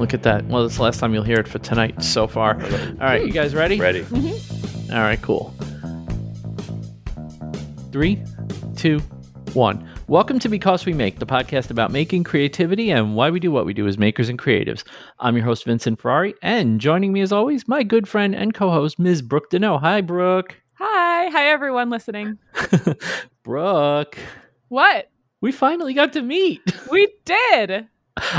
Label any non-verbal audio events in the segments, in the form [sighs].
look at that. Well, it's the last time you'll hear it for tonight so far. All right, you guys ready? Ready. Mm-hmm. Mm-hmm. All right, cool. Three, two, one. Welcome to Because We Make, the podcast about making creativity and why we do what we do as makers and creatives. I'm your host, Vincent Ferrari, and joining me as always, my good friend and co host, Ms. Brooke Deneau. Hi, Brooke. Hi. Hi, everyone listening. [laughs] Brooke, What? we finally got to meet. We did.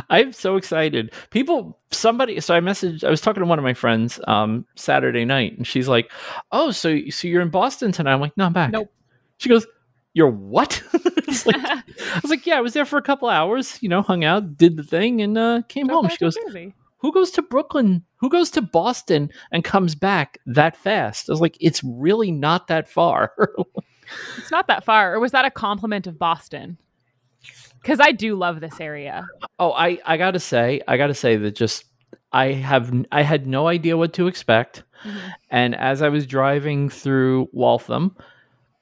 I'm so excited. People, somebody. So I messaged. I was talking to one of my friends um, Saturday night, and she's like, "Oh, so so you're in Boston tonight?" I'm like, "No, I'm back." Nope. She goes, "You're what?" [laughs] Like- [laughs] I was like, "Yeah, I was there for a couple hours. You know, hung out, did the thing, and uh, came Go home." She goes, Jersey. "Who goes to Brooklyn? Who goes to Boston and comes back that fast?" I was like, "It's really not that far." [laughs] It's not that far. Or was that a compliment of Boston? Because I do love this area. Oh, I I gotta say, I gotta say that just I have I had no idea what to expect, mm-hmm. and as I was driving through Waltham,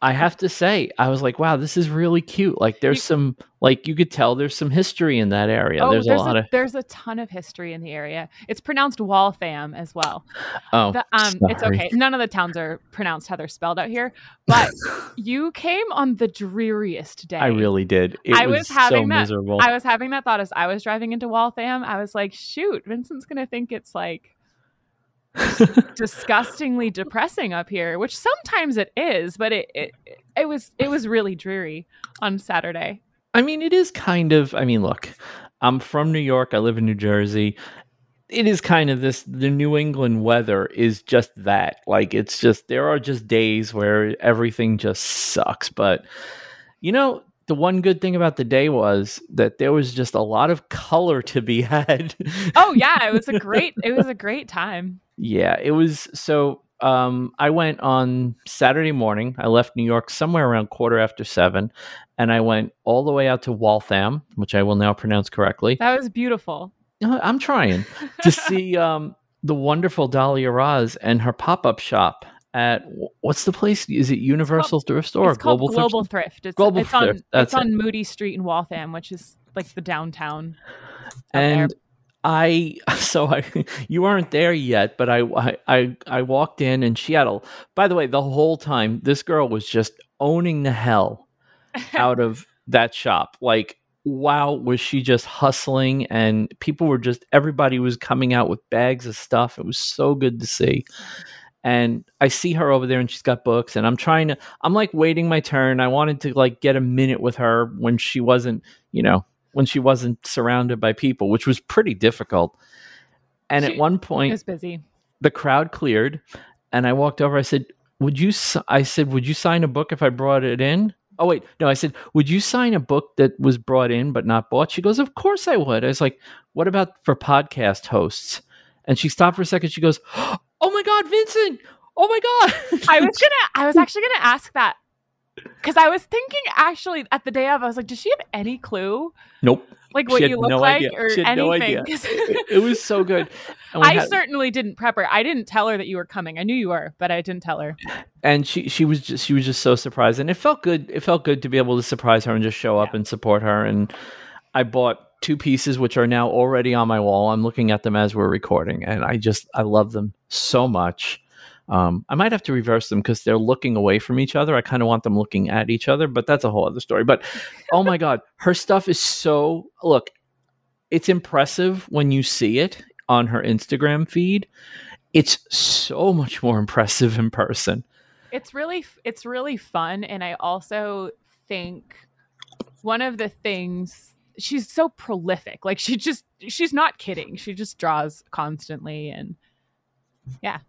I have to say I was like, wow, this is really cute. Like, there's You- some like you could tell there's some history in that area. oh, there's, a lot of there's a ton of history in the area. It's pronounced Waltham as well. oh, The- um, it's okay. None of the towns are pronounced how they're spelled out here. But you came on the dreariest day. I really did. It I was, was having so that- miserable. I was having that thought as I was driving into Waltham. I was like, shoot, Vincent's gonna think it's like [laughs] disgustingly depressing up here, which sometimes it is, but it, it it was it was really dreary on Saturday. I mean, it is kind of. I mean, look, I'm from New York. I live in New Jersey. It is kind of this. The New England weather is just that. Like, it's just there are just days where everything just sucks. But you know, the one good thing about the day was that there was just a lot of color to be [laughs] had. Oh yeah, it was a great it was a great time. Yeah, it was so um I went on Saturday morning. I left New York somewhere around quarter after 7 and I went all the way out to Waltham, which I will now pronounce correctly. That was beautiful. Uh, I'm trying to [laughs] see um the wonderful Dahlia Roz and her pop-up shop at what's the place? Is it Universal Thrift Store or it's Global, Global Thrift? Thrift. It's, Global it's on Thrift, that's it's on Moody Street in Waltham, which is like the downtown. and I [laughs] so I [laughs] you weren't there yet, but I, I I I walked in and she had a. By the way, the whole time this girl was just owning the hell out of [laughs] that shop. Like, wow, was she just hustling? And people were just everybody was coming out with bags of stuff. It was so good to see. And I see her over there and she's got books and I'm trying to I'm like waiting my turn. I wanted to like get a minute with her when she wasn't, you know, when she wasn't surrounded by people, which was pretty difficult. And at She- one it point was busy. the crowd cleared and I walked over. I said, "Would you?" I said, "Would you sign a book if I brought it in?" Oh wait, no. I said, "Would you sign a book that was brought in but not bought?" She goes, "Of course I would." I was like, "What about for podcast hosts?" And she stopped for a second. She goes, "Oh my God, Vincent! Oh my God!" I was [laughs] gonna I was actually gonna ask that because I was thinking actually at the day of I was like, does she have any clue nope. like what had you look no like idea. or She had no anything? idea. 'Cause It, it [laughs] was so good. I had- certainly didn't prep her. I didn't tell her that you were coming. I knew you were, but I didn't tell her. and she she was just she was just so surprised and it felt good it felt good to be able to surprise her and just show up Yeah. and support her and i bought two pieces which are now already on my wall. I'm looking at them as we're recording and i just i love them so much. Um, i might have to reverse them because they're looking away from each other. I kind of want them looking at each other but that's a whole other story. But oh my god her stuff is so look it's impressive when you see it on her instagram feed. It's so much more impressive in person. It's really it's really fun, and I also think one of the things she's so prolific. Like she just she's not kidding. She just draws constantly, and Yeah,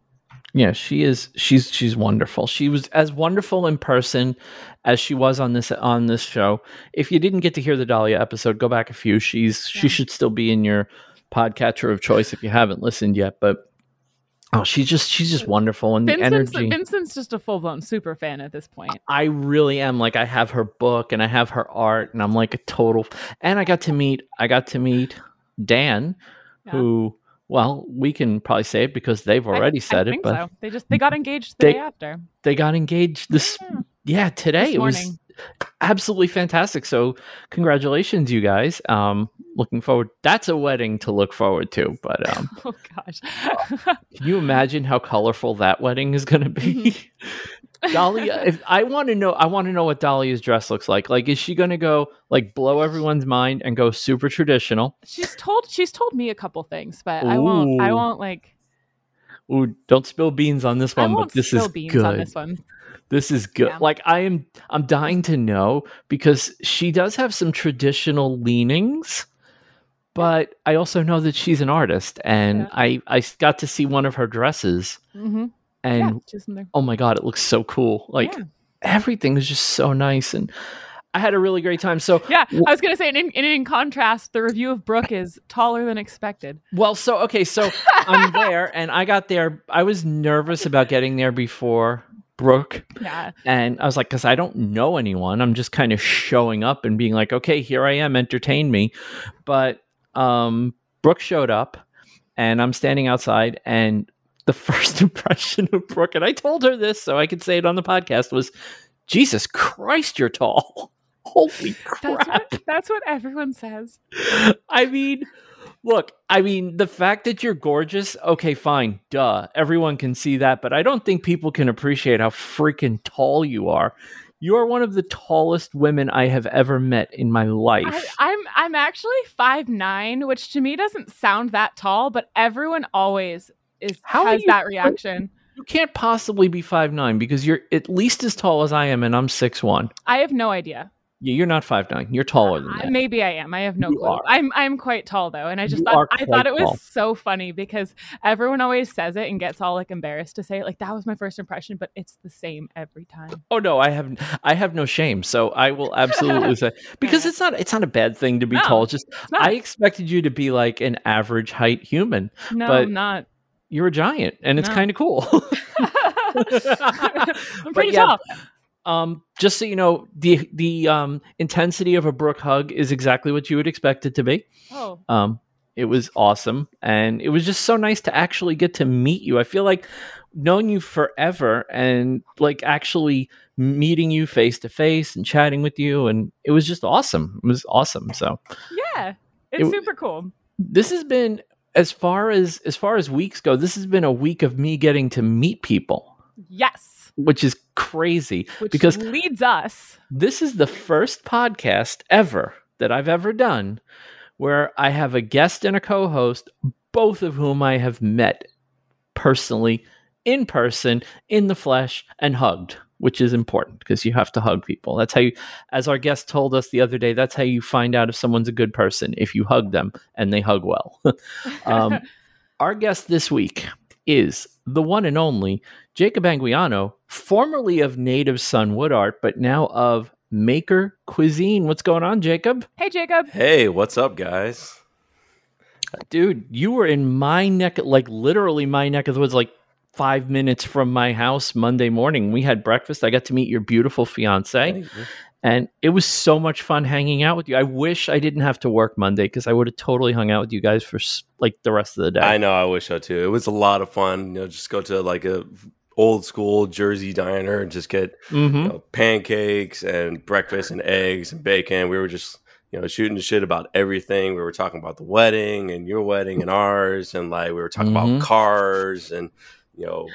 Yeah, she is. She's she's wonderful. She was as wonderful in person as she was on this on this show. If you didn't get to hear the Dahlia episode, go back a few. She's she should still be in your podcatcher of choice if you haven't listened yet. But oh, she's just she's just wonderful and the Vincent's energy. Vincent's just a full blown super fan at this point. I really am like I have her book and I have her art and I'm like a total. And I got to meet I got to meet Dan, Yeah. who well we can probably say it because they've already I said it, think but so. they just they got engaged the They- day after. they got engaged this Yeah. yeah today This it was. Absolutely fantastic. So congratulations, you guys. Um, looking forward. That's a wedding to look forward to. But um, [laughs] oh gosh, [laughs] can you imagine how colorful that wedding is going to be? [laughs] Dahlia, if I want to know, I want to know what Dahlia's dress looks like. Like, is she going to go like blow everyone's mind and go super traditional? she's told she's told me a couple things, but I won't. I won't like. Ooh, don't spill beans on this I one, won't but this spill is beans good. on this one. This is good. Yeah. Like I am I'm dying to know because she does have some traditional leanings, but I also know that she's an artist and Yeah. I I got to see one of her dresses Mm-hmm. and yeah, in oh my god, it looks so cool. Like everything is just so nice and I had a really great time. So Yeah, I was gonna say, and in, and in contrast, the review of Brooke is taller than expected. well, so okay, so I'm [laughs] there and I got there. I was nervous about getting there before Brooke Yeah, And I was like, because I don't know anyone. I'm just kind of showing up and being like, okay, here I am, entertain me. But um, Brooke showed up and I'm standing outside. And the [laughs] first impression of Brooke, and I told her this so I could say it on the podcast, was Jesus Christ, you're tall. [laughs] Holy that's crap. what that's what everyone says. I mean, look, I mean, the fact that you're gorgeous, okay, fine, duh. Everyone can see that, but I don't think people can appreciate how freaking tall you are. You are one of the tallest women I have ever met in my I, life. I'm I'm actually five nine, which to me doesn't sound that tall, but everyone always is How has you- that reaction. you can't possibly be five nine because you're at least as tall as I am, and I'm six one. I have no idea. Yeah, you're not five nine. You're taller than that. Maybe I am. I have no You clue. are. I'm I'm quite tall though, and I just You thought I thought it was tall. so funny because everyone always says it and gets all like embarrassed to say it. Like that was my first impression, but it's the same every time. Oh no, I have I have no shame. So I will absolutely say [laughs] because it's not it's not a bad thing to be No, tall. Just I expected you to be like an average height human. no, but- I'm not. You're a giant, and it's No. kind of cool. [laughs] [laughs] I'm pretty yeah, tall. Um, just so you know, the the um, intensity of a Brooke hug is exactly what you would expect it to be. Oh, Um, it was awesome, and it was just so nice to actually get to meet you. I feel like knowing you forever and like actually meeting you face to face and chatting with you, and it was just awesome. It was awesome. So yeah, it's It- super cool. this has been as far as as far as weeks go. This has been a week of me getting to meet people, Yes, which is crazy. which Because- leads us. This is the first podcast ever that I've ever done where I have a guest and a co host, both of whom I have met personally, in person, in the flesh, and hugged, which is important because you have to hug people. That's how you, as our guest told us the other day, that's how you find out if someone's a good person, if you hug them and they hug well. [laughs] um, [laughs] our guest this week is the one and only Jacob Anguiano, formerly of Native Sun Wood Art, but now of Maker Cuisine. What's going on, Jacob? hey, Jacob. Hey, what's up, guys? Dude, you were in my neck, like literally my neck of the woods, like five minutes from my house Monday morning. We had breakfast. I got to meet your beautiful fiance, and it was so much fun hanging out with you. I wish I didn't have to work Monday because I would have totally hung out with you guys for like the rest of the day. I know. I wish so too. It was a lot of fun. You know, just go to like a old school Jersey diner and just get hmm you know, pancakes and breakfast and eggs and bacon. We were just you know shooting the shit about everything. We were talking about the wedding and your wedding and ours, and like we were talking Mhm. about cars and. You know,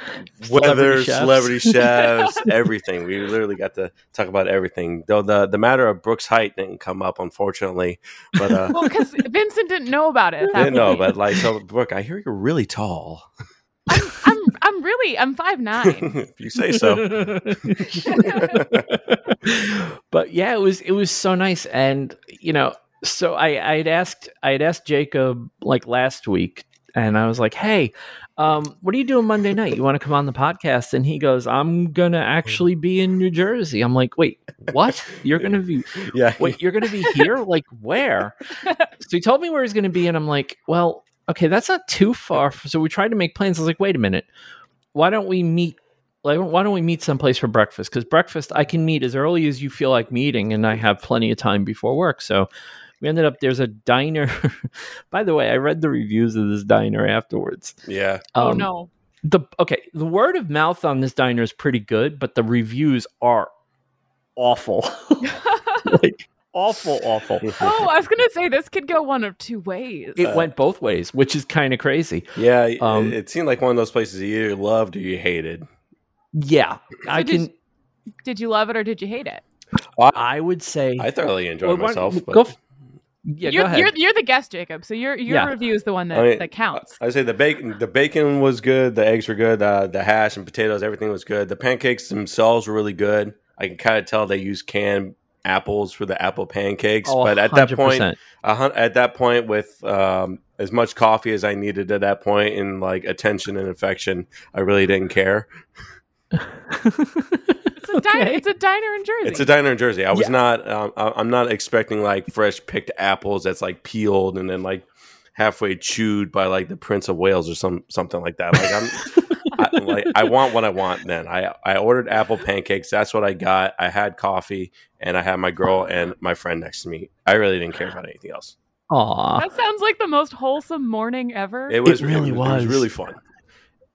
Celebrity weather, chefs. celebrity [laughs] chefs, everything. We literally got to talk about everything. Though the the matter of Brooke's height didn't come up, unfortunately. But uh, Well, because Vincent didn't know about it. At didn't know. But like, so Brooke, I hear you're really tall. I'm, I'm, I'm really, I'm five nine. [laughs] if you say so. [laughs] but yeah, it was it was so nice, and you know, so I I had asked I had asked Jacob like last week, and I was like, hey. Um, what are you doing Monday night? You want to come on the podcast? And he goes, I'm gonna actually be in New Jersey. I'm like, wait, what? You're gonna be [laughs] yeah. wait, you're gonna be here? Like where? [laughs] so he told me where he's gonna be, and I'm like, well, okay, that's not too far. So we tried to make plans. I was like, wait a minute, why don't we meet? Like, why don't we meet someplace for breakfast? Because breakfast I can meet as early as you feel like meeting, and I have plenty of time before work. So we ended up there's a diner. [laughs] By the way, I read the reviews of this diner afterwards. Yeah. oh Um, no. the okay the word of mouth on this diner is pretty good but the reviews are awful. [laughs] like awful, awful. [laughs] oh, I was gonna say this could go one of two ways. It Uh, went both ways, which is kind of crazy. Yeah, Um, it, it seemed like one of those places you either loved or you hated. Yeah, I did- can. Did you love it or did you hate it? I would say. I thoroughly enjoyed Well, why- myself. But go f- yeah, you're, go ahead. You're, you're the guest, Jacob. So your your Yeah. review is the one that, I mean, that counts. I say the bacon, the bacon was good. The eggs were good. Uh, the hash and potatoes, everything was good. The pancakes themselves were really good. I can kind of tell they use canned apples for the apple pancakes. Oh, but at that point, 100%. a hun- at that point, with um, as much coffee as I needed at that point, and like attention and affection, I really didn't care. [laughs] It's, a diner, okay. it's a diner in Jersey. It's a diner in Jersey. I was Yeah. not. Um, I- I'm not expecting like fresh picked apples that's like peeled and then like halfway chewed by like the Prince of Wales or some something like that. Like I'm. [laughs] I, like I want what I want. Then I I ordered apple pancakes. That's what I got. I had coffee and I had my girl and my friend next to me. I really didn't care about anything else. Aw, that sounds like the most wholesome morning ever. It was really It was. was really fun.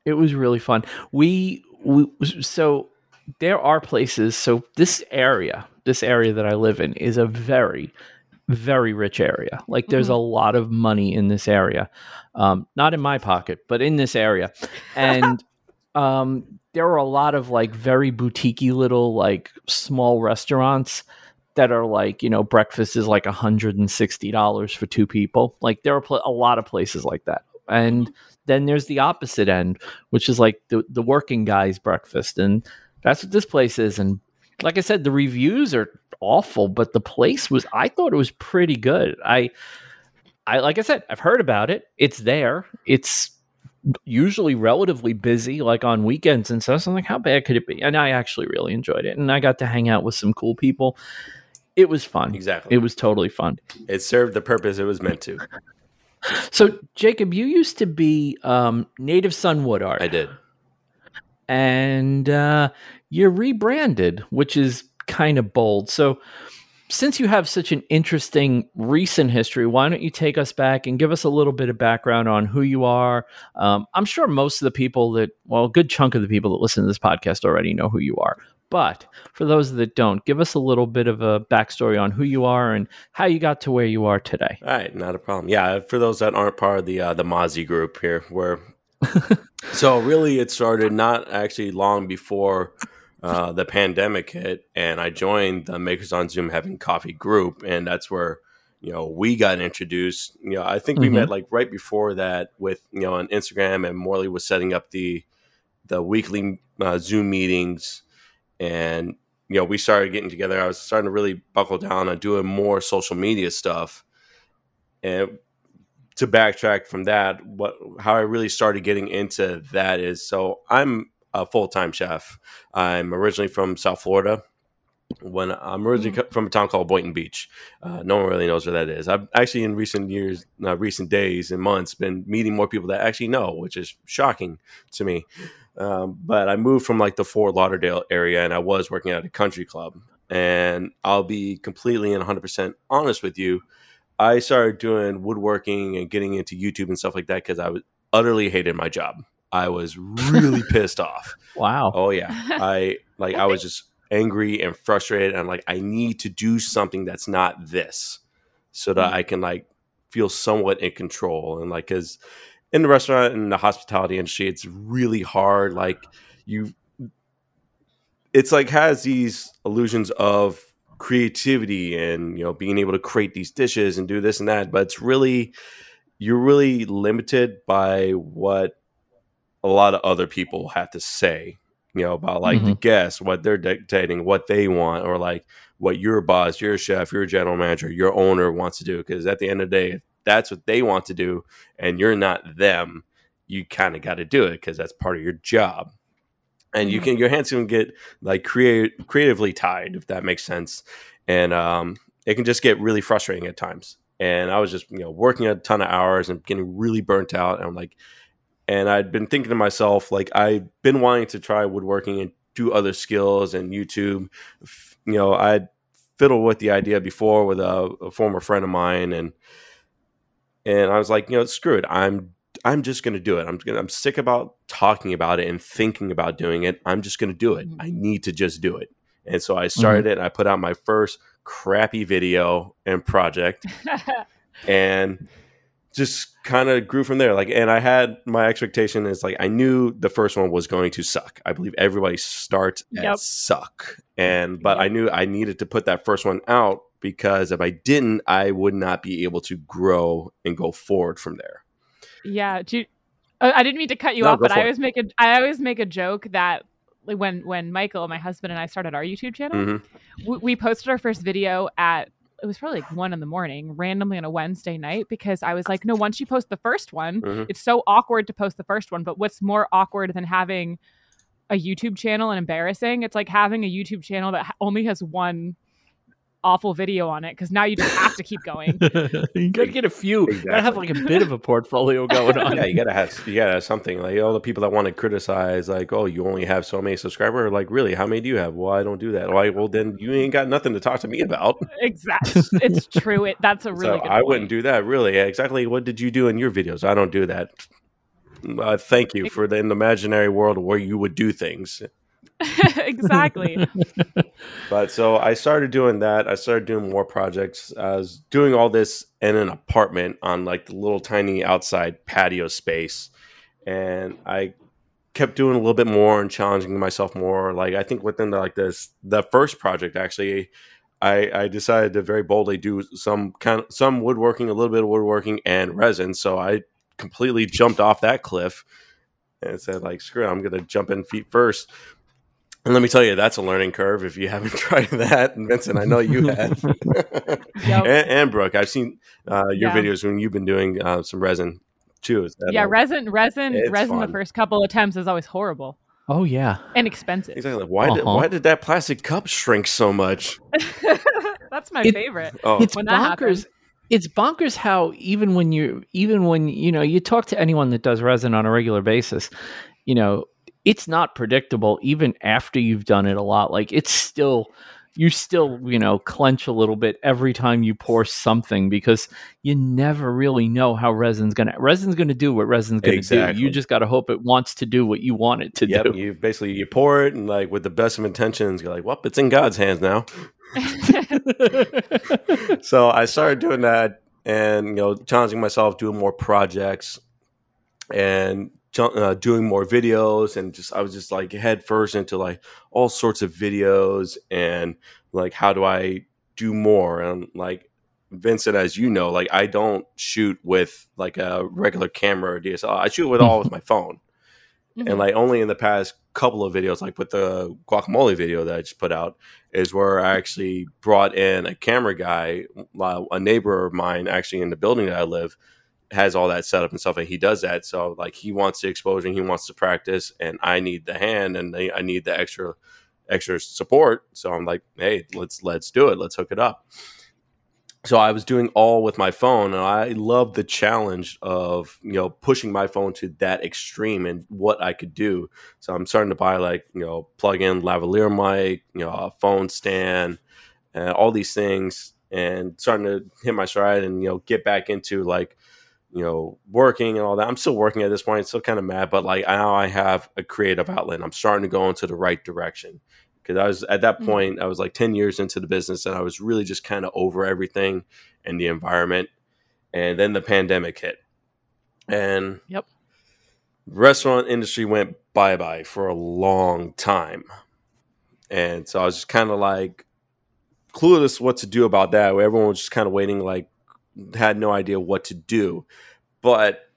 it was really fun. We, we so there are places. So this area, this area that I live in, is a very, very rich area. Like there's a lot of money in this area. Um, not in my pocket, but in this area, and [laughs] um, there are a lot of like very boutiquey little like small restaurants that are like you know breakfast is like $160 for two people like there are pl- a lot of places like that and then there's the opposite end which is like the, the working guy's breakfast and that's what this place is and like i said the reviews are awful but the place was i thought it was pretty good. I i like i said i've heard about it. It's there. It's usually relatively busy like on weekends and stuff so i'm like how bad could it be? And i actually really enjoyed it and i got to hang out with some cool people. It was fun. Exactly. it was totally fun. It served the purpose it was meant to. So jacob you used to be um, native sun wood art I did. and uh, you're rebranded, which is kind of bold. So, since you have such an interesting recent history, why don't you take us back and give us a little bit of background on who you are? Um, I'm sure most of the people that, well, a good chunk of the people that listen to this podcast already know who you are. But for those that don't, give us a little bit of a backstory on who you are and how you got to where you are today. All right, not a problem. Yeah, for those that aren't part of the uh, the Mozzie group here, where [laughs] so really it started not actually long before uh, the pandemic hit, and I joined the Makers on Zoom Having Coffee group, and that's where you know we got introduced. You know, I think we Mhm. met like right before that with you know on Instagram, and Morley was setting up the the weekly uh, Zoom meetings, and you know we started getting together. I was starting to really buckle down on doing more social media stuff, and to backtrack from that, what how I really started getting into that is so I'm a full time chef. I'm originally from South Florida. When I'm originally co- from a town called Boynton Beach, uh, no one really knows where that is. I've actually in recent years, uh, recent days and months, been meeting more people that actually know, which is shocking to me. Um, but I moved from like the Fort Lauderdale area, and I was working at a country club. And I'll be completely and 100 percent honest with you. I started doing woodworking and getting into YouTube and stuff like that because I was utterly hated my job. I was really [laughs] pissed off. Wow. Oh yeah, [laughs] I like I was just angry and frustrated and like I need to do something that's not this so that I can like feel somewhat in control and like cuz in the restaurant and the hospitality industry it's really hard like you it's like has these illusions of creativity and you know being able to create these dishes and do this and that but it's really you're really limited by what a lot of other people have to say you know about like the mm-hmm. guests what they're dictating what they want or like what your boss your chef your general manager your owner wants to do because at the end of the day that's what they want to do and you're not them you kind of got to do it because that's part of your job. And you Mhm. can your hands can get like create creatively tied if that makes sense. And um it can just get really frustrating at times. And i was just you know working a ton of hours and getting really burnt out and i'm like and i'd been thinking to myself like i've been wanting to try woodworking and do other skills and youtube. You know i'd fiddled with the idea before with a, a former friend of mine and and i was like you know screw it. I'm i'm just going to do it. I'm gonna i'm sick about talking about it and thinking about doing it. I'm just going to do it. Mhm. i need to just do it. And so I started it and I put out my first crappy video and project. [laughs] And just kind of grew from there. Like, and I had my expectation is like I knew the first one was going to suck. I believe everybody starts at suck, and but I knew I needed to put that first one out because if I didn't, I would not be able to grow and go forward from there. Yeah, do you, uh, I didn't mean to cut you No, off, but I it. always make a I always make a joke that when when Michael, my husband, and I started our YouTube channel, Mhm. we, we posted our first video at it was probably like one in the morning, randomly on a Wednesday night, because I was like, no, once you post the first one, Mhm. it's so awkward to post the first one. But what's more awkward than having a YouTube channel and embarrassing? It's like having a YouTube channel that only has one awful video on it because now you just have to keep going. [laughs] you gotta get a few. You gotta have like a bit of a portfolio going on. Yeah, you gotta have you gotta have something like all the people that want to criticize, like, oh, you only have so many subscribers. Like, really, how many do you have? Well, I don't do that. Like, well, then you ain't got nothing to talk to me about. exactly, it's true. It that's a [laughs] really so good. I point. wouldn't do that. Really, exactly. What did you do in your videos? I don't do that. Uh, thank you for the in the imaginary world where you would do things. [laughs] exactly. [laughs] But so I started doing that. I started doing more projects. I was doing all this in an apartment on like the little tiny outside patio space. And I kept doing a little bit more and challenging myself more. Like I think within the, like this the first project actually I, I decided to very boldly do some kind of some woodworking, a little bit of woodworking and resin. So I completely jumped off that cliff and said like screw it, I'm gonna jump in feet first. And let me tell you, that's a learning curve if you haven't [laughs] tried that. And Vincent, I know you have. [laughs] Yep. and, and Brooke, I've seen uh, your Yeah. videos when you've been doing uh, some resin too. Yeah, resin, resin, it's resin. fun. The first couple attempts is always horrible Oh yeah. and expensive. Exactly. Why did Uh-huh. why did that plastic cup shrink so much? [laughs] That's my It- favorite. Oh, it's when that happens. bonkers. It's bonkers how even when you even when you know you talk to anyone that does resin on a regular basis, you know it's not predictable even after you've done it a lot. Like it's still you still you know clench a little bit every time you pour something because you never really know how resin's gonna resin's gonna do what resin's gonna do. You just got to hope it wants to do what you want it to yep. do. You basically you pour it and like with the best of intentions, you're like, well, it's in God's hands now. [laughs] so I started doing that and you know challenging myself, doing more projects and uh, doing more videos, and just I was just like head first into like all sorts of videos and like how do I do more and like Vincent, as you know, like I don't shoot with like a regular camera or DSLR. I shoot with all with [laughs] my phone Mhm. and like only in the past couple of videos like with the guacamole video that i just put out is where i actually brought in a camera guy a neighbor of mine actually in the building that i live has all that set up and stuff and he does that. So like he wants the exposure he wants to practice and i need the hand and i need the extra extra support. So i'm like hey let's let's do it. Let's hook it up. So I was doing all with my phone, and I loved the challenge of you know pushing my phone to that extreme and what I could do. So I'm starting to buy like you know plug-in lavalier mic, you know a phone stand, and all these things, and starting to hit my stride and you know get back into like you know working and all that. I'm still working at this point, still kind of mad, but like now I have a creative outlet. I'm starting to go into the right direction because I was at that Mhm. point I was like 10 years into the business and I was really just kind of over everything and the environment and then the pandemic hit and Yep. restaurant industry went bye bye for a long time and so I was just kind of like clueless what to do about that everyone was just kind of waiting like had no idea what to do. But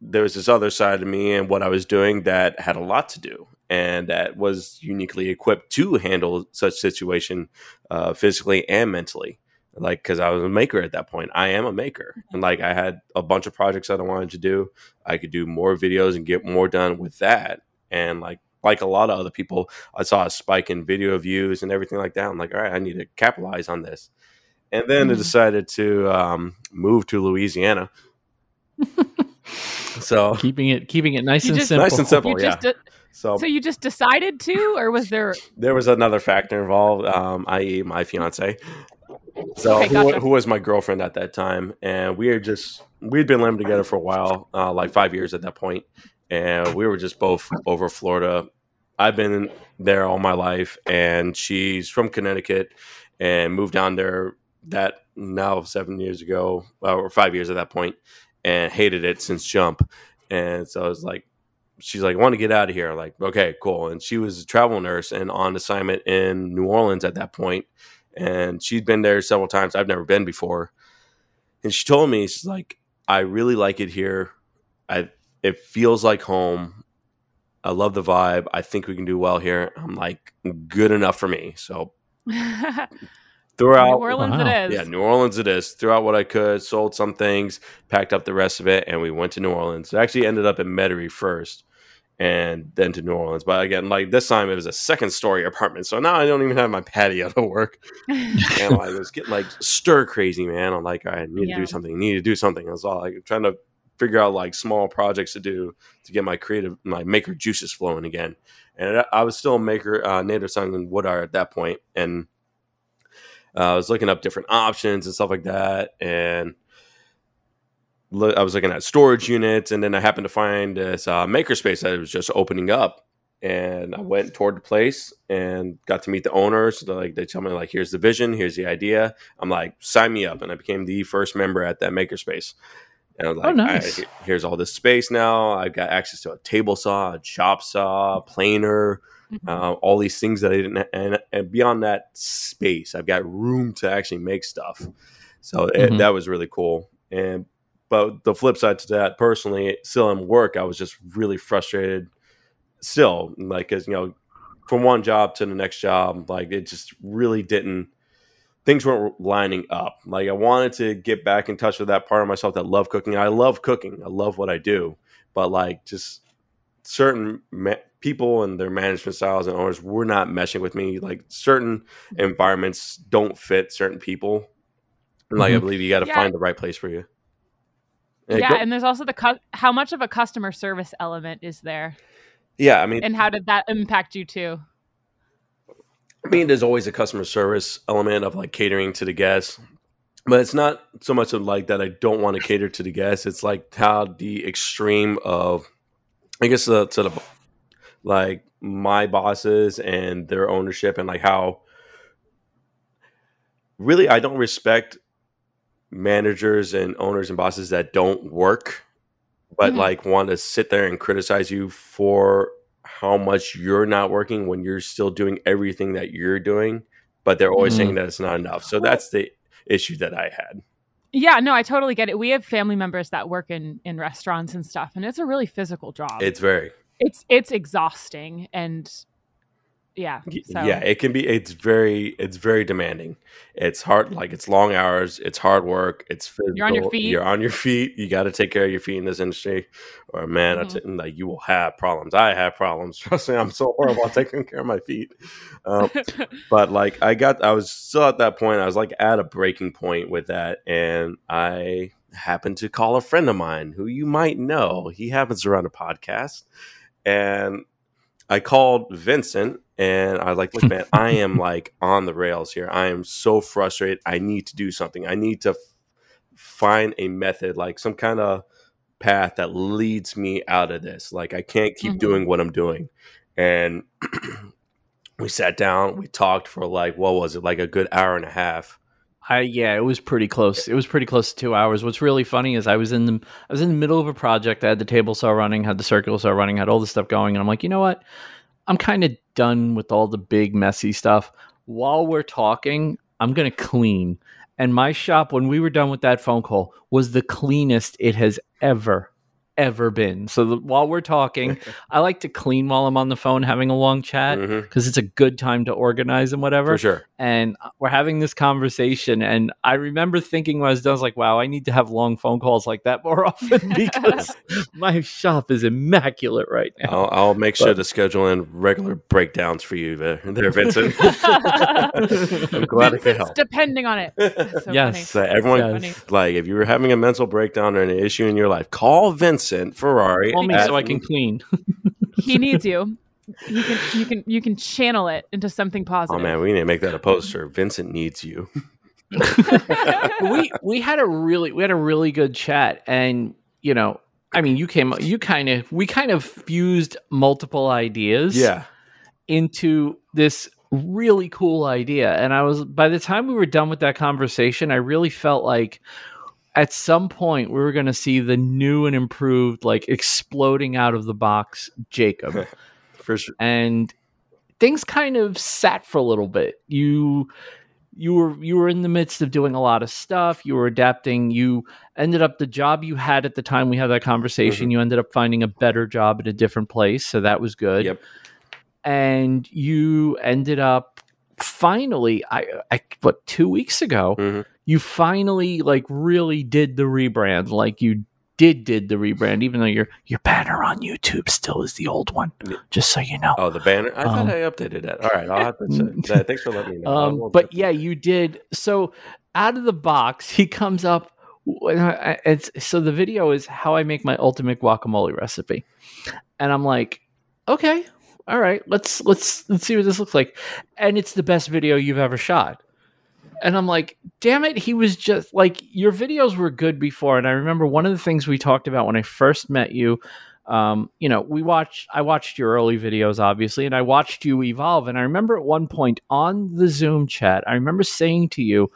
there was this other side of me and what I was doing that had a lot to do and that was uniquely equipped to handle such situation uh, physically and mentally. Like because i was a maker at that point. I am a maker. And like i had a bunch of projects that i wanted to do. I could do more videos and get more done with that. And like like a lot of other people i saw a spike in video views and everything like that. I'm like all right i need to capitalize on this and then i Mhm. decided to um, move to louisiana [laughs] so keeping it keeping it nice You and just- simple. Nice and simple. You yeah. just de- so so you just decided to, or was there? there was another factor involved, um, i.e., my fiance. So Okay, who, who was my girlfriend at that time, and we had just we'd been living together for a while, uh, like five years at that point, and we were just both over Florida. I've been there all my life, and she's from Connecticut and moved down there that now seven years ago or five years at that point, and hated it since jump. And so I was like, she's like, want to get out of here. Like, okay, cool. And she was a travel nurse and on assignment in New Orleans at that point, and she'd been there several times. I've never been before, and she told me she's like, I really like it here. I it feels like home. I love the vibe. I think we can do well here. I'm like, good enough for me. So [laughs] throughout New Orleans Wow. it is. yeah, New Orleans it is. Threw out what I could, sold some things, packed up the rest of it, and we went to New Orleans. I actually ended up in Metairie first and then to New Orleans. But again, like this time it was a second story apartment. So now I don't even have my patio to work. [laughs] And I was getting like stir crazy, man. I'm like, I need to do something, need to do something. I was all like trying to figure out like small projects to do to get my creative, my maker juices flowing again. And I- I was still a maker, uh, native son and wood art at that point, and uh, I was looking up different options and stuff like that, and lo- I was looking at storage units, and then I happened to find this uh, makerspace that was just opening up, and I went toward the place and got to meet the owners. They're like they tell me like, here's the vision, here's the idea. I'm like, sign me up, and I became the first member at that makerspace. And I was like, Oh, nice. "All right, here's all this space now. I've got access to a table saw, a chop saw, planer. Uh, all these things that I didn't, and, and beyond that space, I've got room to actually make stuff. So it, Mhm. that was really cool. And but the flip side to that, personally, still in work, I was just really frustrated. Still, like, as you know, from one job to the next job, like it just really didn't. Things weren't lining up. Like I wanted to get back in touch with that part of myself that loved cooking. I love cooking. I love what I do, but like just certain ma- people and their management styles and owners were not meshing with me. Like certain environments don't fit certain people. And like I Mhm. believe you got to Yeah. find the right place for you. yeah, go- and there's also the cu- how much of a customer service element is there, yeah. I mean, and how did that impact you too? I mean, there's always a customer service element of like catering to the guests, but it's not so much of like that. I don't want to cater to the guests. It's like how the extreme of, I guess, the to the like my bosses and their ownership and like how really I don't respect managers and owners and bosses that don't work, but Mhm. like want to sit there and criticize you for how much you're not working when you're still doing everything that you're doing, but they're always Mhm. saying that it's not enough. So that's the issue that I had. Yeah, no, I totally get it. We have family members that work in in restaurants and stuff, and it's a really physical job. It's very it's it's exhausting, and yeah, so. yeah it can be it's very it's very demanding it's hard like it's long hours it's hard work it's physical. You're on your feet. you're on your feet you got to take care of your feet in this industry or man I Mhm. t- like you will have problems i have problems [laughs] trust me i'm so horrible at taking care of my feet um, [laughs] but like i got i was still at that point i was like at a breaking point with that and i happened to call a friend of mine who you might know he happens to run a podcast and I called Vincent and I was like, look, man, I am [laughs] like on the rails here. I am so frustrated. I need to do something. I need to f- find a method, like some kind of path that leads me out of this. Like, I can't keep Mhm. doing what I'm doing. And [clears throat] we sat down, we talked for like, what was it, like a good hour and a half. I yeah, it was pretty close. It was pretty close to two hours. What's really funny is I was in the I was in the middle of a project. I had the table saw running, had the circular saw running, had all this stuff going, and I'm like, you know what? I'm kind of done with all the big messy stuff. While we're talking, I'm gonna clean. And my shop, when we were done with that phone call, was the cleanest it has ever, ever been. So the, while we're talking, [laughs] I like to clean while I'm on the phone having a long chat mm-hmm. because it's a good time to organize and whatever For sure. And uh, we're having this conversation and i remember thinking when i was done i was like wow i need to have long phone calls like that more [laughs] often because [laughs] my shop is immaculate right now I'll, I'll make sure to schedule in regular breakdowns for you there, there Vincent. [laughs] I'm glad I could help. depending on it. So Yes. funny. So everyone, Yes. Like, if you were having a mental breakdown or an issue in your life, call Vincent Ferrari. call me at- so i can clean He needs you. You can you can you can channel it into something positive. Oh man, we need to make that a poster. Vincent needs you. [laughs] [laughs] we we had a really we had a really good chat and you know i mean you came you kind of we kind of fused multiple ideas Yeah, into this really cool idea. And I was by the time we were done with that conversation, I really felt like at some point we were going to see the new and improved like exploding out of the box Jacob. [laughs] For sure. and things kind of sat for a little bit. You you were you were in the midst of doing a lot of stuff. You were adapting. You ended up the job you had at the time we had that conversation. Mhm. You ended up finding a better job at a different place, so that was good. Yep. And you ended up finally, I, I what two weeks ago, Mhm. you finally like really did the rebrand. Like you did did the rebrand, even though your your banner on YouTube still is the old one. Just so you know. Oh, the banner. I Um, thought I updated that. All right, I'll have to. Yeah, [laughs] Thanks for letting me know. Um, but yeah, you did. So out of the box, he comes up. It's so the video is how I make my ultimate guacamole recipe, and I'm like, okay, all right, let's let's let's see what this looks like, and it's the best video you've ever shot. And I'm like, damn it, he was just like your videos were good before. And I remember one of the things we talked about when I first met you. Um, you know, we watched I watched your early videos, obviously, and I watched you evolve. And I remember at one point on the Zoom chat, I remember saying to you,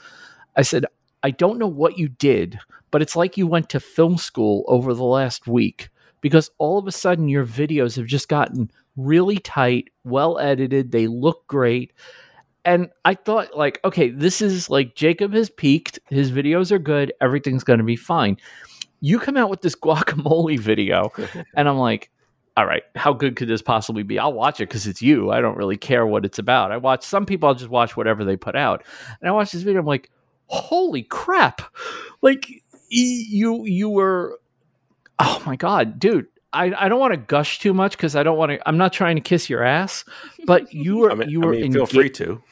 I said, I don't know what you did, but it's like you went to film school over the last week because all of a sudden your videos have just gotten really tight, well edited, they look great and I thought like, okay, this is like Jacob has peaked. His videos are good. Everything's going to be fine. You come out with this [laughs] guacamole video, [laughs] and I'm like, all right, how good could this possibly be? I'll watch it because it's you. I don't really care what it's about. I watch some people. I'll just watch whatever they put out, and I watched this video. I'm like, holy crap! Like you, you were, oh my god, dude. I, I don't want to gush too much because I don't want to. I'm not trying to kiss your ass, but [laughs] you were I mean, you I were mean, feel enga- free to.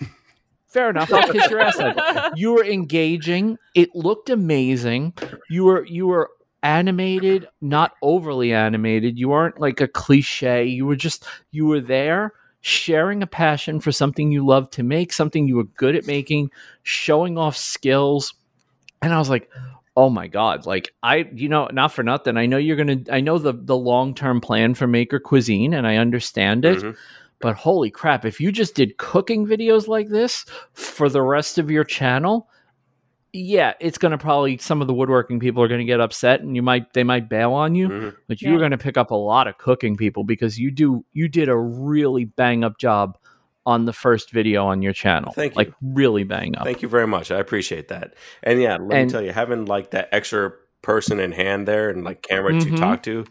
Fair enough. I'll kiss your ass. then. [laughs] You were engaging. It looked amazing. You were you were animated, not overly animated. You weren't like a cliche. You were just you were there sharing a passion for something you love to make, something you were good at making, showing off skills. And I was like, "Oh my god, like I you know, not for nothing. I know you're going to I know the the long-term plan for Maker Cuisine and I understand it." Mhm. But holy crap, if you just did cooking videos like this for the rest of your channel, yeah, it's going to probably some of the woodworking people are going to get upset and you might they might bail on you, Mhm. but you're Yeah. going to pick up a lot of cooking people because you do you did a really bang up job on the first video on your channel. Thank you. Like really bang up. Thank you very much. I appreciate that. And yeah, let And- me tell you, having like that extra person in hand there and like camera Mhm. to talk to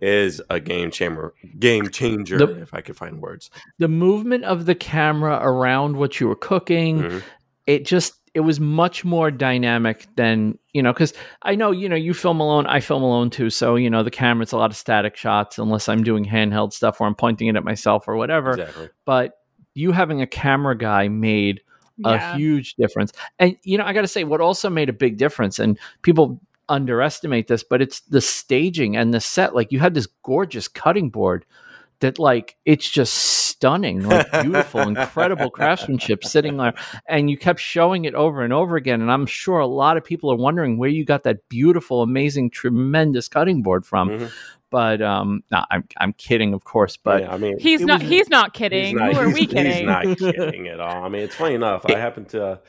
is a game changer. Game changer, The- if I could find words. The movement of the camera around what you were cooking, Mhm. it just it was much more dynamic than you know because i know you know you film alone i film alone too so you know the camera it's a lot of static shots unless i'm doing handheld stuff where i'm pointing it at myself or whatever Exactly. but you having a camera guy made a huge difference. And you know i gotta say what also made a big difference and people underestimate this but it's the staging and the set like you had this gorgeous cutting board that like it's just stunning like beautiful incredible craftsmanship sitting there and you kept showing it over and over again and i'm sure a lot of people are wondering where you got that beautiful amazing tremendous cutting board from. Mhm. But um no, i'm i'm kidding of course but yeah, I mean, He's not. was- he's not kidding. not- Who are we [laughs] kidding? He's not [laughs] kidding at all. I mean, it's funny enough. I happened to.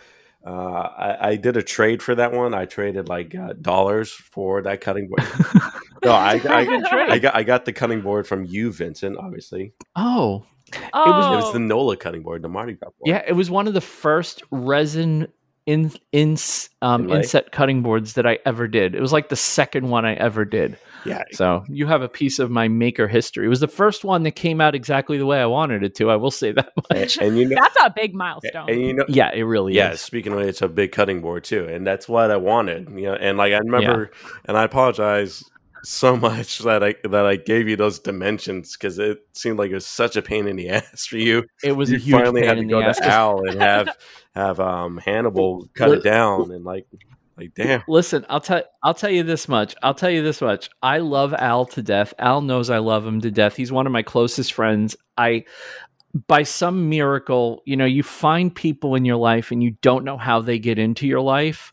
Uh, I, I did a trade for that one. I traded like uh, dollars for that cutting board. [laughs] no, I, I, Good. I got I got the cutting board from you, Vincent. Obviously, oh Oh, it was the Nola cutting board, the Mardi Gras board. yeah it was one of the first resin in in um, Inlay? inset cutting boards that i ever did it was like the second one i ever did yeah. so you have a piece of my maker history it was the first one that came out exactly the way i wanted it to i will say that [laughs] much And, and you know, that's a big milestone. and you know, yeah it really is. yeah. is Speaking of, it, it's a big cutting board too, and that's what I wanted. You know, and like I remember, and I apologize so much that I that I gave you those dimensions because it seemed like it was such a pain in the [laughs] ass for you. it was you a huge finally pain had to in go the ass to Al and [laughs] have have um Hannibal cut it down and like like damn. Listen, I'll tell I'll tell you this much. I'll tell you this much. I love Al to death. Al knows I love him to death. He's one of my closest friends. I by some miracle, you know, you find people in your life and you don't know how they get into your life.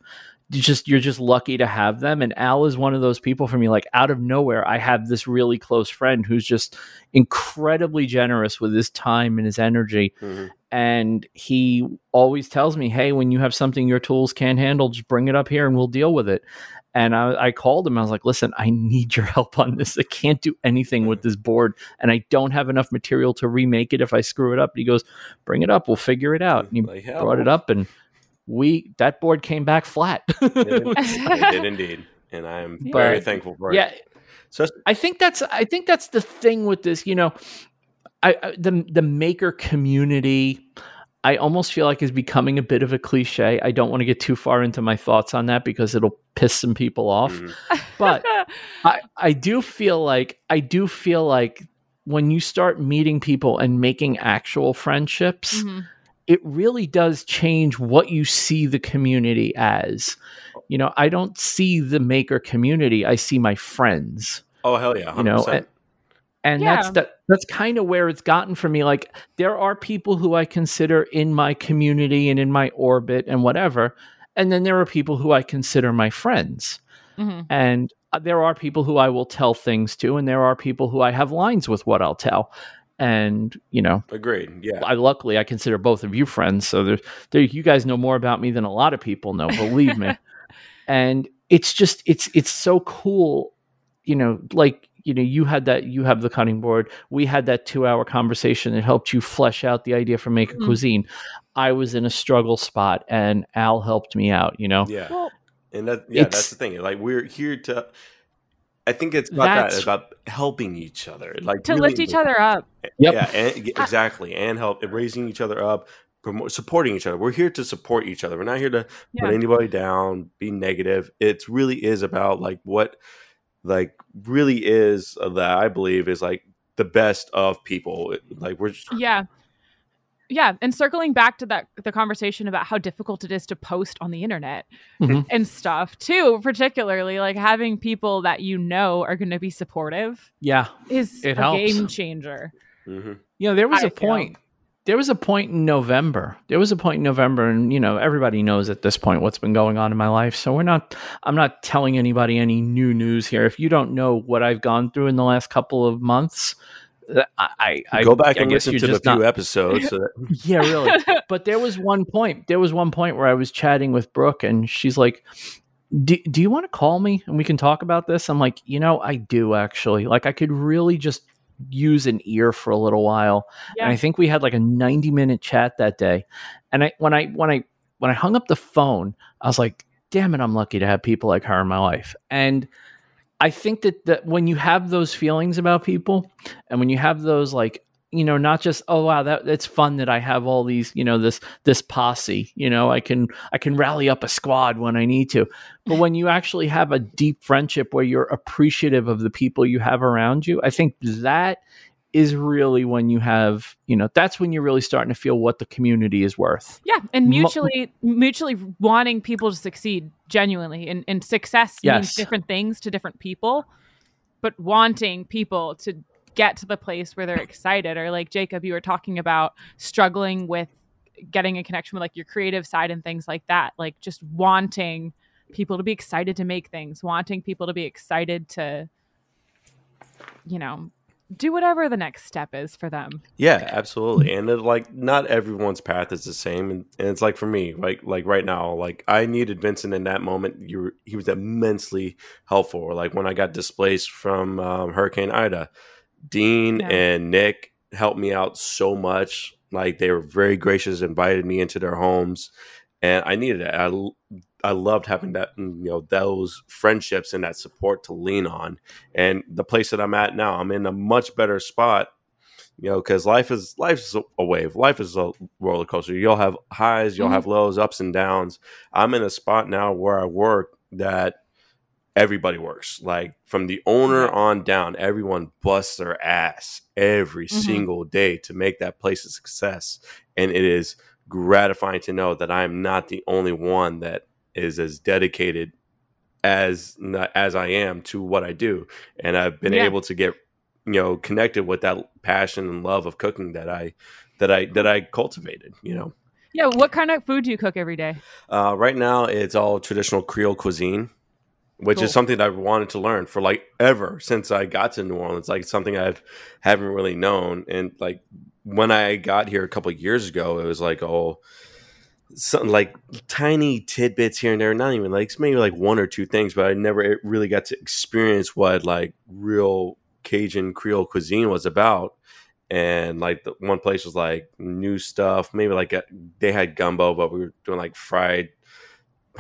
You just you're just lucky to have them. And al is one of those people for me like out of nowhere i have this really close friend who's just incredibly generous with his time and his energy. Hmm and he always tells me hey when you have something your tools can't handle just bring it up here and we'll deal with it. And I, I called him. I was like listen i need your [laughs] help on this. I can't do anything with this board and i don't have enough material to remake it if i screw it up. And he goes bring it up. We'll figure it out. And he brought it up and we that board came back flat It, [laughs] it did indeed, and I'm Yeah. very thankful for it. yeah So I think that's I think that's the thing with this. You know, I, I the the maker community. I almost feel like is becoming a bit of a cliche. I don't want to get too far into my thoughts on that because it'll piss some people off. Mhm. But [laughs] I I do feel like I do feel like when you start meeting people and making actual friendships, Mhm. It really does change what you see the community as. You know, I don't see the maker community. I see my friends oh hell yeah, you know 100%. and, and that's Yeah. that that's kind of where it's gotten for me like there are people who i consider in my community and in my orbit and whatever and then there are people who i consider my friends Mhm. and uh, there are people who i will tell things to and there are people who i have lines with what i'll tell and you know agreed. Yeah, I luckily I consider both of you friends, so there, there you guys know more about me than a lot of people know. Believe me, [laughs] and it's just it's it's so cool, you know. Like you know, you had that you have the cutting board. We had that two hour conversation it helped you flesh out the idea for Make a Mhm. Cuisine. I was in a struggle spot, and Al helped me out. You know, yeah, Well, and that yeah, It's- that's the thing. Like we're here to. I think it's about that. That's- It's about helping each other, like to really- lift each other up. Yep. Yeah, and, exactly, and help raising each other up, promote, supporting each other. We're here to support each other. We're not here to Yeah. put anybody down, be negative. It really is about like what, like really is uh, that I believe is like the best of people. Like we're just, Yeah. Yeah, and circling back to that the conversation about how difficult it is to post on the internet Mhm. and stuff too, particularly like having people that you know are going to be supportive yeah. is It a helps. game changer. mhm. You know, there was I a feel. point. There was a point in November. There was a point in November, and you know, everybody knows at this point what's been going on in my life. So we're not. I'm not telling anybody any new news here. If you don't know what I've gone through in the last couple of months, th- I, I, I go back I and listen to the few not- episodes. So that, [laughs] yeah, really. but there was one point. There was one point where I was chatting with Brooke, and she's like, do, "Do you want to call me and we can talk about this?" I'm like, "You know, I do actually. Like, I could really just use an ear for a little while." Yeah. And I think we had like a 90 minute chat that day. And I when I when I when I hung up the phone, I was like, "Damn it, I'm lucky to have people like her in my life." And I think that that when you have those feelings about people, and when you have those like you know not just oh wow that it's fun that i have all these you know this this posse you know i can i can rally up a squad when i need to. But when you actually have a deep friendship where you're appreciative of the people you have around you i think that is really when you have you know that's when you're really starting to feel what the community is worth. Yeah, and Mo- mutually mutually wanting people to succeed genuinely and, and success means different things to different people, but wanting people to get to the place where they're excited or like Jacob you were talking about struggling with getting a connection with like your creative side and things like that, like just wanting people to be excited to make things, wanting people to be excited to you know, do whatever the next step is for them. yeah, absolutely. And it, like not everyone's path is the same, and, and it's like for me, like like right now, like I needed Vincent in that moment. You were, he was immensely helpful. Like when I got displaced from um, Hurricane Ida, Dean Yeah. and Nick helped me out so much. Like they were very gracious, invited me into their homes, and I needed it. I I loved having that, mm, you know, those friendships and that support to lean on. And the place that I'm at now, I'm in a much better spot, you know, because life is life is a wave. Life is a roller coaster. You'll have highs, you'll Mhm. have lows, ups and downs. I'm in a spot now where I work that everybody works. Like from the owner on down, everyone busts their ass every Mhm. single day to make that place a success. And it is gratifying to know that I'm not the only one that is as dedicated as as I am to what I do, and I've been Yeah. able to get you know connected with that passion and love of cooking that I that I that I cultivated. You know, Yeah, what kind of food do you cook every day? Uh, right now, it's all traditional Creole cuisine, which Cool. is something I've wanted to learn for like ever since I got to New Orleans. Like something I've haven't really known, and like when I got here a couple years ago, it was like oh, something like tiny tidbits here and there. Not even like maybe like one or two things, but I never really got to experience what like real Cajun Creole cuisine was about. And like the one place was like new stuff, maybe like a, they had gumbo, but we were doing like fried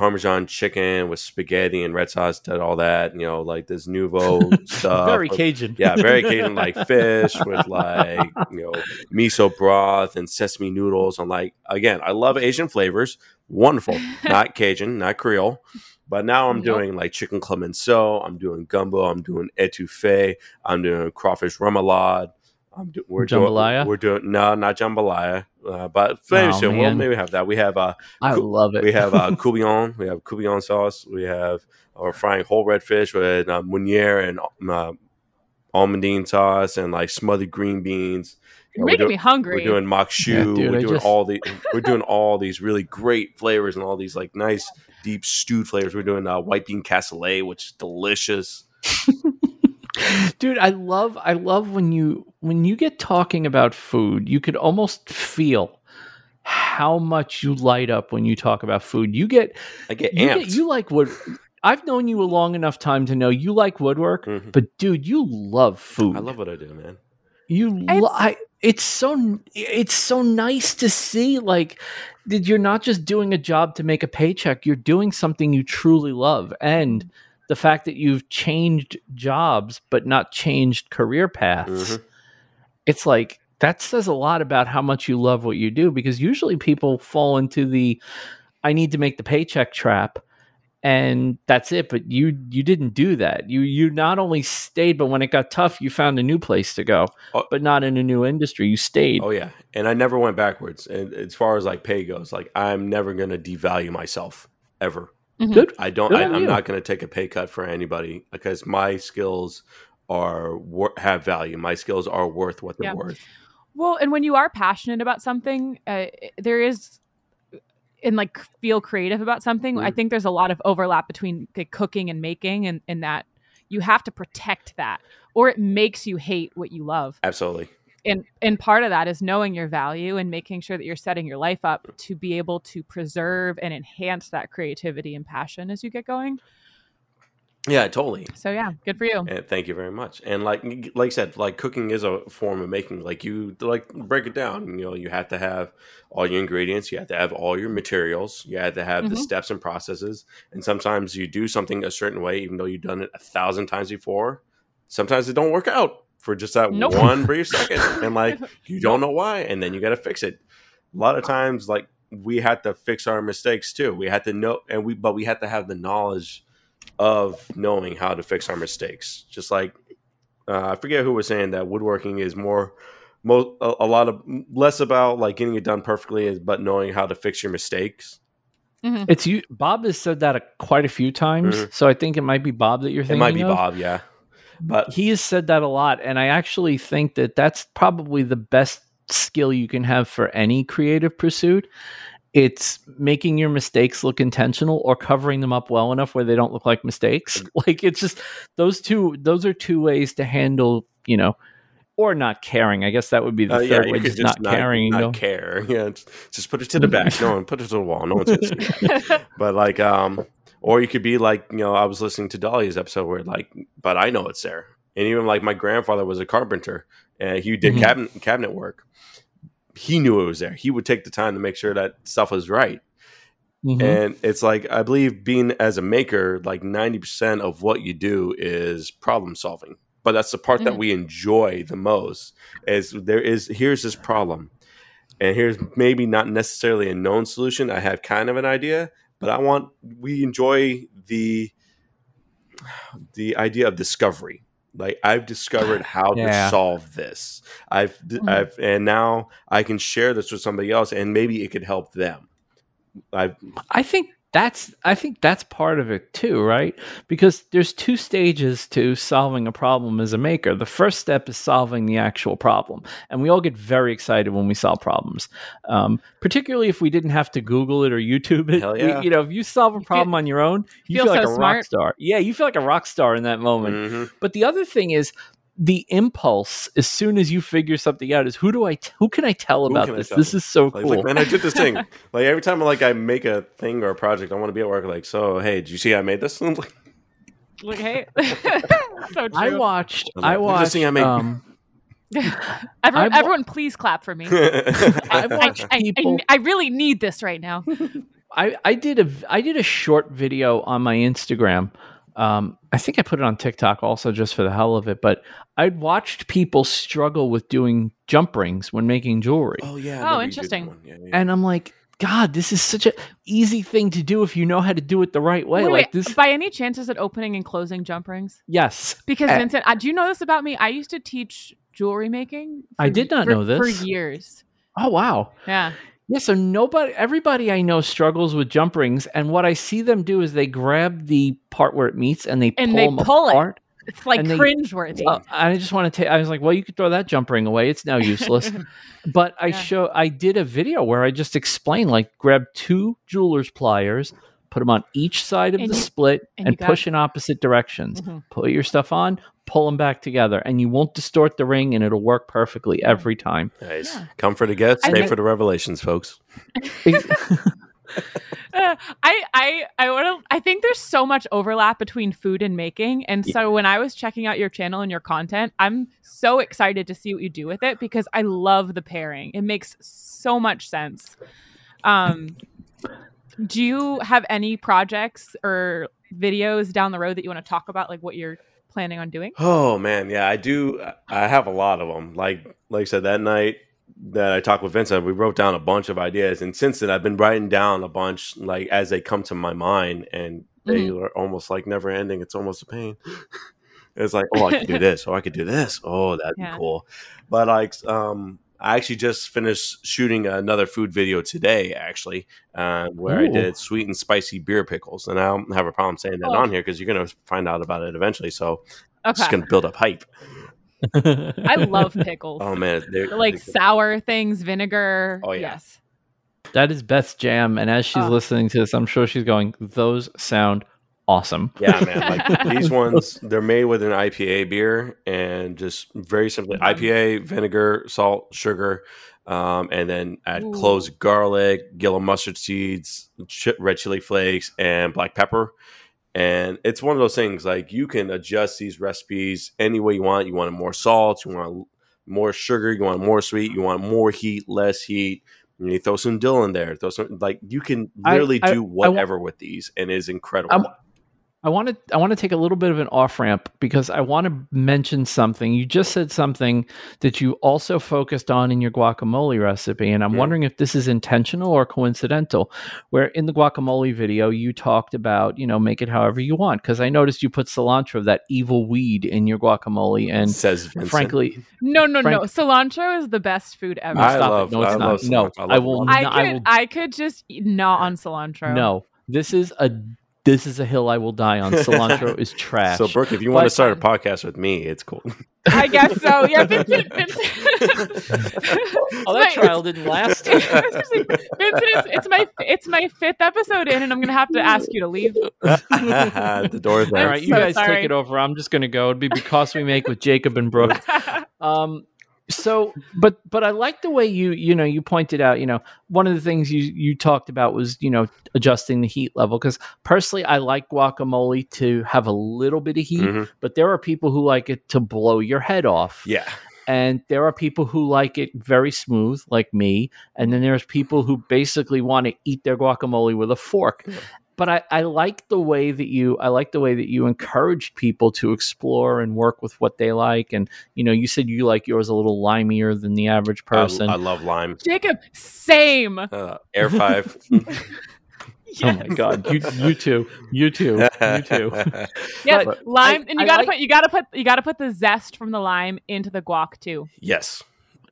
Parmesan chicken with spaghetti and red sauce, did all that. You know, like this nouveau [laughs] stuff. Very Cajun. yeah, very [laughs] Cajun, like fish with like you know miso broth and sesame noodles. And like again, I love Asian flavors. Wonderful, not [laughs] Cajun, not Creole. But now I'm doing like chicken clemenceau. I'm doing gumbo. I'm doing etouffee. I'm doing crawfish remoulade. I'm do- we're Jambalaya? Doing, we're doing no, not jambalaya. Uh, but maybe Oh, soon we'll man. maybe have that. We have uh, I Cool. love it. we have uh, [laughs] coubillon. We have coubillon sauce. We have uh, we're frying whole red fish with uh, meuniere and uh, almondine sauce and like smothered green beans. You're making doing- me hungry. We're doing mock Yeah, shoe. dude, we're I doing just- all the. We're doing all these really great flavors and all these like nice deep stewed flavors. We're doing uh, white bean cassoulet, which is delicious. [laughs] dude i love i love when you when you get talking about food you could almost feel how much you light up when you talk about food you get I get you, amped. get, you like wood i've known you a long enough time to know you like woodwork Mhm. but dude you love food I love what I do, man. you It's- lo- I, it's so it's so nice to see like that you're not just doing a job to make a paycheck you're doing something you truly love and the fact that you've changed jobs but not changed career paths Mhm. it's like that says a lot about how much you love what you do because usually people fall into the i need to make the paycheck trap and that's it but you you didn't do that you you not only stayed but when it got tough you found a new place to go Oh. but not in a new industry you stayed Oh yeah, and I never went backwards. And as far as like pay goes, like I'm never gonna devalue myself ever. Mhm. good I don't. Good I, I'm you. not going to take a pay cut for anybody because my skills are wor- have value. My skills are worth what they're Yeah. worth. Well, and when you are passionate about something, uh, there is and like feel creative about something. I Mhm. think there's a lot of overlap between like, cooking and making, and, and that you have to protect that, or it makes you hate what you love. Absolutely. And and part of that is knowing your value and making sure that you're setting your life up to be able to preserve and enhance that creativity and passion as you get going. Yeah, totally. So yeah, good for you. And thank you very much. And like like I said, like cooking is a form of making. Like you like break it down. You know, you have to have all your ingredients. You have to have all your materials. You have to have the Mhm. steps and processes. And sometimes you do something a certain way, even though you've done it a thousand times before. Sometimes it don't work out for just that Nope. one brief second, [laughs] and like you don't know why, and then you got to fix it. A lot of times, like we had to fix our mistakes too. We had to know, and we but we had to have the knowledge of knowing how to fix our mistakes. Just like uh, I forget who was saying that woodworking is more, mo- a, a lot of less about like getting it done perfectly, is but knowing how to fix your mistakes. Mhm. it's you bob has said that a, quite a few times Mhm. so i think it might be bob that you're It thinking might be of. Bob, yeah, but he has said that a lot and i actually think that that's probably the best skill you can have for any creative pursuit it's making your mistakes look intentional or covering them up well enough where they don't look like mistakes [laughs] like it's just those two those are two ways to handle you know or not caring i guess that would be the uh, third yeah, way you just, not, caring you not know? care. [laughs] Yeah, just, just put it to the back. No [laughs] one put it to the wall. No one's see but like um or you could be like you know i was listening to dahlia's episode where like but i know it's there. And even like my grandfather was a carpenter and he did Mhm. cabinet cabinet work. He knew it was there. He would take the time to make sure that stuff was right. Mhm. and it's like i believe being as a maker like 90% of what you do is problem solving. But that's the part that Mhm. we enjoy the most is there is here's this problem. And here's maybe not necessarily a known solution. I have kind of an idea but i want we enjoy the the idea of discovery like i've discovered [sighs] how Yeah. to solve this i've Mhm. i've and now i can share this with somebody else and maybe it could help them i've I think that's I think that's part of it too, right? Because there's two stages to solving a problem as a maker. The first step is solving the actual problem, and we all get very excited when we solve problems, um, particularly if we didn't have to Google it or YouTube it. Hell We- yeah. you know, if you solve a problem on your own, you feel feel, like so a rock star. Yeah, you feel like a rock star in that moment. Mhm. But the other thing is the impulse as soon as you figure something out is who do I t- who can I tell Who about can I this? tell? This is so Like, cool. like, man, I did this thing. [laughs] like every time, like I make a thing or a project, I want to be at work. Like, so hey, did you see I made this? [laughs] I'm like, Like, hey, [laughs] so true. I watched I was I like, "Look at this watched I made." um everyone, I wa- everyone, please clap for me. I I, watched I, I, I really need this right now. I, I did a I did a short video on my Instagram. Um, I think I put it on TikTok also just for the hell of it. But I'd watched people struggle with doing jump rings when making jewelry, oh yeah. Oh, remember you did interesting. Yeah, yeah. and I'm like, God, this is such an easy thing to do if you know how to do it the right way. Wait, like wait, this, By any chance, is it opening and closing jump rings? yes. Because Uh, Vincent, uh, do you know this about me? I used to teach jewelry making. I did not for- know this. for years. Oh wow. Yeah, Yeah, so nobody, everybody I know struggles with jump rings, and what I see them do is they grab the part where it meets and they And pull they them pull it. apart. it's like cringeworthy. Well, I just want to take. I was like, well, you could throw that jump ring away; it's now useless. [laughs] but I Yeah. show, I did a video where I just explained, like, grab two jeweler's pliers, put them on each side of And the you- split, and and, push in opposite directions. Mhm. Put your stuff on, pull them back together, and you won't distort the ring, and it'll work perfectly every time. nice. Yeah. Come for the gets, I stay think- for the revelations, folks. [laughs] Uh, I I I want to. I think there's so much overlap between food and making, and so when I was checking out your channel and your content, I'm so excited to see what you do with it because I love the pairing. It makes so much sense. Um, do you have any projects or videos down the road that you want to talk about, like what you're planning on doing? Oh man, yeah, I do. I have a lot of them. Like like I said that night that I talked with Vincent, we wrote down a bunch of ideas, and since then I've been writing down a bunch like as they come to my mind, and they Mm-hmm. are almost like never ending. It's almost a pain. [laughs] it's like, oh, I could do this. Oh, I could do this. Oh, that'd Yeah. be cool. But like, um, I actually just finished shooting another food video today, actually, uh, where I did sweet and spicy beer pickles, and I don't have a problem saying that Oh. on here because you're gonna find out about it eventually. So Okay, just gonna build up hype. I love [laughs] pickles. Oh man, they're, like they're- sour things, vinegar. Oh, yeah. Yes. that is Beth's jam, and as she's Oh. listening to this, I'm sure she's going, "Those sound awesome." yeah, man. [laughs] Like these ones, they're made with an IPA beer and just very simply. IPA, vinegar, salt, sugar, um, and then add Ooh. cloves garlic, yellow mustard seeds, ch- red chili flakes, and black pepper. And it's one of those things like you can adjust these recipes any way you want. You want more salt, you want more sugar, you want more sweet, you want more heat, less heat. You throw some dill in there. Throw some like you can literally I- do I whatever with these, and it's incredible. I'm- I want to I want to take a little bit of an off ramp because I want to mention something. You just said something that you also focused on in your guacamole recipe, and I'm Mhm. wondering if this is intentional or coincidental. Where in the guacamole video you talked about you know make it however you want because I noticed you put cilantro, that evil weed, in your guacamole, and says Vincent. frankly, No, no, no. Frank- Cilantro is the best food ever. no, I stop love- it. No, it's I not. love No, cilantro. I I, will. cilantro. I could, I will. I, could just eat gnaw on cilantro. No, this is a this is a hill I will die on. Cilantro [laughs] is trash. So, Brooke, if you want to start a podcast with me, it's cool. I guess so. Yeah, Vincent. Vincent. oh, that my- trial didn't last. I was just like, Vincent, it's, it's my it's my fifth episode in, and I'm gonna have to ask you to leave. [laughs] the door's All I'm there. right, you so guys sorry. take it over. I'm just going to go. It'd be because we make with Jacob and Brooke. [laughs] Um, so, but but I like the way you you know you pointed out. You know, one of the things you you talked about was you know adjusting the heat level because personally I like guacamole to have a little bit of heat, Mhm. but there are people who like it to blow your head off. Yeah. and there are people who like it very smooth like me and then there's people who basically want to eat their guacamole with a fork but I, I like the way that you i like the way that you encouraged people to explore and work with what they like and you know you said you like yours a little limier than the average person I love lime. Jacob, same. Uh, Air 5. [laughs] oh my god you you too you too you too [laughs] Yes, But lime, I- and you I gotta like- put you gotta put you gotta put the zest from the lime into the guac too. yes.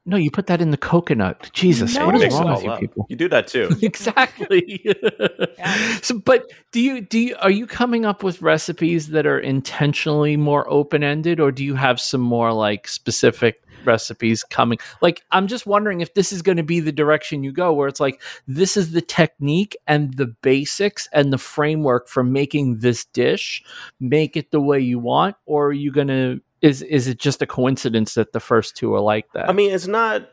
No, you put that in the coconut. Jesus, No. what You is mix it wrong with you up. people? You do that too. [laughs] exactly. [laughs] Yeah. [laughs] So, but do you do you, are you coming up with recipes that are intentionally more open ended, or do you have some more like specific recipes coming? Like, I'm just wondering if this is going to be the direction you go, where it's like this is the technique and the basics and the framework for making this dish, make it the way you want, or are you going to? Is is it just a coincidence that the first two are like that? I mean, it's not.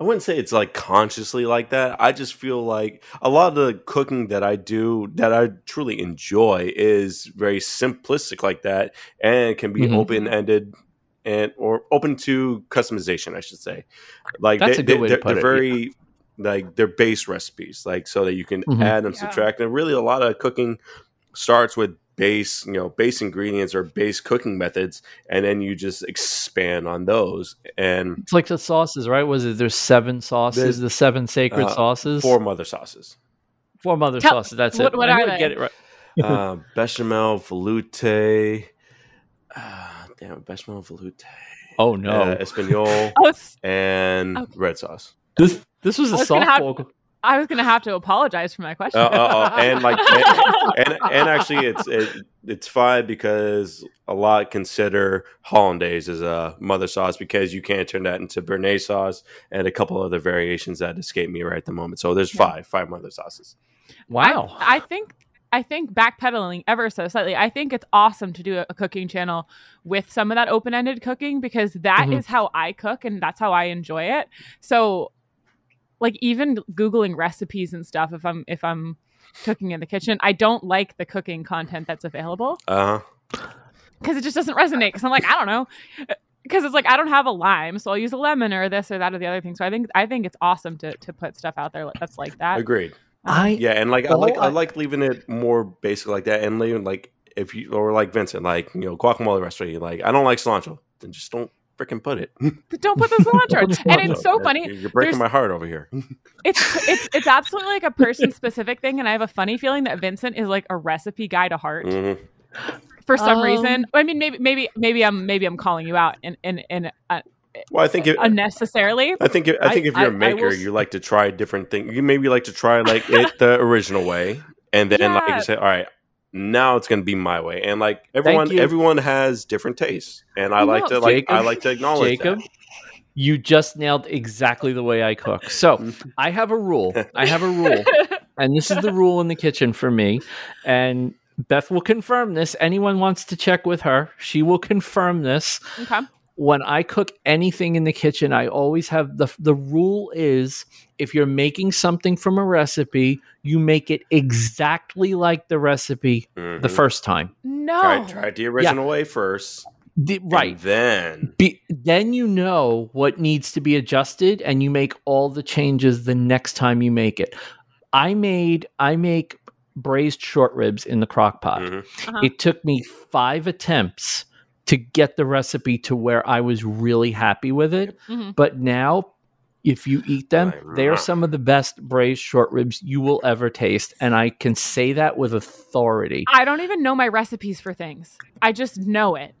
I wouldn't say it's like consciously like that. I just feel like a lot of the cooking that I do that I truly enjoy is very simplistic like that and can be Mhm. open ended and or open to customization, I should say. Like That's they, a good way to are put they're it, very like they're base recipes, like so that you can Mhm. add and Yeah. subtract. And really, a lot of cooking starts with base, you know, base ingredients or base cooking methods, and then you just expand on those. And It's like the sauces, right? Was it there's seven sauces, There's, the seven sacred uh, sauces, four mother sauces. four mother Tell- sauces. That's what- it. what I are they? Get it right. uh, [laughs] bechamel, velouté. Uh, damn, bechamel, velouté. Oh no, Uh, Espagnole [laughs] I was, and Okay. red sauce. this this was a I was gonna softball. I was going to have to apologize for my question. Uh, uh, uh, and like, and, [laughs] and and actually, it's it, it's fine because a lot consider hollandaise as a mother sauce because you can't turn that into béarnaise sauce and a couple other variations that escape me right at the moment. So there's Yeah. five five mother sauces. Wow. I, I think I think backpedaling ever so slightly. I think it's awesome to do a, a cooking channel with some of that open-ended cooking because that is Mhm. how I cook and that's how I enjoy it. So like even googling recipes and stuff if I'm if I'm cooking in the kitchen, I don't like the cooking content that's available Uh because it just doesn't resonate because I'm like, I don't know. Because it's like I don't have a lime, so I'll use a lemon or this or that or the other thing. So I think I think it's awesome to to put stuff out there that's like that. agreed. Um, I Yeah, and like I like I I- like leaving it more basic like that, and leaving like if you or like Vincent, like you know guacamole recipe, like I don't like cilantro, then just don't freaking put it. [laughs] don't put the cilantro. [laughs] Don't and it's so funny. You're you're breaking There's- my heart over here. [laughs] it's it's it's absolutely like a person specific thing, and I have a funny feeling that Vincent is like a recipe guy to heart Mhm. for some Um, reason. I mean, maybe maybe maybe I'm maybe I'm calling you out in in in uh, Well, I think it, unnecessarily. I think if, I think if you're I- a I maker, will you like to try different things. You maybe like to try like it the original way, and then like you say, all right, now it's going to be my way. And like everyone, everyone has different tastes, and I like No, to like I like to acknowledge Jacob, that. you just nailed exactly the way I cook. So [laughs] I have a rule. I have a rule, and this is the rule in the kitchen for me. And Beth will confirm this. Anyone wants to check with her, she will confirm this. okay. When I cook anything in the kitchen, I always have the the rule is if you're making something from a recipe, you make it exactly like the recipe the Mhm. first time. No. Try, try the original way first, The- and right. then Be, then you know what needs to be adjusted and you make all the changes the next time you make it. I made I make braised short ribs in the crock pot. Mhm. Uh-huh. It took me 5 attempts to get the recipe to where I was really happy with it. Mhm. But now, if you eat them, they are some of the best braised short ribs you will ever taste. And I can say that with authority. I don't even know my recipes for things. I just know it.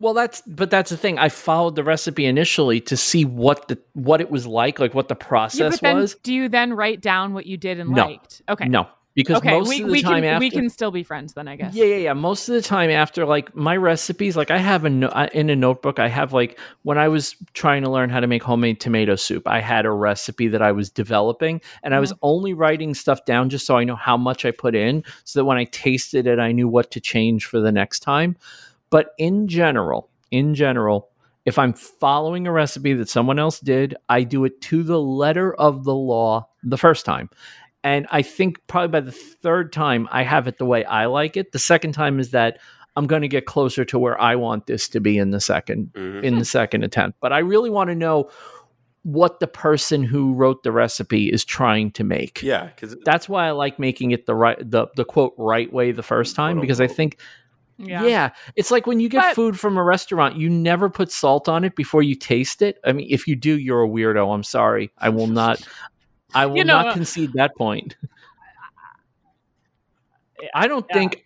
Well, that's but that's the thing. I followed the recipe initially to see what the what it was like, like what the Yeah, process but then was. do you then write down what you did and No. liked? Okay. No, because okay. most we, of the time can after we can still be friends then, I guess. Yeah, yeah, yeah. Most of the time after like my recipes, like I have a no- in a notebook, I have like when I was trying to learn how to make homemade tomato soup, I had a recipe that I was developing and I was mm-hmm. only writing stuff down just so I know how much I put in so that when I tasted it, I knew what to change for the next time. But in general, in general, if I'm following a recipe that someone else did, I do it to the letter of the law the first time. And I think probably by the third time I have it the way I like it. The second time is that I'm going to get closer to where I want this to be in the second Mhm. in the second attempt. But I really want to know what the person who wrote the recipe is trying to make. yeah, because That's why I like making it the right the the quote right way the first time Quote, because I think Yeah. yeah. It's like when you get But- food from a restaurant, you never put salt on it before you taste it. I mean, if you do, you're a weirdo. I'm sorry. I will not I will You know, not concede that point. I don't Yeah. think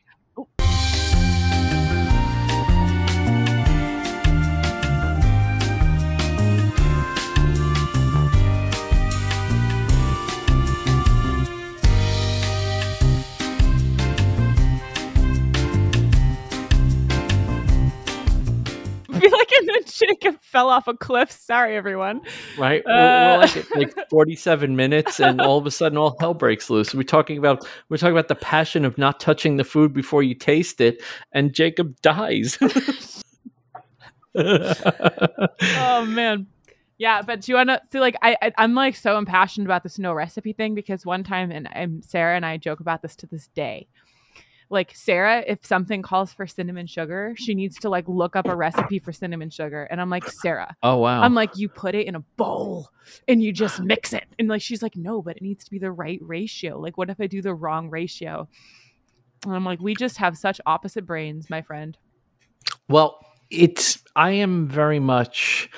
[laughs] Jacob fell off a cliff. Sorry, everyone. right? We're, Uh. we're like at [laughs] like 47 minutes, and all of a sudden, all hell breaks loose. We're talking about we're talking about the passion of not touching the food before you taste it, and Jacob dies. [laughs] oh man yeah but do you want to see like I, I i'm like so impassioned about this no recipe thing because one time and, and sarah and i joke about this to this day like sarah if something calls for cinnamon sugar she needs to like look up a recipe for cinnamon sugar. And i'm like sarah. Oh wow! i'm like you put it in a bowl and you just mix it. And like she's like no but it needs to be the right ratio. Like what if i do the wrong ratio? And i'm like we just have such opposite brains my friend. Well, it's I am very much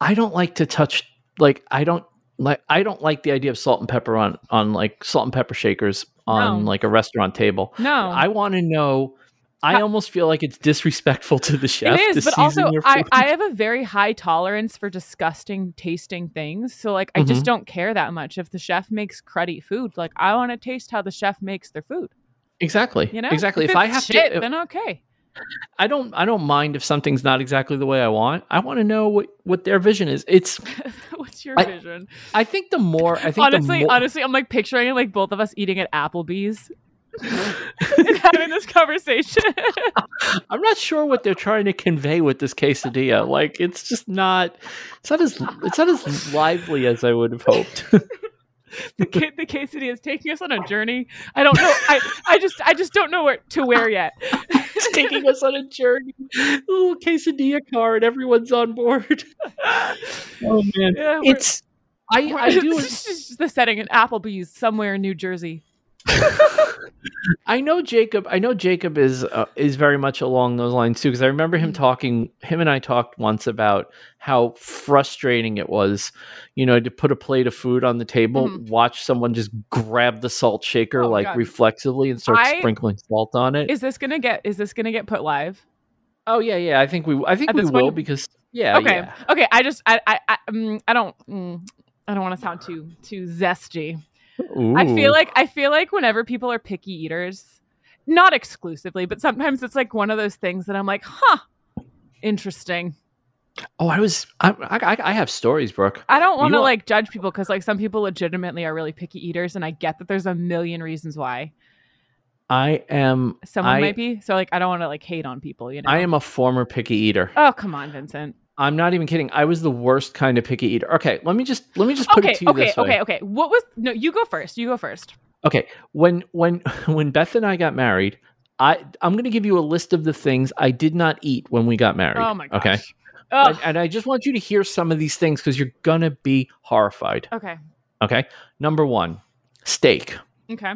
I don't like to touch like I don't like I don't like the idea of salt and pepper on on like salt and pepper shakers on No. like a restaurant table. no I want to know I almost feel like it's disrespectful to the chef It to but season also your I, food. I have a very high tolerance for disgusting tasting things. So like I Mm-hmm. just don't care that much if the chef makes cruddy food. Like I want to taste how the chef makes their food. exactly. You know, Exactly. If, it's I have shit, to then okay. I don't I don't mind if something's not exactly the way I want. I want to know what what their vision is. It's [laughs] What's your I- vision? I think the more I think Honestly, the more, honestly, I'm like picturing like both of us eating at Applebee's [laughs] and having this conversation. [laughs] I'm not sure what they're trying to convey with this quesadilla. Like it's just not it's not as it's not as lively as I would have hoped. The, ca- the quesadilla is taking us on a journey. I don't know. I, I just I just don't know where to where yet. it's [laughs] taking us on a journey. A little quesadilla car and everyone's on board. [laughs] Oh man. Yeah, It's I I do [laughs] This is just the setting in Applebee's somewhere in New Jersey. [laughs] I know Jacob. I know Jacob is uh, is very much along those lines too. Because I remember him Mhm. talking. Him and I talked once about how frustrating it was, you know, to put a plate of food on the table, Mhm. watch someone just grab the salt shaker Oh, like God. reflexively and start I- sprinkling salt on it. Is this gonna get? Is this gonna get put live? oh yeah, yeah. I think we. I think At we will point? because yeah, okay, yeah. okay. I just I I I, um, I don't mm, I don't want to sound too too zesty. I feel like I feel like whenever people are picky eaters, not exclusively, but sometimes it's like one of those things that I'm like, huh, interesting. Oh, I was. I I, I have stories, Brooke. I don't want to like judge people because like some people legitimately are really picky eaters, and I get that there's a million reasons why I am. someone I, might be. So like I don't want to like hate on people, you know. I am a former picky eater. Oh come on, Vincent. I'm not even kidding. I was the worst kind of picky eater. Okay, let me just let me just put Okay, it to you okay, this way. okay, okay. okay. What was no? You go first. You go first. Okay, when when [laughs] when Beth and I got married, I I'm going to give you a list of the things I did not eat when we got married. Oh my gosh. Okay, Ugh. and, and I just want you to hear some of these things because you're gonna be horrified. Okay. Okay, number one, steak. Okay.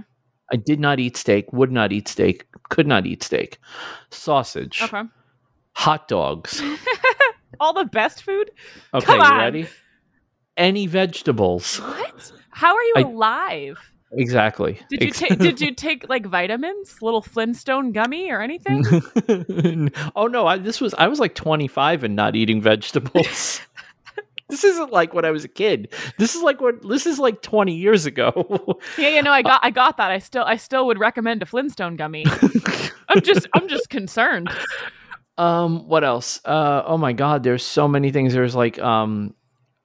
I did not eat steak. Would not eat steak. Could not eat steak. Sausage. Okay. Hot dogs. [laughs] All the best food. Okay, Come you on. ready? Any vegetables? What? How are you I- alive? Exactly. Did you take? Did [laughs] you take like vitamins, little Flintstone gummy or anything? [laughs] oh no, I, this was I was like 25 and not eating vegetables. [laughs] this isn't like when I was a kid. This is like what this is like 20 years ago. yeah, yeah. No, I got, I got that. I still, I still would recommend a Flintstone gummy. I'm just, I'm just concerned. Um what else? Uh oh my god, there's so many things. There's like um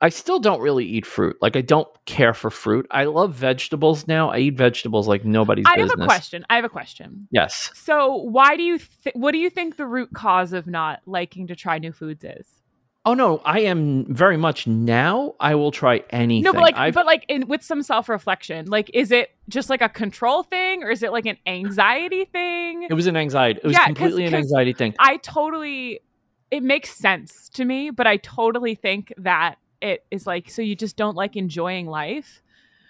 I still don't really eat fruit. Like I don't care for fruit. I love vegetables now. I eat vegetables like nobody's I business. have a question. I have a question. Yes. So, why do you, th- what do you think the root cause of not liking to try new foods is? Oh no, I am very much now. I will try anything. No, but like, I've- but like, in, with some self reflection, like, is it just like a control thing, or is it like an anxiety thing? it was an anxiety. It was Yeah, 'cause- completely an 'cause anxiety thing. I totally it makes sense to me, but I totally think that it is like so you just don't like enjoying life.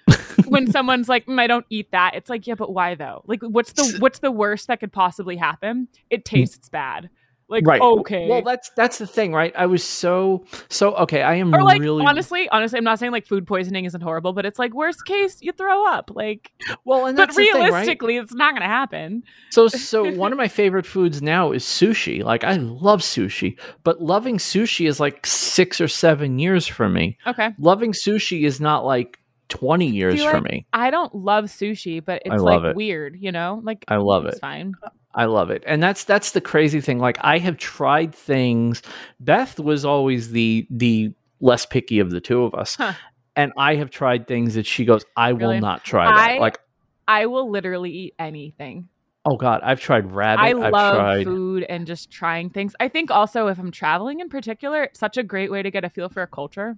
[laughs] when someone's like, mm, I don't eat that, it's like, yeah, but why though? Like what's the [laughs] what's the worst that could possibly happen? It tastes bad. Like right. okay. Well, that's that's the thing, right? I was so so okay. I am or like really honestly, honestly, I'm not saying like food poisoning isn't horrible, but it's like worst case you throw up. Like well, and but the thing, right? realistically it's not gonna happen. So so [laughs] one of my favorite foods now is sushi. Like I love sushi, but loving sushi is like six or seven years for me. Okay. Loving sushi is not like 20 years See, for me. I don't love sushi, but it's like it. weird, you know? Like I love it's it. fine. I love it. And that's that's the crazy thing. Like I have tried things. Beth was always the the less picky of the two of us. Huh. And I have tried things that she goes, I will not try that. I- like, I will literally eat anything. oh God, I've tried rabbit. I have love tried food and just trying things. I think also if I'm traveling in particular, it's such a great way to get a feel for a culture.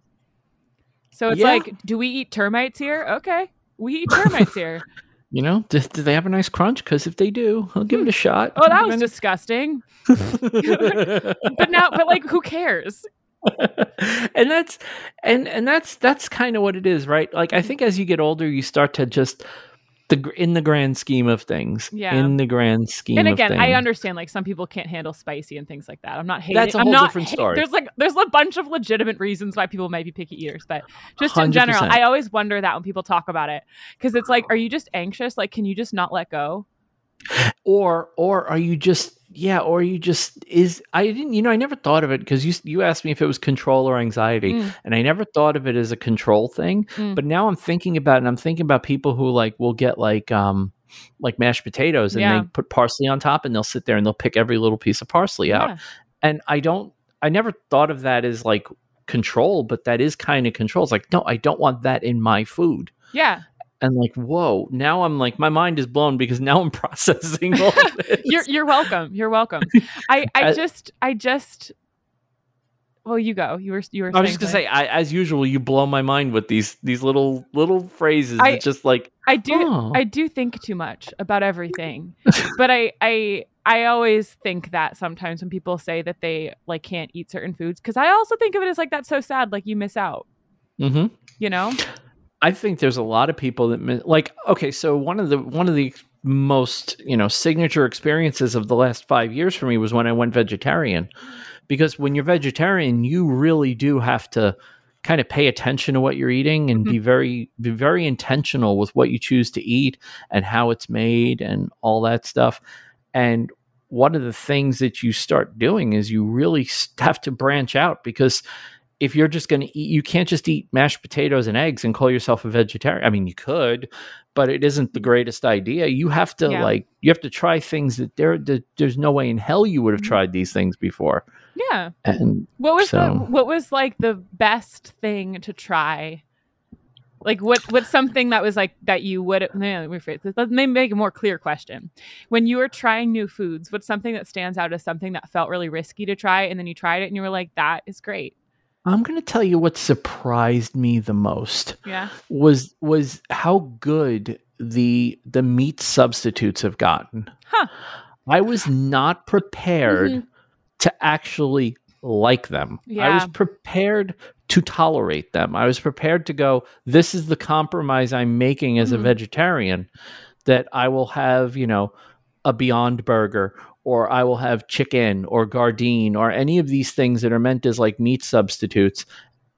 So it's Yeah. like, do we eat termites here? Okay. We eat termites here. [laughs] you know, do, do they have a nice crunch? Because if they do, I'll give it a hmm. shot. Oh, that was disgusting. [laughs] But now, but like, who cares? [laughs] and that's and and that's that's kind of what it is right like i think as you get older you start to just the in the grand scheme of things Yeah. in the grand scheme And again, I understand like some people can't handle spicy and things like that. I'm not hating. That's a whole not different hate- story. There's like there's a bunch of legitimate reasons why people might be picky eaters, but just in general, I always wonder that when people talk about it because it's like, are you just anxious? Like, can you just not let go? or or are you just yeah or you just is i didn't you know i never thought of it because you you asked me if it was control or anxiety Mm. and i never thought of it as a control thing Mm. but now i'm thinking about it and i'm thinking about people who like will get like um like mashed potatoes and Yeah. they put parsley on top and they'll sit there and they'll pick every little piece of parsley out Yeah. and i don't i never thought of that as like control but that is kind of control it's like no i don't want that in my food Yeah. And like whoa now i'm like my mind is blown because now i'm [laughs] processing all [laughs] this You're you're welcome. You're welcome. [laughs] I I just I just well, you go. You were you were I was just gonna say, I, as usual, you blow my mind with these these little little phrases. I- that just like I do oh, I do think too much about everything. but I I I always think that sometimes when people say that they like can't eat certain foods cuz I also think of it as like that's so sad like you miss out, Mhm. you know? I think there's a lot of people that like. Okay, so one of the one of the most you know signature experiences of the last five years for me was when I went vegetarian, because when you're vegetarian, you really do have to kind of pay attention to what you're eating and mm-hmm. be very be very intentional with what you choose to eat and how it's made and all that stuff. And one of the things that you start doing is you really have to branch out because if you're just going to eat, you can't just eat mashed potatoes and eggs and call yourself a vegetarian. I mean, you could, but it isn't the greatest idea. You have to Yeah. like, you have to try things that there, that there's no way in hell you would have Mhm. tried these things before. Yeah. And What was the what was like the best thing to try? Like what what's something that was like that you would no, let me rephrase this. Let me make a more clear question. When you were trying new foods, what's something that stands out as something that felt really risky to try and then you tried it and you were like, that is great. I'm going to tell you what surprised me the most Yeah. was was how good the the meat substitutes have gotten. Huh. I was not prepared Mhm. to actually like them. Yeah. I was prepared to tolerate them. I was prepared to go, this is the compromise I'm making as a Mhm. vegetarian that I will have, you know, a Beyond Burger or I will have chicken or Gardein or any of these things that are meant as like meat substitutes.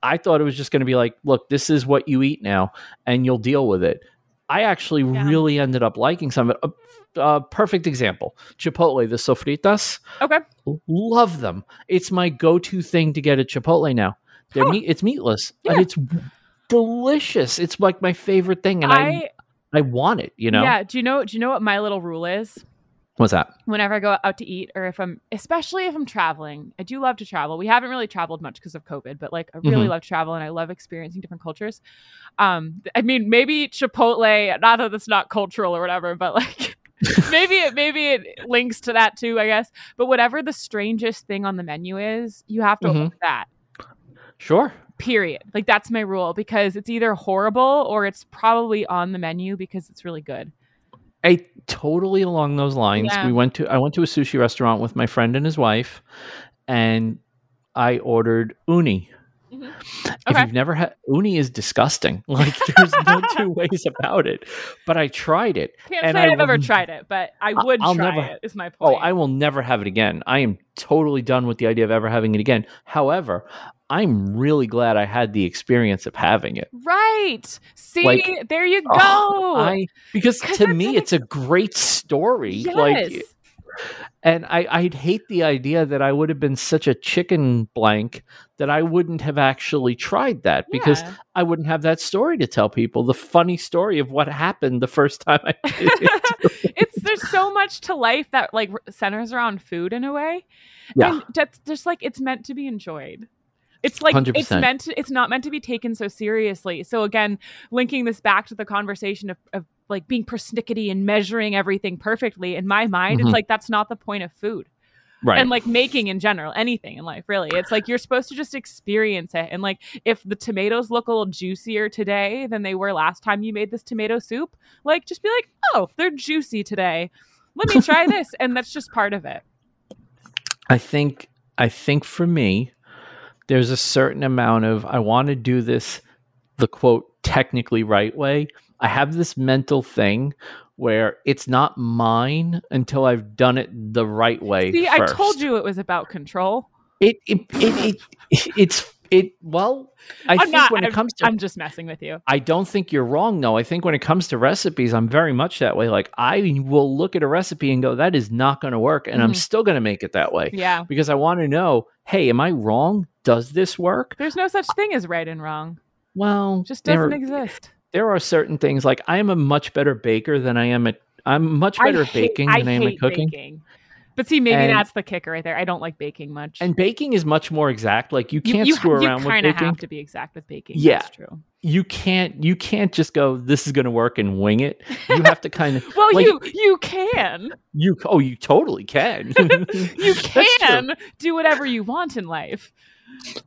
I thought it was just going to be like, look, this is what you eat now and you'll deal with it. I actually Yeah. really ended up liking some of it. A, a perfect example Chipotle, the sofritas. Okay. Love them. It's my go to thing to get at Chipotle now. They're Huh. meat, it's meatless Yeah. and it's delicious. It's like my favorite thing. And I, I I want it, you know? Yeah, do you know do you know what my little rule is? What's that? whenever I go out to eat or if I'm especially if I'm traveling. I do love to travel. We haven't really traveled much because of COVID, but like I really Mhm. love travel and I love experiencing different cultures. Um I mean maybe Chipotle, not that it's not cultural or whatever, but like [laughs] maybe it maybe it links to that too, I guess. But whatever the strangest thing on the menu is, you have to Mhm. order that. Sure. Period. Like that's my rule because it's either horrible or it's probably on the menu because it's really good. I totally along those lines. Yeah. We went to I went to a sushi restaurant with my friend and his wife, and I ordered uni. Mhm. If you've never had uni, is disgusting. [laughs] Like there's no [laughs] two ways about it. But I tried it. Can't And say I I've ever tried it, but I I- would I'll try never- it. Is my point? Oh. I will never have it again. I am totally done with the idea of ever having it again. However, I'm really glad I had the experience of having it. Right. See, Like, there you ah, go. Oh, I because 'Cause to me it's a great story. yes. Like And I, I'd hate the idea that I would have been such a chicken blank that I wouldn't have actually tried that because Yeah. I wouldn't have that story to tell people. The funny story of what happened the first time I [laughs] did it. it's there's so much to life that like centers around food in a way. Yeah. And that's just like it's meant to be enjoyed. It's like it's 100%. meant to it's not meant to be taken so seriously. So again, linking this back to the conversation of, of like being persnickety and measuring everything perfectly, in my mind, Mhm. it's like that's not the point of food. right. And like making in general, anything in life, really. It's like you're supposed to just experience it. And like if the tomatoes look a little juicier today than they were last time you made this tomato soup, like just be like, oh, they're juicy today. Let me try [laughs] this. And that's just part of it. I think I think for me, there's a certain amount of I want to do this the quote technically right way. I have this mental thing where it's not mine until I've done it the right way. See, I told you it was about control. it it, it, it it's it well I I'm think not- when it I'm- comes to I'm just messing with you. I don't think you're wrong though. I think when it comes to recipes, I'm very much that way. Like I will look at a recipe and go, that is not going to work. And I'm Mhm. still going to make it that way Yeah. because I want to know, hey, am I wrong? Does this work? There's no such thing as right and wrong. Well, It just doesn't exist. there are certain things like I am a much better baker than I am at I'm much better at baking I than I am at cooking. baking. But see, maybe And- that's the kicker right there. I don't like baking much. And baking is much more exact. Like you You- can't you, screw you around with baking. You kind of have to be exact with baking. Yeah. That's true. You can't you can't just go this is going to work and wing it. You have to [laughs] kind of Well, Like- you you can. you oh you totally can. [laughs] You [laughs] can do whatever you want in life.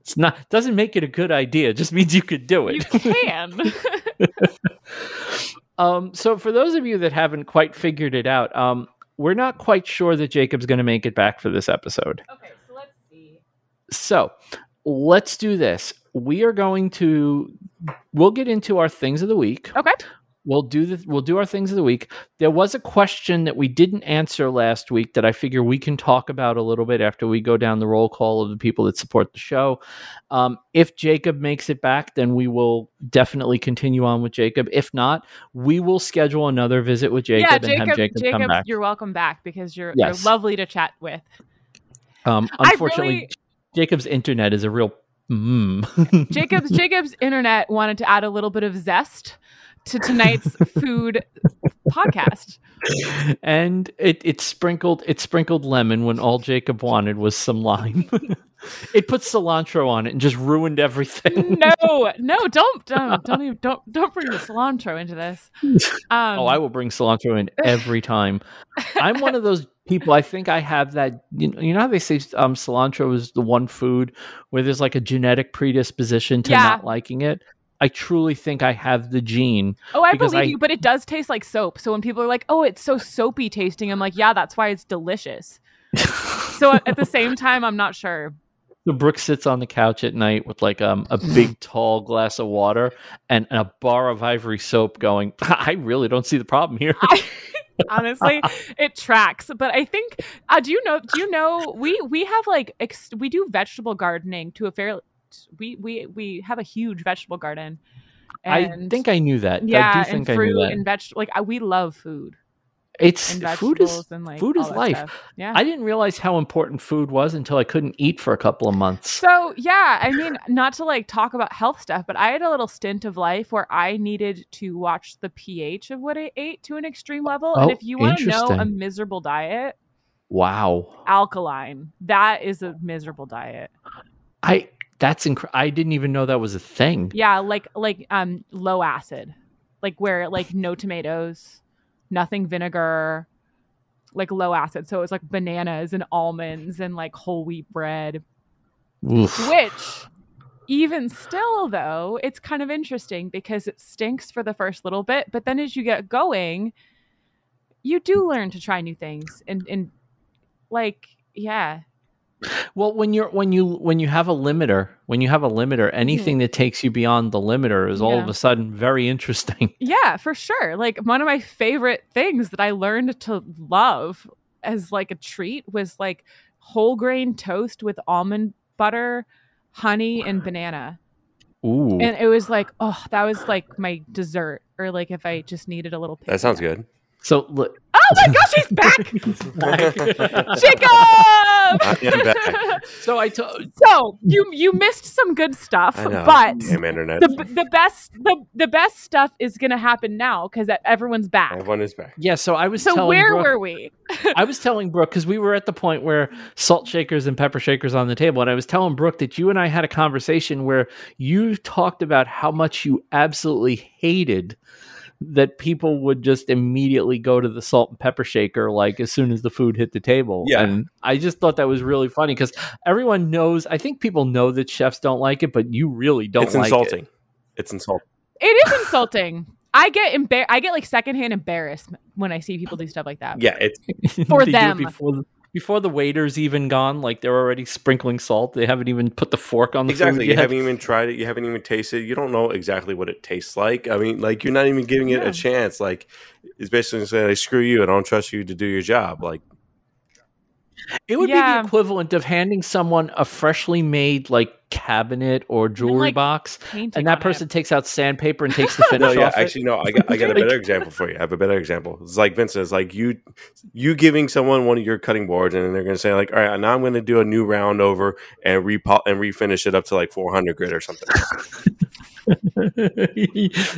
It's not doesn't make it a good idea. It just means you could do it. You can. [laughs] um, so for those of you that haven't quite figured it out, um, we're not quite sure that Jacob's going to make it back for this episode. okay, so let's see. So let's do this. We are going to we'll get into our things of the week. Okay. We'll do the we'll do our things of the week. There was a question that we didn't answer last week that I figure we can talk about a little bit after we go down the roll call of the people that support the show. Um, if Jacob makes it back, then we will definitely continue on with Jacob. If not, we will schedule another visit with Jacob yeah, and Jacob, have Jacob, come back. you're welcome back because you're, Yes. you're lovely to chat with. Um, unfortunately, really- Jacob's internet is a real. Mm. [laughs] Jacob's Jacob's internet wanted to add a little bit of zest to tonight's food podcast. and it, it sprinkled it sprinkled lemon when all Jacob wanted was some lime. [laughs] it put cilantro on it and just ruined everything. No, [laughs] no, don't don't don't even, don't don't bring the cilantro into this. Um, oh, I will bring cilantro in every time. I'm one of those people. I think I have that. You know, you know how they say um, cilantro is the one food where there's like a genetic predisposition to Yeah. not liking it. I truly think I have the gene. Oh, I believe I- you, but it does taste like soap. So when people are like, "Oh, it's so soapy tasting," I'm like, "Yeah, that's why it's delicious." [laughs] So at the same time, I'm not sure. So Brooke sits on the couch at night with like um, a big [laughs] tall glass of water and, and a bar of ivory soap going, [laughs] I really don't see the problem here. Honestly, it tracks. But I think, uh, do you know? Do you know? We we have like ex- we do vegetable gardening to a fair. We we we have a huge vegetable garden. I think I knew that. yeah, I do think and I fruit knew that. and vegetable. Like I, we love food it's and food is and like food is life. stuff. Yeah. I didn't realize how important food was until I couldn't eat for a couple of months. So yeah, I mean, not to like talk about health stuff, but I had a little stint of life where I needed to watch the pH of what I ate to an extreme level. Oh, and if you want to know a miserable diet, wow. alkaline. That is a miserable diet. I that's incredible. I didn't even know that was a thing. Yeah, like like um low acid. Like where like no tomatoes, nothing vinegar, like low acid. So it was like bananas and almonds and like whole wheat bread. Oof. Which, even still, though, it's kind of interesting because it stinks for the first little bit, but then as you get going, you do learn to try new things. And, and like, yeah. Well, when you're when you when you have a limiter, when you have a limiter, anything mm. that takes you beyond the limiter is all of a sudden very interesting. [laughs] Yeah, for sure. Like, one of my favorite things that I learned to love as like a treat was like whole grain toast with almond butter, honey, and banana. Ooh. And it was like, oh, that was like my dessert. Or like if I just needed a little pick That sounds good. so look, Oh, my gosh, he's back! [laughs] [laughs] Jacob! I am back. so I told So you you missed some good stuff, but Damn internet. the the best the the best stuff is gonna happen now because everyone's back. Everyone is back. yeah. So I was So telling where Brooke- were we? [laughs] I was telling Brooke because we were at the point where salt shakers and pepper shakers on the table, and I was telling Brooke that you and I had a conversation where you talked about how much you absolutely hated that people would just immediately go to the salt and pepper shaker like as soon as the food hit the table. Yeah. And I just thought that was really funny because everyone knows I think people know that chefs don't like it, but you really don't it's like insulting. It's insulting. It is insulting. I get embar- I get like secondhand embarrassment when I see people do stuff like that. Yeah, it's. For [laughs] They do it them. before the, before the waiter's even gone, like they're already sprinkling salt. They haven't even put the fork on the exactly. food You yet. haven't even tried it. You haven't even tasted it. You don't know exactly what it tastes like. I mean, like you're not even giving it Yeah. a chance. Like it's basically saying, like, "Screw you! I don't trust you to do your job." Like It would be the equivalent of handing someone a freshly made like cabinet or jewelry like, box, and that person it. takes out sandpaper and takes the [laughs] no, finish yeah, off. it. actually, no. I got, I got a [laughs] better example for you. I have a better example. It's like Vincent. It's like you, you giving someone one of your cutting boards, and they're going to say like, "All right, now I'm going to do a new round over and repo- and refinish it up to like 400 grit or something." [laughs]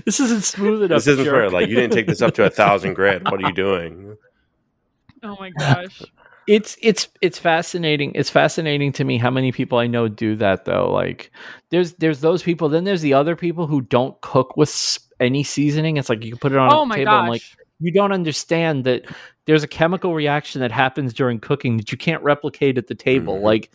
this isn't smooth enough. this isn't fair. Like you didn't take this up to a thousand grit. What are you doing? Oh my gosh. It's it's it's fascinating. It's fascinating to me how many people I know do that though. Like there's there's those people. Then there's the other people who don't cook with any seasoning. It's like you can put it on Oh a my table. gosh. and like you don't understand that there's a chemical reaction that happens during cooking that you can't replicate at the table. Mhm. Like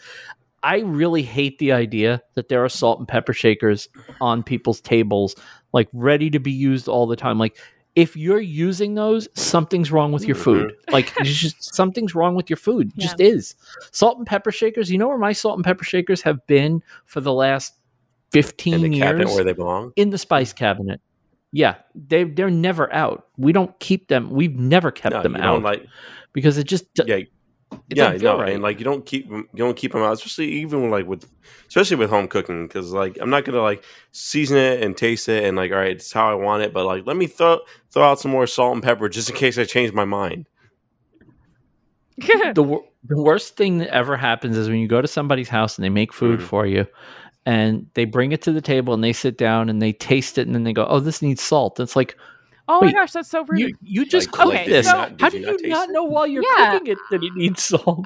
I really hate the idea that there are salt and pepper shakers on people's tables, like ready to be used all the time. Like if you're using those, something's wrong with your mm-hmm. food. Like it's just [laughs] something's wrong with your food. It Just is. Salt and pepper shakers. You know where my salt and pepper shakers have been for the last In fifteen the cabinet years where they belong. in the spice cabinet. Yeah, they they're never out. We don't keep them. We've never kept No, them out like because it just yeah, it yeah, no, right. and like you don't keep 'em- you don't keep them out, especially even like with especially with home cooking because like I'm not gonna like season it and taste it and like all right, it's how I want it, but like let me throw throw out some more salt and pepper just in case I change my mind. [laughs] the wor- the worst thing that ever happens is when you go to somebody's house and they make food Mhm. for you and they bring it to the table and they sit down and they taste it and then they go, "Oh, this needs salt." It's like oh my gosh, that's so rude. you you just Like- cooked like, did this. you not- did How you do not you taste not it? know while you're Yeah. cooking it that it needs salt?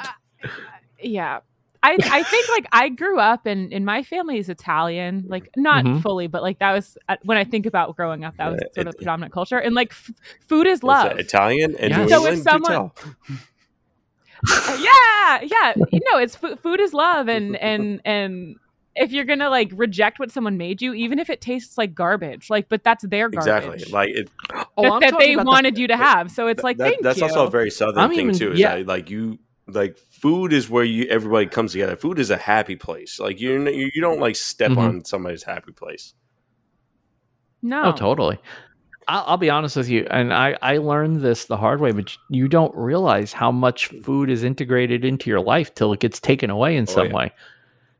yeah. I, I think like I grew up and in my family is Italian, like not Mhm. fully, but like that was uh, when I think about growing up, that was Yeah, sort it- of predominant culture. And like f- food is Is love. that Italian and Yeah. New So if someone- Uh, yeah, yeah. You know, it's fu- food is love, [laughs] and and and if you're gonna like reject what someone made you, even if it tastes like garbage, like, but that's their garbage exactly like it, Oh, [laughs] that, that they about the- wanted you to have. So it's like, that- thank that's you. also a very southern I'm thing even- too. Is yeah. that, like you like food is where you everybody comes together. Food is a happy place. Like you're you, you don't like step Mhm. on somebody's happy place. no, Oh, totally. I'll, I'll be honest with you, and I, I learned this the hard way, but you don't realize how much food is integrated into your life till it gets taken away in Oh, some yeah. way.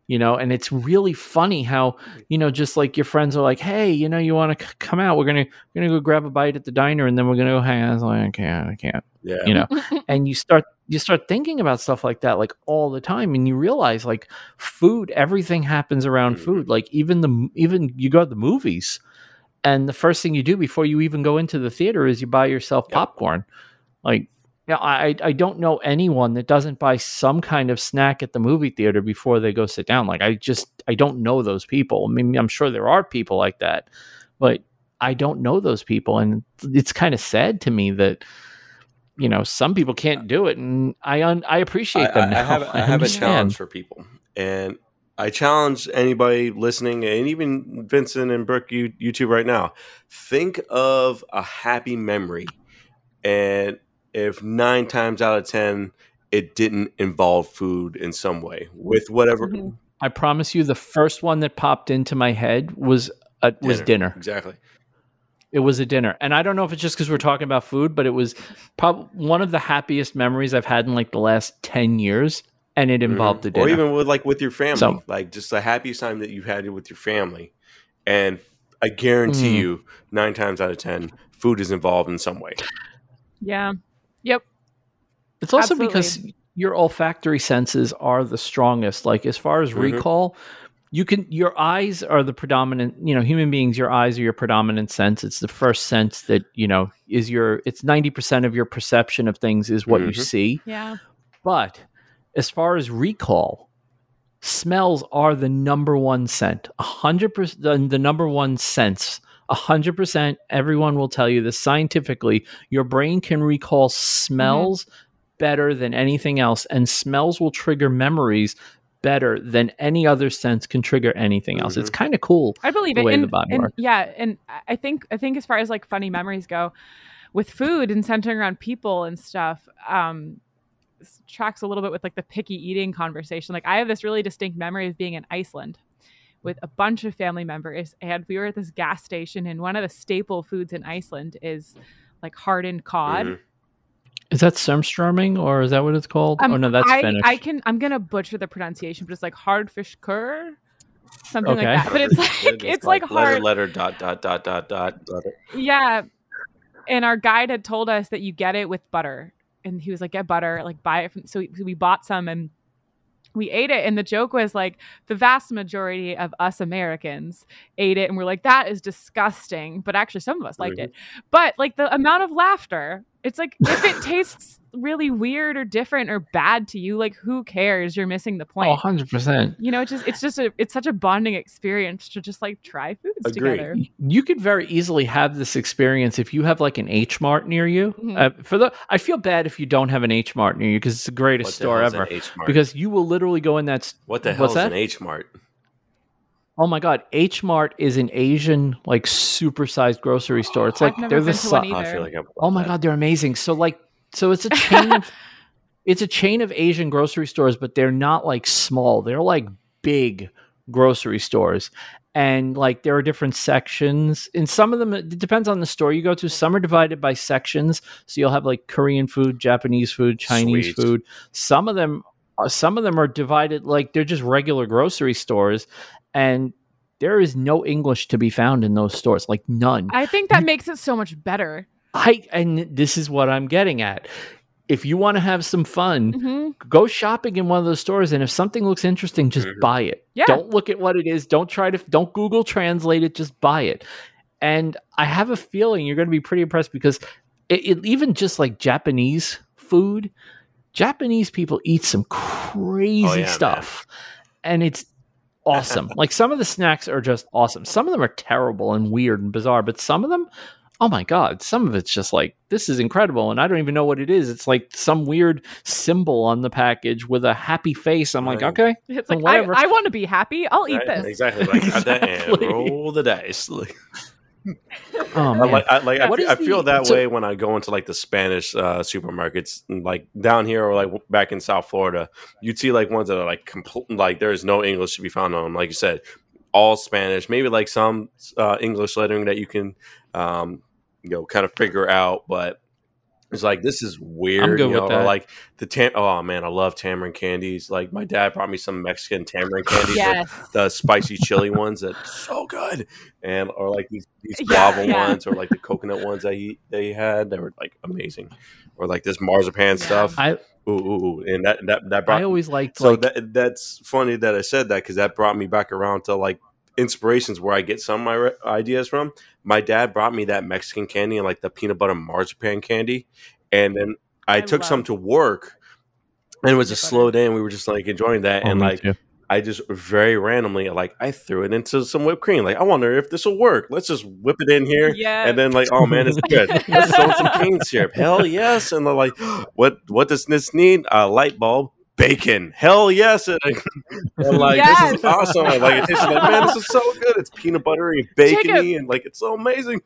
You know, and it's really funny how you know, just like your friends are like, "Hey, you know, you want to c- come out? We're gonna we're gonna go grab a bite at the diner, and then we're gonna go hang out." I was like, "I can't, I can't," Yeah. you know. [laughs] and you start you start thinking about stuff like that like all the time and you realize like food everything happens around Mhm. food like even the even you go to the movies and the first thing you do before you even go into the theater is you buy yourself Yep. popcorn like yeah, I I don't know anyone that doesn't buy some kind of snack at the movie theater before they go sit down. Like I just I don't know those people. I mean, I'm sure there are people like that, but I don't know those people, and it's kind of sad to me that you know some people can't do it, and I un- I appreciate I, them. I- now. I have, I have a challenge for people, and I challenge anybody listening, and even Vincent and Brooke, you you two right now. Think of a happy memory, and if nine times out of ten it didn't involve food in some way, with whatever Mhm. I promise you, the first one that popped into my head was uh, was dinner. exactly. It was a dinner, and I don't know if it's just because we're talking about food, but it was probably one of the happiest memories I've had in like the last ten years, and it involved Mhm. the dinner. or even with like with your family, So- like just the happiest time that you've had with your family, and I guarantee Mm. you, nine times out of ten, food is involved in some way. Yeah. Yep. It's also Absolutely. because your olfactory senses are the strongest. Like as far as Mhm. recall, you can your eyes are the predominant, you know, human beings, your eyes are your predominant sense. It's the first sense that, you know, is your it's 90% of your perception of things is what you Mhm. see. Yeah. But as far as recall, smells are the number one scent. A hundred percent, the, the number one sense. A hundred percent. Everyone will tell you this scientifically. Your brain can recall smells better than anything else, and smells will trigger memories better than any other sense can trigger anything else. It's kind of cool. I believe the it. way and, the body and yeah, and I think I think as far as like funny memories go, with food and centering around people and stuff, um, tracks a little bit with like the picky eating conversation. Like I have this really distinct memory of being in Iceland with a bunch of family members, and we were at this gas station, and one of the staple foods in Iceland is like hardened cod. Mhm. Is that Surströmming or is that what it's called? Um, oh no, that's I, Finnish. I can. I'm gonna butcher the pronunciation, but it's like hard fish cur, something Okay. like that. But it's [laughs] like it's, like, letter, hard. letter, dot, dot, dot, dot, dot. Yeah. And our guide had told us that you get it with butter. And he was like, get butter, like buy it from so we, we bought some and we ate it. And the joke was like the vast majority of us Americans ate it and we're like, that is disgusting. But actually some of us liked it. But like the amount of laughter, it's like if it [laughs] tastes really weird or different or bad to you, like who cares? You're missing the point. oh, 100%. You know, it's just it's just a it's such a bonding experience to just like try foods Agreed. together. you could very easily have this experience if you have like an H Mart near you. Mhm. Uh, for the, I feel bad if you don't have an H Mart near you because it's the greatest What the store hell ever. an Because you will literally go in that. s- what the what's hell is that? an H Mart? Oh my god, H Mart is an Asian like supersized grocery store. It's like I've never they're the been to one si- either. I feel like I'm. Oh my god, they're amazing. So like, so it's a chain of, [laughs] it's a chain of Asian grocery stores, but they're not like small. They're like big grocery stores, and like there are different sections. In some of them, it depends on the store you go to. Some are divided by sections, so you'll have like Korean food, Japanese food, Chinese Sweet. food. Some of them, uh, some of them are divided like they're just regular grocery stores, and there is no English to be found in those stores, like none. I think that makes it so much better. I and this is what I'm getting at. If you want to have some fun, hmm go shopping in one of those stores, and if something looks interesting, just Mhm. buy it. Yeah. Don't look at what it is. Don't try to. Don't Google Translate it. Just buy it. And I have a feeling you're going to be pretty impressed because it, it even just like Japanese food, Japanese people eat some crazy Oh, yeah, man. stuff, and it's [laughs] awesome. like some of the snacks are just awesome. Some of them are terrible and weird and bizarre, but some of them, oh my god, some of it's just like this is incredible, and I don't even know what it is. It's like some weird symbol on the package with a happy face. I'm like, Right. okay, It's like I, whatever. I want to be happy. I'll eat Right? this. Exactly. Like cut that and Exactly. roll the dice. [laughs] Like, oh I man, like, I, like, I, What fe- is I feel the- that so- way when I go into like the Spanish uh, supermarkets, like down here or like back in South Florida. You'd see like ones that are like complete, like there's no English to be found on them. Like you said, all Spanish. Maybe like some uh, English lettering that you can, um, you know, kind of figure out, but. It's like this is weird, good you know, with or that. like the tam. Oh man, I love tamarind candies. Like my dad brought me some Mexican tamarind candies. like, Yes. the spicy chili ones that so good, and or like these these guava yeah. ones, or like the coconut ones that he that he had, they were like amazing, or like this marzipan Yeah. stuff. I Ooh, ooh, ooh. and that that that brought. I always liked so like that that's funny that I said that because that brought me back around to like inspirations where I get some of my re- ideas from. My dad brought me that Mexican candy and like the peanut butter marzipan candy, and then I, I took some to work. And it was a peanut slow day, and we were just like enjoying that. Oh, and like too. I just very randomly, like, I threw it into some whipped cream. Like, I wonder if this will work. Let's just whip it in here. Yeah. And then, like, oh man, it's good. Let's throw some [laughs] cane syrup. Hell yes. And they're like, what What does this need? A light bulb. Bacon. Hell yes. And, I- [laughs] I'm like, this is awesome. I'm like, it tastes like, man, this is so good. It's peanut buttery and bacony, Jacob. and like, it's so amazing.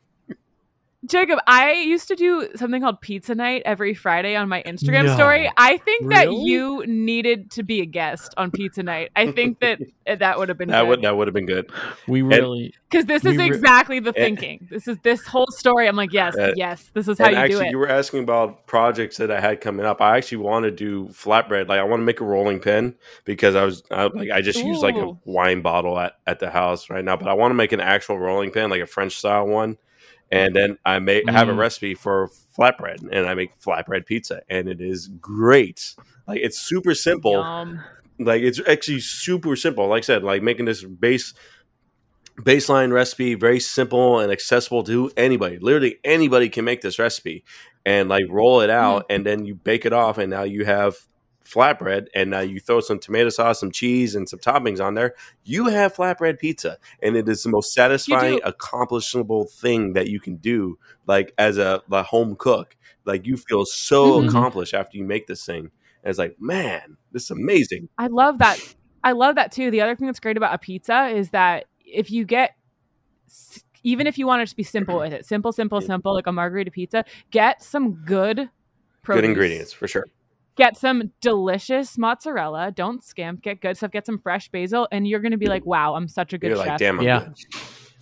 Jacob, I used to do something called pizza night every Friday on my Instagram No. story. I think that you needed to be a guest on pizza night. I think that [laughs] that would have been That would that would have been good. we really Because this we is re- exactly the and- thinking. This is this whole story. I'm like, yes, Uh, yes, this is how you actually, do it. you were asking about projects that I had coming up. I actually want to do flatbread. Like, I want to make a rolling pin because I was I, like, I just use like a wine bottle at, at the house right now. But I want to make an actual rolling pin, like a French style one. And then I make I have a Mm. recipe for flatbread, and I make flatbread pizza, and it is great. Like it's super simple. Yum. Like it's actually super simple. Like I said, like making this base baseline recipe very simple and accessible to anybody. Literally anybody can make this recipe and like roll it out, and then you bake it off, and now you have flatbread and now you throw some tomato sauce some cheese and some toppings on there you have flatbread pizza and it is the most satisfying accomplishable thing that you can do like as a, a home cook like you feel so Mhm. accomplished after you make this thing and it's like man this is amazing I love that. I love that too. The other thing that's great about a pizza is that if you get, even if you want it to be simple with it, simple, simple, simple, like a margherita pizza, get some good produce. good ingredients for sure Get some delicious mozzarella. Don't skimp. Get good stuff. Get some fresh basil, and you're gonna be like, "Wow, I'm such a good you're chef." like damn I'm Yeah.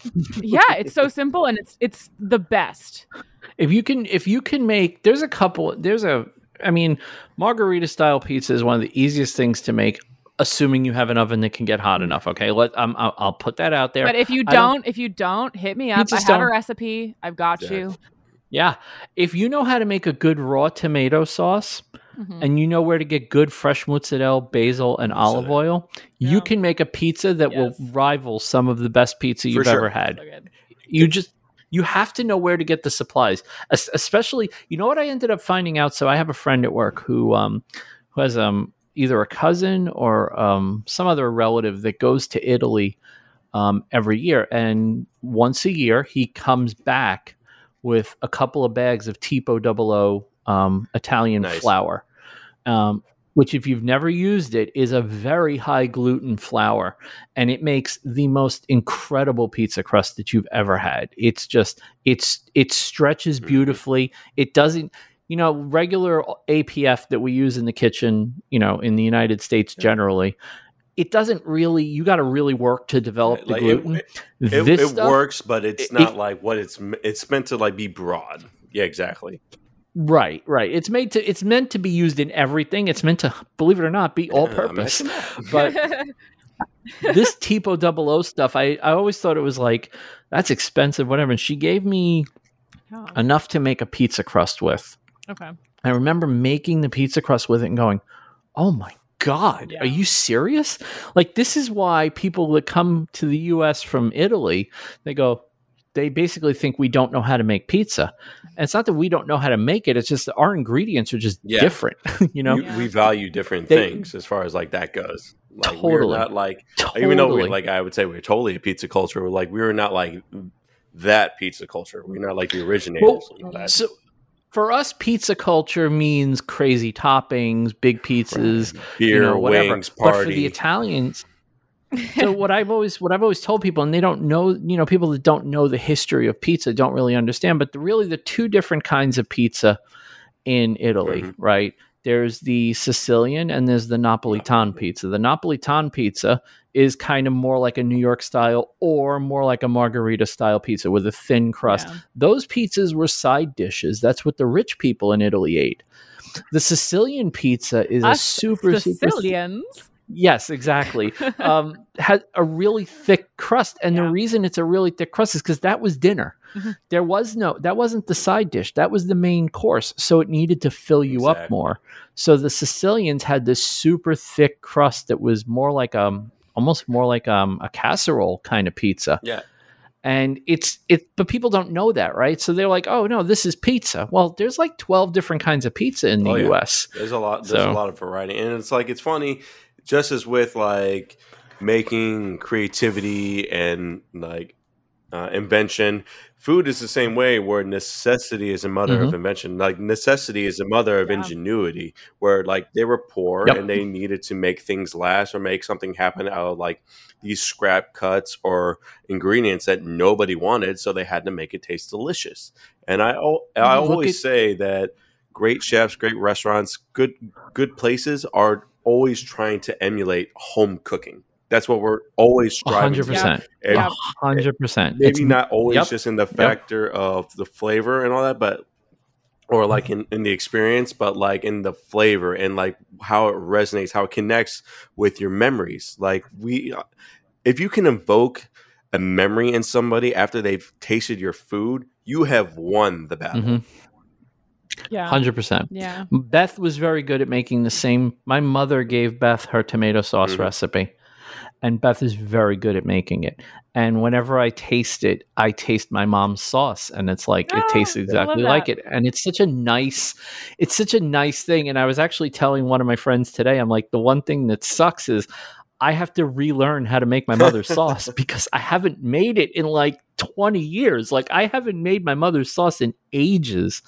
[laughs] yeah, it's so simple and it's it's the best. if you can if you can make there's a couple there's a i mean margherita style pizza is one of the easiest things to make assuming you have an oven that can get hot enough okay let um, I'll, I'll put that out there But if you don't- don't, if you don't, hit me up. I have a don't- recipe. I've got Yeah. you. yeah if you know how to make a good raw tomato sauce Mhm. and you know where to get good fresh mozzarella basil and olive Mozzarella. oil you can make a pizza that Yes. will rival some of the best pizza you've sure. ever had So you just you have to know where to get the supplies Es- especially you know what i ended up finding out so i have a friend at work who um who has um either a cousin or um some other relative that goes to italy um every year and once a year he comes back with a couple of bags of tipo double o um italian Nice. flour um which if you've never used it is a very high gluten flour and it makes the most incredible pizza crust that you've ever had. It's just it's it stretches Mhm. beautifully. It doesn't you know regular APF that we use in the kitchen, you know, in the United States generally, it doesn't really you got to really work to develop the Like, gluten. it, it, this it stuff- works but it's not it- like what it's it's meant to like be broad yeah exactly Right, right. It's made to it's meant to be used in everything. It's meant to believe it or not be all purpose. [laughs] but this [laughs] Tipo Double O stuff, I, I always thought it was like that's expensive, whatever. And she gave me Oh, enough to make a pizza crust with. okay. I remember making the pizza crust with it and going, "Oh my god, Yeah. are you serious?" Like this is why people that come to the U.S. from Italy, they go, they basically think we don't know how to make pizza. And it's not that we don't know how to make it; it's just that our ingredients are just Yeah. different. [laughs] you know, We- Yeah. we value different They- things as far as like that goes like Totally. we're not like totally. even though we're like I would say we're totally a pizza culture. We're like we're not like that pizza culture. We're not like the originators. Well, and that. So for us, pizza culture means crazy toppings, big pizzas, beer, you know, whatever. wings, But for the Italians, so [laughs] what I've always what I've always told people, and they don't know, you know, people that don't know the history of pizza don't really understand. But the, really, the two different kinds of pizza in Italy, Mhm. right? There's the Sicilian and there's the Napolitan pizza. The Napolitan pizza is kind of more like a New York style or more like a margherita style pizza with a thin crust. Yeah. Those pizzas were side dishes. That's what the rich people in Italy ate. The Sicilian pizza is a Us super super Sicilians. Yes, exactly. [laughs] um, had a really thick crust, and the reason it's a really thick crust is because that was dinner. Mhm. There was no, that wasn't the side dish. That was the main course. So it needed to fill you up more. So the Sicilians had this super thick crust that was more like um, almost more like um, a casserole kind of pizza. Yeah. And it's it, but people don't know that, right? So they're like, "Oh no, this is pizza." Well, there's like twelve different kinds of pizza in the Oh, yeah. U.S. There's a lot. There's So- a lot of variety, and it's like it's funny, just as with like making creativity and like uh, invention. Food is the same way, where necessity is a mother of invention. Like necessity is a mother of Yeah. ingenuity. Where like they were poor Yep. and they needed to make things last or make something happen out of like these scrap cuts or ingredients that nobody wanted, so they had to make it taste delicious. And I I always at- say that great chefs, great restaurants, good good places are always trying to emulate home cooking. That's what we're always striving hundred to. percent, And Yeah. hundred percent. Maybe not always yep. just in the factor of the flavor and all that, but or like in, in the experience, but like in the flavor and like how it resonates, how it connects with your memories. Like we, if you can evoke a memory in somebody after they've tasted your food, you have won the battle. Mhm. Yeah. 100%. Yeah. Beth was very good at making the same. My mother gave Beth her tomato sauce Mhm. recipe, and Beth is very good at making it. And whenever I taste it, I taste my mom's sauce, and it's like it Oh, tastes exactly like it. And it's such a nice, it's such a nice thing. And I was actually telling one of my friends today, I'm like, the one thing that sucks is I have to relearn how to make my mother's [laughs] sauce because I haven't made it in like 20 years. Like I haven't made my mother's sauce in ages.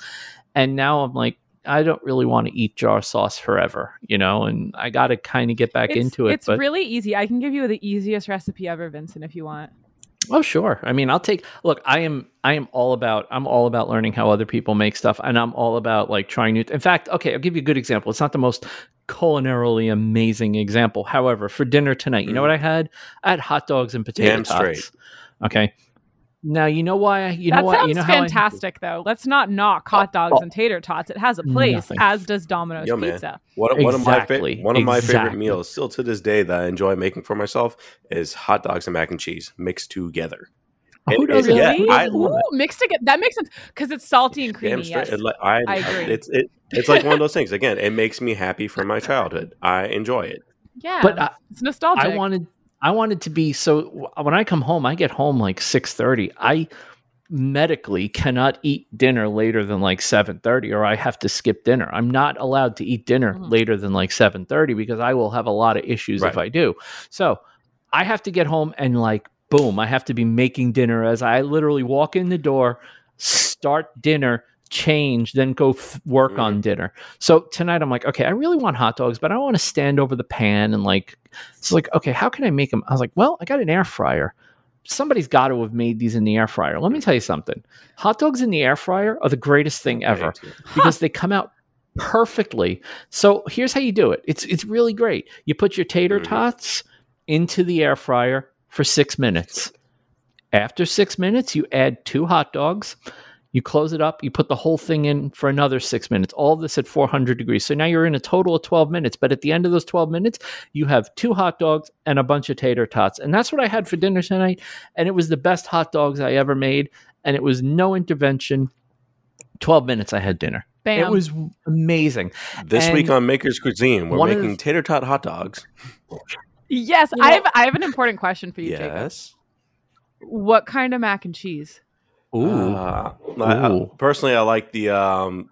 And now I'm like, I don't really want to eat jar sauce forever, you know, and I got to kind of get back It's, into it. it's but really easy. I can give you the easiest recipe ever, Vincent, if you want. oh, sure. I mean, I'll take. Look, I am. I am all about. I'm all about learning how other people make stuff, and I'm all about like trying new. In fact, okay, I'll give you a good example. It's not the most culinarily amazing example. However, for dinner tonight, you know Mm. what I had? I had hot dogs and potato Damn tots. straight. Okay. Now you know why. You that know what? sounds You know how I- fantastic, though. Let's not knock hot oh, dogs oh. and tater tots. It has a place, Nothing. as does Domino's Yo, man. Pizza. One, one of my Exactly, fa- one of my favorite meals, still to this day, that I enjoy making for myself, is hot dogs and mac and cheese mixed together. Who And- and doesn't? yeah, Really? I love Ooh, mixed together. That makes sense because it's salty and creamy. Yes. It, like, I, I agree. It's it, it's like one of those things. Again, it makes me happy from my childhood. I enjoy it. Yeah, But I, it's nostalgic. I wanted I wanted to be so when I come home, I get home like six thirty. I medically cannot eat dinner later than like seven thirty, or I have to skip dinner. I'm not allowed to eat dinner Mhm. later than like seven thirty because I will have a lot of issues if I do. So I have to get home and like boom, I have to be making dinner as I literally walk in the door, start dinner. Change, then go f- work Mm. on dinner. So tonight I'm like, okay, I really want hot dogs, but I don't want to stand over the pan and like it's like, okay, how can I make them? I was like, well, I got an air fryer. Somebody's got to have made these in the air fryer. Let me tell you something. Hot dogs in the air fryer are the greatest thing ever [laughs] because they come out perfectly. So here's how you do it. It's it's really great. You put your tater Mhm. tots into the air fryer for 6 minutes. After 6 minutes, you add two hot dogs. You close it up, you put the whole thing in for another 6 minutes. All this at 400 degrees. So now you're in a total of 12 minutes, but at the end of those 12 minutes, you have two hot dogs and a bunch of tater tots. And that's what I had for dinner tonight. And it was the best hot dogs I ever made. And it was no intervention. 12 minutes, I had dinner. Bam. It was amazing. This week on Maker's Cuisine, we're one of making the- tater tot hot dogs. yes, You I have. I have an important question for you, Jacob. Yes. What kind of mac and cheese? Ooh. Uh, I- I- personally, I like the um,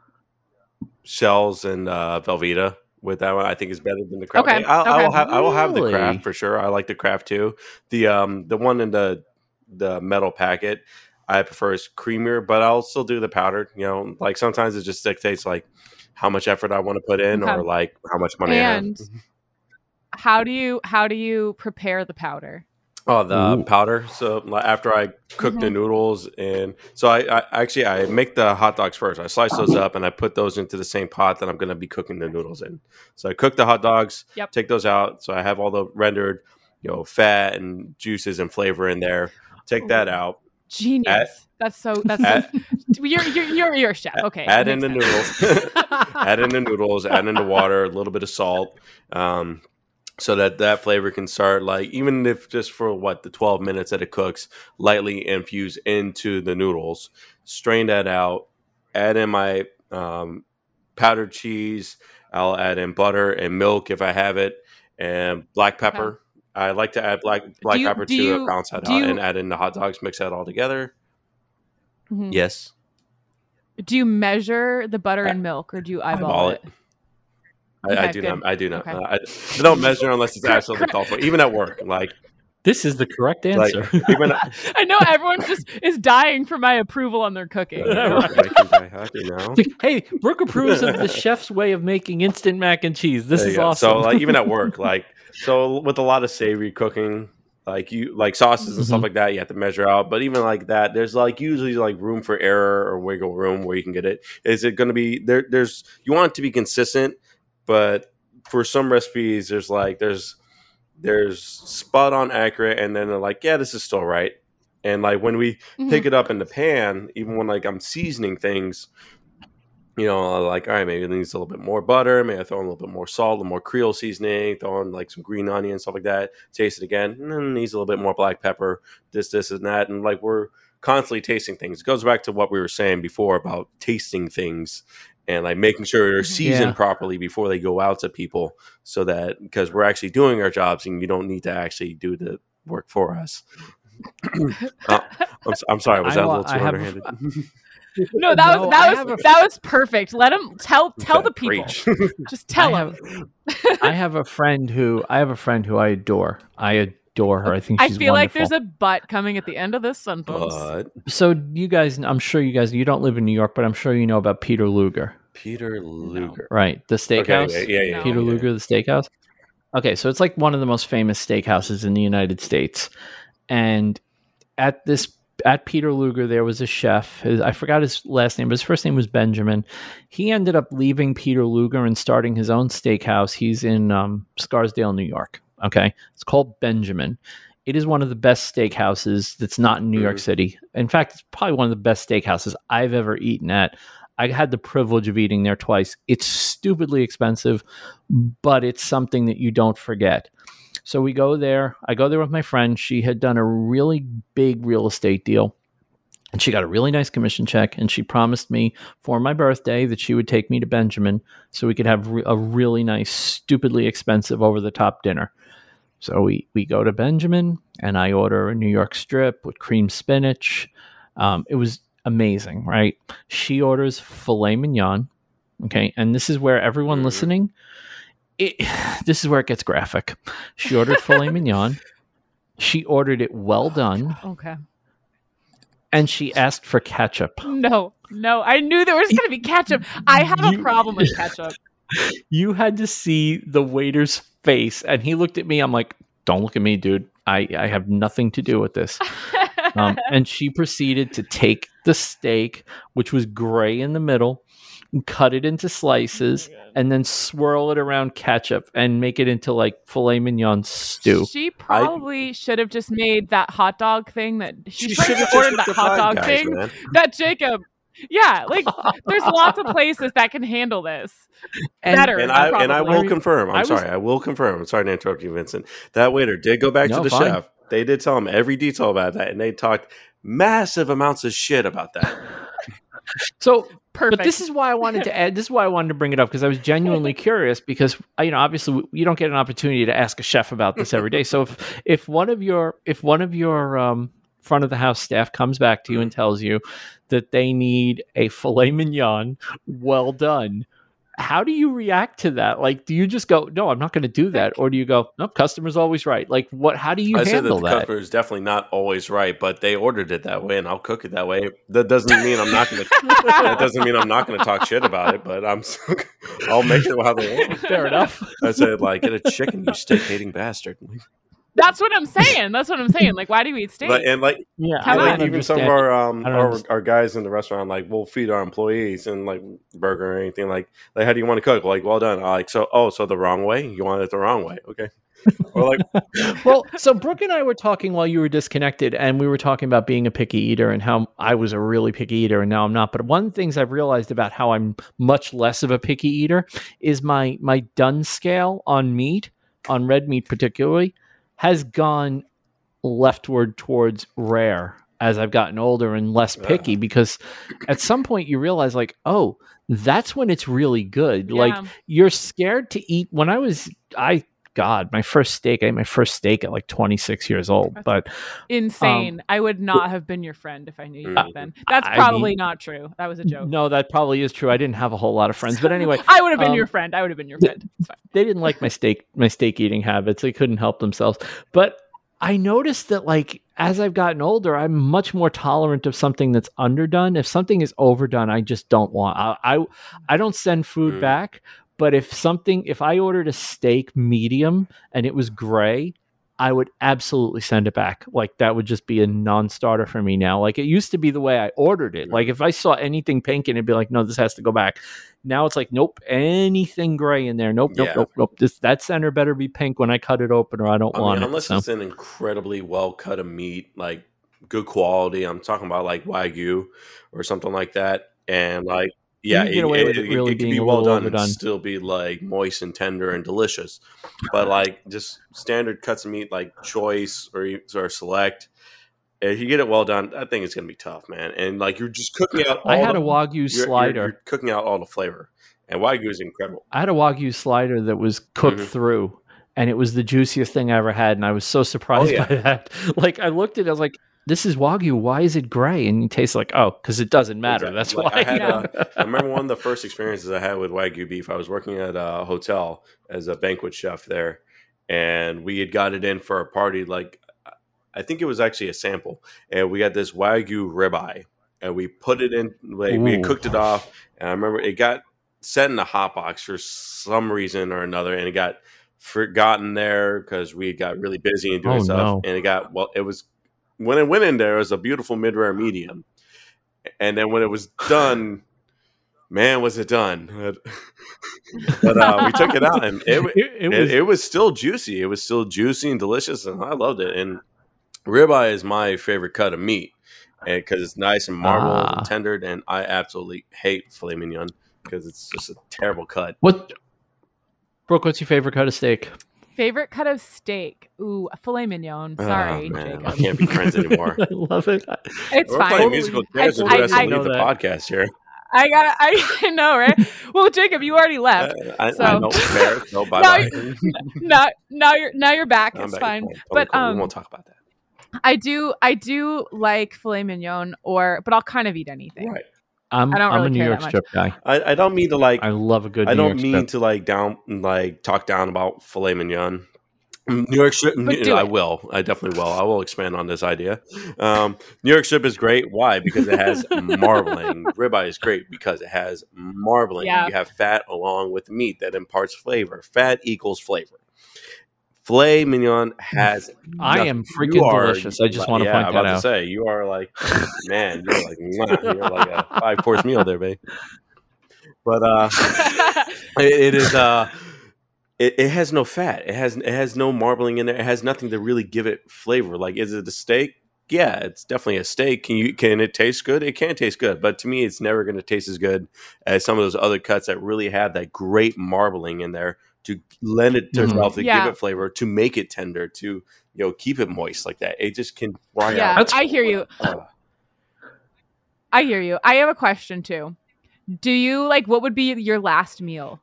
shells and uh, Velveeta with that one. I think is better than the Kraft. Okay, I, I will have I will have the Kraft for sure. I like the Kraft too. The um the one in the the metal packet I prefer is creamier, but I'll still do the powdered. You know, like sometimes it just dictates like how much effort I want to put in Okay. or like how much money And I have. how do you how do you prepare the powder? Oh, the Ooh. powder. So after I cook the Mhm. noodles, and so I, I actually I make the hot dogs first. I slice those up and I put those into the same pot that I'm going to be cooking the noodles in. So I cook the hot dogs, Yep. take those out. So I have all the rendered, you know, fat and juices and flavor in there. Take that out. Genius. Add- that's so. That's add- so, [laughs] you're, you're you're you're a chef. Okay. add in the makes noodles. [laughs] add in the noodles, add in the water, a little bit of salt, um, so that that flavor can start like even if just for what the twelve minutes that it cooks, lightly infuse into the noodles. Strain that out. Add in my um, powdered cheese. I'll add in butter and milk if I have it, and black pepper. I like to add black black you- pepper to you- balance that out, you- and add in the hot dogs. Mix that all together. Mhm. Yes, Do you measure the butter and milk, or do you eyeball, eyeball it? it. I, I do good. not. I do not. Okay. Uh, I, I don't [laughs] measure unless it's Cor- absolutely cor- called for. Even at work, like This is the correct Like, answer. even [laughs] I know everyone just is dying for my approval on their cooking. uh, Yeah, [laughs] right. making my happy now. hey, Brooke approves of the chef's way of making instant mac and cheese. This There is you go. awesome. So like even at work, like so with a lot of savory cooking, like you like sauces and stuff Mhm. like that, you have to measure out. But even like that, there's like usually like room for error or wiggle room where you can get it. Is it going to be there? There's you want it to be consistent, but for some recipes, there's like there's there's spot on accurate, and then they're like, yeah, this is still right. And like when we Mhm. pick it up in the pan, even when like I'm seasoning things, you know, like all right, maybe it needs a little bit more butter. Maybe I throw in a little bit more salt, a little more Creole seasoning, throw in like some green onion stuff like that. Taste it again, and then needs a little bit more black pepper. This, this, and that, and like we're constantly tasting things. It goes back to what we were saying before about tasting things and like making sure they're seasoned Yeah. properly before they go out to people, so that because we're actually doing our jobs and you don't need to actually do the work for us. [clears throat] Uh, I'm, s- I'm sorry, was I that a little too underhanded? [laughs] No, that No, was that have was a- that was perfect. Let them tell tell the people. preach. Just tell I them. [laughs] I have a friend who I have a friend who I adore. I adore her. I think I she's feel like there's a butt coming at the end of this sentence. but So you guys, I'm sure you guys, you don't live in New York, but I'm sure you know about Peter Luger, Peter Luger. right? The steakhouse. Okay, yeah, yeah, yeah, No. Peter yeah. Luger, the steakhouse. Okay, so it's like one of the most famous steakhouses in the United States, and at this at Peter Luger there was a chef. His, I forgot his last name, but his first name was Benjamin. He ended up leaving Peter Luger and starting his own steakhouse. He's in um, Scarsdale, New York. Okay, it's called Benjamin. It is one of the best steakhouses that's not in New York Mhm. City. In fact, it's probably one of the best steakhouses I've ever eaten at. I had the privilege of eating there twice. It's stupidly expensive, but it's something that you don't forget. So we go there. I go there with my friend. She had done a really big real estate deal. And she got a really nice commission check. And she promised me for my birthday that she would take me to Benjamin so we could have a really nice, stupidly expensive over the top dinner. So we, we go to Benjamin and I order a New York strip with cream spinach. Um, it was amazing, right? She orders filet mignon. Okay. And this is where everyone Mhm. listening, it, [sighs] this is where it gets graphic. She ordered filet mignon. She ordered it well done Okay. and she asked for ketchup. No, no. I knew there was going to be ketchup. I have a problem with ketchup. [laughs] You had to see the waiter's face and he looked at me. I'm like, don't look at me, dude. I, I have nothing to do with this. Um, [laughs] and she proceeded to take the steak, which was gray in the middle, and cut it into slices, and then swirl it around ketchup and make it into like filet mignon stew. She probably should have just made that hot dog thing that she, should should've just ordered that the hot dog Guys, thing man. that Jacob. Yeah, like there's lots of [laughs] places that can handle this And- better. And than I and I probably- will confirm. I'm I was- sorry. I will confirm. I'm sorry to interrupt you, Vincent. That waiter did go back No, to the fine. chef. They did tell him every detail about that, and they talked massive amounts of shit about that. So Perfect. But this is why I wanted to add. This is why I wanted to bring it up because I was genuinely [laughs] curious. Because uh, you know, obviously, you don't get an opportunity to ask a chef about this every day. So if if one of your if one of your um, front of the house staff comes back to you and tells you that they need a filet mignon, well done. How do you react to that? Like, do you just go, "No, I'm not going to do that," or do you go, "No, customer's always right"? Like, what? How do you I handle the that? customer is definitely not always right, but they ordered it that way, and I'll cook it that way. That doesn't mean I'm not going [laughs] to. that doesn't mean I'm not going to talk shit about it, but I'm. [laughs] I'll make it how they want. Fair enough. I said, like, get a chicken, you steak hating bastard. That's what I'm saying. That's what I'm saying. Like, why do we eat steak? But, and like, Yeah, and, like don't even some of our um our, understand. our guys in the restaurant like we'll feed our employees and like burger or anything like like how do you want to cook like well done I like so oh so the wrong way you want it the wrong way okay or like [laughs] well, so Brooke and I were talking while you were disconnected, and we were talking about being a picky eater and how I was a really picky eater, and now I'm not. But one of the things I've realized about how I'm much less of a picky eater is my my done scale on meat, on red meat particularly, has gone leftward towards rare as I've gotten older and less picky Ah. because at some point you realize like, oh, that's when it's really good. Like you're scared to eat when I was I God, my first steak, I ate my first steak at like 26 years old. That's But insane. I would not have been your friend if I knew you Mm. back then. That's I probably mean- not true. That was a joke. no, that probably is true. I didn't have a whole lot of friends. But anyway, [laughs] I would have been um, your friend. I would have been your friend. They didn't like my steak my steak eating habits. They couldn't help themselves. But I noticed that like as I've gotten older, I'm much more tolerant of something that's underdone. If something is overdone, I just don't want. I I, I don't send food Mm. back. But if something, if I ordered a steak medium and it was gray, I would absolutely send it back. Like that would just be a non-starter for me now. Like it used to be the way I ordered it. Like if I saw anything pink and it'd be like, no, this has to go back. Now it's like, nope, anything gray in there. Nope, nope, Yeah. nope, nope. This that center better be pink when I cut it open, or I don't I want mean, it. unless So. it's an incredibly well cut of meat like good quality I'm talking about like wagyu or something like that and like yeah, away with it really it can be well done and overdone. still be like moist and tender and delicious. But like just standard cuts of meat, like choice or or select, if you get it well done, I think it's gonna be tough, man. And like you're just cooking out. All I had the, a wagyu you're- you're- slider. You're, cooking out all the flavor, and wagyu is incredible. I had a wagyu slider that was cooked Mhm. through, and it was the juiciest thing I ever had, and I was so surprised [laughs] yeah. by that. Like I looked at it, I was like, "This is wagyu. Why is it gray?" And you taste like, "Oh, because it doesn't matter. Exactly. That's Like, why." I had. [laughs] Yeah. Uh, I remember one of the first experiences I had with wagyu beef. I was working at a hotel as a banquet chef there, and we had got it in for a party. Like, I think it was actually a sample, and we got this wagyu ribeye, and we put it in. Like, we had cooked it off, and I remember it got set in a hot box for some reason or another, and it got forgotten there because we got really busy and doing Oh, stuff, no. and it got well. It was when it went in there, it was a beautiful mid rare medium, and then when it was done, man, was it done? But, [laughs] uh, we took it out, and it, it, [laughs] it it, was it was still juicy. It was still juicy and delicious, and I loved it. And ribeye is my favorite cut of meat, because it's nice and marbled Ah. and tendered. And I absolutely hate filet mignon because it's just a terrible cut. what. Brooke, what's your favorite cut of steak? Favorite cut of steak? Ooh, a filet mignon. Sorry, Oh, Jacob. I can't be friends [laughs] anymore. I love it. It's We're fine. playing musical chairs with I- the rest I- of I the that. podcast here. I got. [laughs] I know, right? Well, Jacob, you already left. Uh, I, I So- know. [laughs] Fair. No, bye No, bye. now, now you're now you're back. I'm It's back. fine. Cool, cool, But, cool. um, we won't talk about that. I do. I do like filet mignon, or but I'll kind of eat anything. Right. I'm, I don't I'm really a New York strip guy. I, I don't mean to like I love a good. I New don't York mean strip. to like down like talk down about filet mignon. New York strip, But do I will. I definitely will. I will expand on this idea. Um, New York strip is great. Why? Because it has [laughs] marbling. Ribeye is great because it has marbling. Yeah. You have fat along with meat that imparts flavor. Fat equals flavor. Filet mignon has. [laughs] I nothing. am freaking are- delicious. I just want to yeah, point I'm that about out. to say you are like, man, you're like, you're like a five course meal there, babe. But uh, [laughs] it, it is uh it, it has no fat it has it has no marbling in there it has nothing to really give it flavor like is it a steak yeah it's definitely a steak can you can it taste good it can taste good but to me it's never going to taste as good as some of those other cuts that really have that great marbling in there to lend it to Mhm. itself to Yeah. give it flavor to make it tender to you know keep it moist like that it just can fry yeah, out That's- I hear you. Uh, I hear you. I have a question too. Do you like what would be your last meal?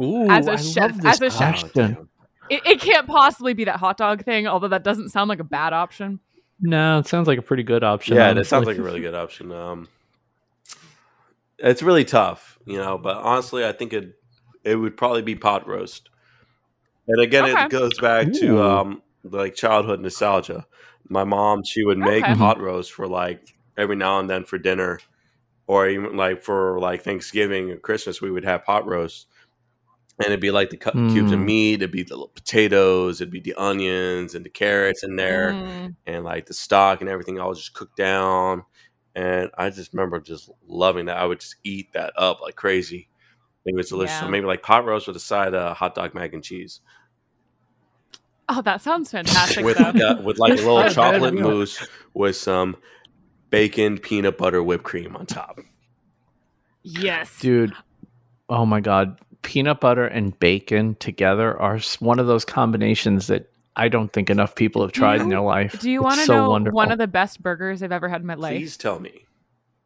Ooh, As a I chef- love this as a chef. oh, question. damn. It, it can't possibly be that hot dog thing, although that doesn't sound like a bad option. no, it sounds like a pretty good option. Yeah, that sounds like a really good option. Um, it's really tough, you know, but honestly, I think it it would probably be pot roast. And again, Okay. it goes back to um, like childhood nostalgia. My mom, she would make Okay. pot roast for like every now and then for dinner, or even like for like Thanksgiving and Christmas, we would have pot roast. And it'd be like the cut cubes of Mm. meat, it'd be the little potatoes, it'd be the onions and the carrots in there Mm. and like the stock and everything all just cooked down. And I just remember just loving that. I would just eat that up like crazy. It was delicious. So maybe like pot roast with a side of hot dog mac and cheese Oh, that sounds fantastic. with uh, with like a little [laughs] chocolate mousse with some bacon peanut butter whipped cream on top. yes. dude. Oh my god, peanut butter and bacon together are one of those combinations that I don't think enough people have tried you- in their life. Do you want to so know wonderful. one of the best burgers I've ever had in my life? Please tell me.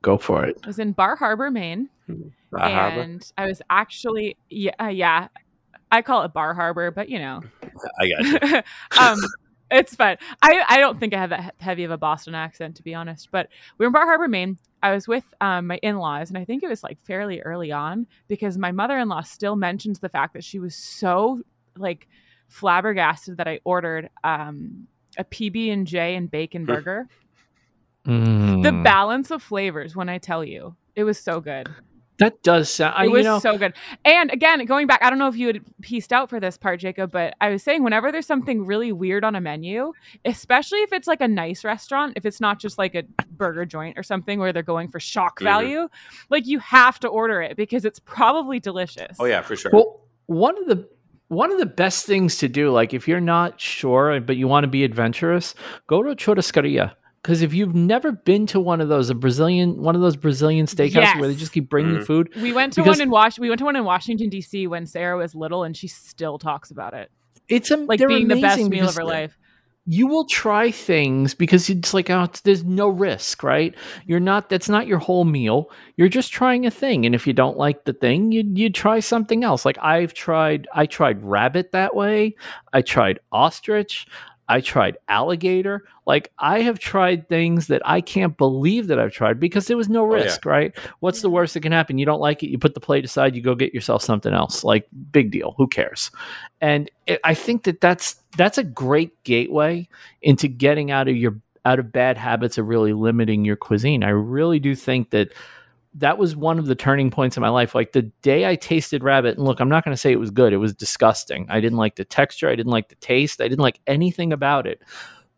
Go for it. It was in Bar Harbor, Maine, Bar Harbor? and I was actually yeah, uh, yeah. I call it Bar Harbor, but you know, [laughs] I got you. [laughs] um, it's fun. I, I don't think I have that heavy of a Boston accent, to be honest. But we were in Bar Harbor, Maine. I was with um, my in laws, and I think it was like fairly early on because my mother in law still mentions the fact that she was so like flabbergasted that I ordered um, a PB and J and bacon burger. The Mm. balance of flavors, when I tell you, it was so good. that does sound. It you was know, so good. And again, going back, I don't know if you had pieced out for this part, Jacob, but I was saying whenever there's something really weird on a menu, especially if it's like a nice restaurant, if it's not just like a burger joint or something where they're going for shock Mhm. value, like you have to order it because it's probably delicious. Oh yeah, for sure. Well, one of the one of the best things to do, like if you're not sure but you want to be adventurous, go to a churrascaria because if you've never been to one of those a Brazilian one of those Brazilian steakhouses where they just keep bringing Mhm. food, We went to Because- one in Wash. We went to one in Washington D.C. when Sarah was little, and she still talks about it, it's a, like being the best meal of her life. You will try things because it's like oh, it's, there's no risk, right? You're not that's not your whole meal. You're just trying a thing, and if you don't like the thing, you you try something else. Like I've tried, I tried rabbit that way. I tried ostrich. I tried alligator. Like I have tried things that I can't believe that I've tried because there was no Oh, yeah. risk, right? What's the worst that can happen? You don't like it, you put the plate aside, you go get yourself something else. Like big deal, who cares? And it, I think that that's that's a great gateway into getting out of your out of bad habits of really limiting your cuisine. I really do think that that was one of the turning points in my life. Like the day I tasted rabbit, and look, I'm not going to say it was good. It was disgusting. I didn't like the texture. I didn't like the taste. I didn't like anything about it.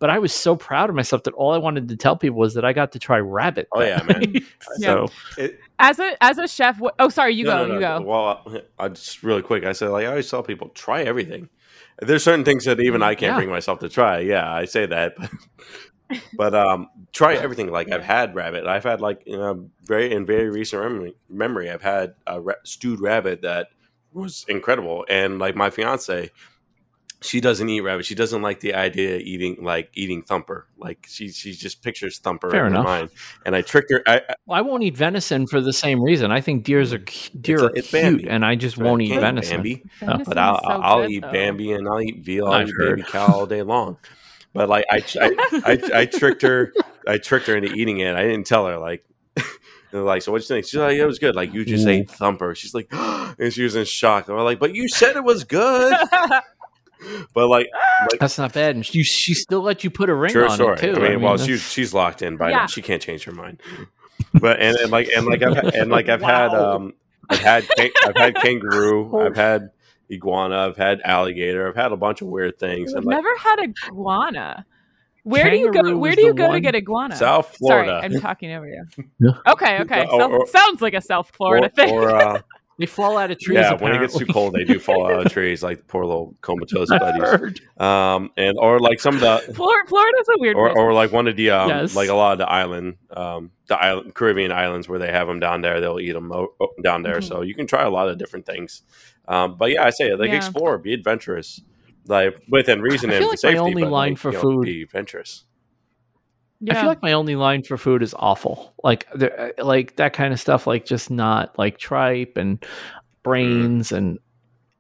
But I was so proud of myself that all I wanted to tell people was that I got to try rabbit. Oh, yeah, man. [laughs] night. Yeah. so It, As a as a chef, what, oh sorry, you No, go, no, you go. Well, I just really quick. I said like I always tell people try everything. There's certain things that even mm, I can't Yeah. bring myself to try. Yeah, I say that, but, but um, try everything. Like I've had rabbit. I've had like you know, very in very recent memory, memory I've had a ra- stewed rabbit that was incredible. And like my fiance, she doesn't eat rabbit. She doesn't like the idea of eating like eating thumper. Like she she just pictures thumper Fair in her mind. And I tricked her. I, I- Well, I won't eat venison for the same reason. I think deers are deer It's are it's cute, Bambi. and I just I won't eat venison. Bambi. Venison but I'll, so I'll good, eat though. Bambi and I'll eat veal. I'll I've eat baby cow all day long. But like I, I, I, I tricked her. I tricked her into eating it. I didn't tell her like. [laughs] like, so what you think? She's like, it was good. Like you just Ooh. ate thumper. She's like, [gasps] and she was in shock. I'm like, but you said it was good. [laughs] but like, like That's not bad. And she, she still let you put a ring true on story. it too. I mean, well, that's- she's she's locked in by Yeah. now. She can't change her mind. But and, and like and like I've and like I've had um I've had I've had kangaroo. I've had iguana. I've had alligator. I've had a bunch of weird things. I've And like never had iguana. Where do you go? Where do you the go to get iguana? South Florida. Sorry, Florida. I'm talking over you. [laughs] Okay, [laughs] okay. Or- South- or- sounds like a South Florida or, thing. or uh, [laughs] they fall out of trees. yeah, when it gets too cold, they do fall out of trees, like the poor little comatose I've buddies. heard. Um, and or like some of the Flor- Florida's a weird or, place. or like one of the um, Yes. like a lot of the island um, the island Caribbean islands where they have them down there they'll eat them down there Mhm. so you can try a lot of different things um, but yeah I say like Yeah. explore be adventurous like within reason I and feel like my only line like, for you know, food- be adventurous yeah. I feel like my only line for food is awful. Like there, like that kind of stuff. Like just not like tripe and brains and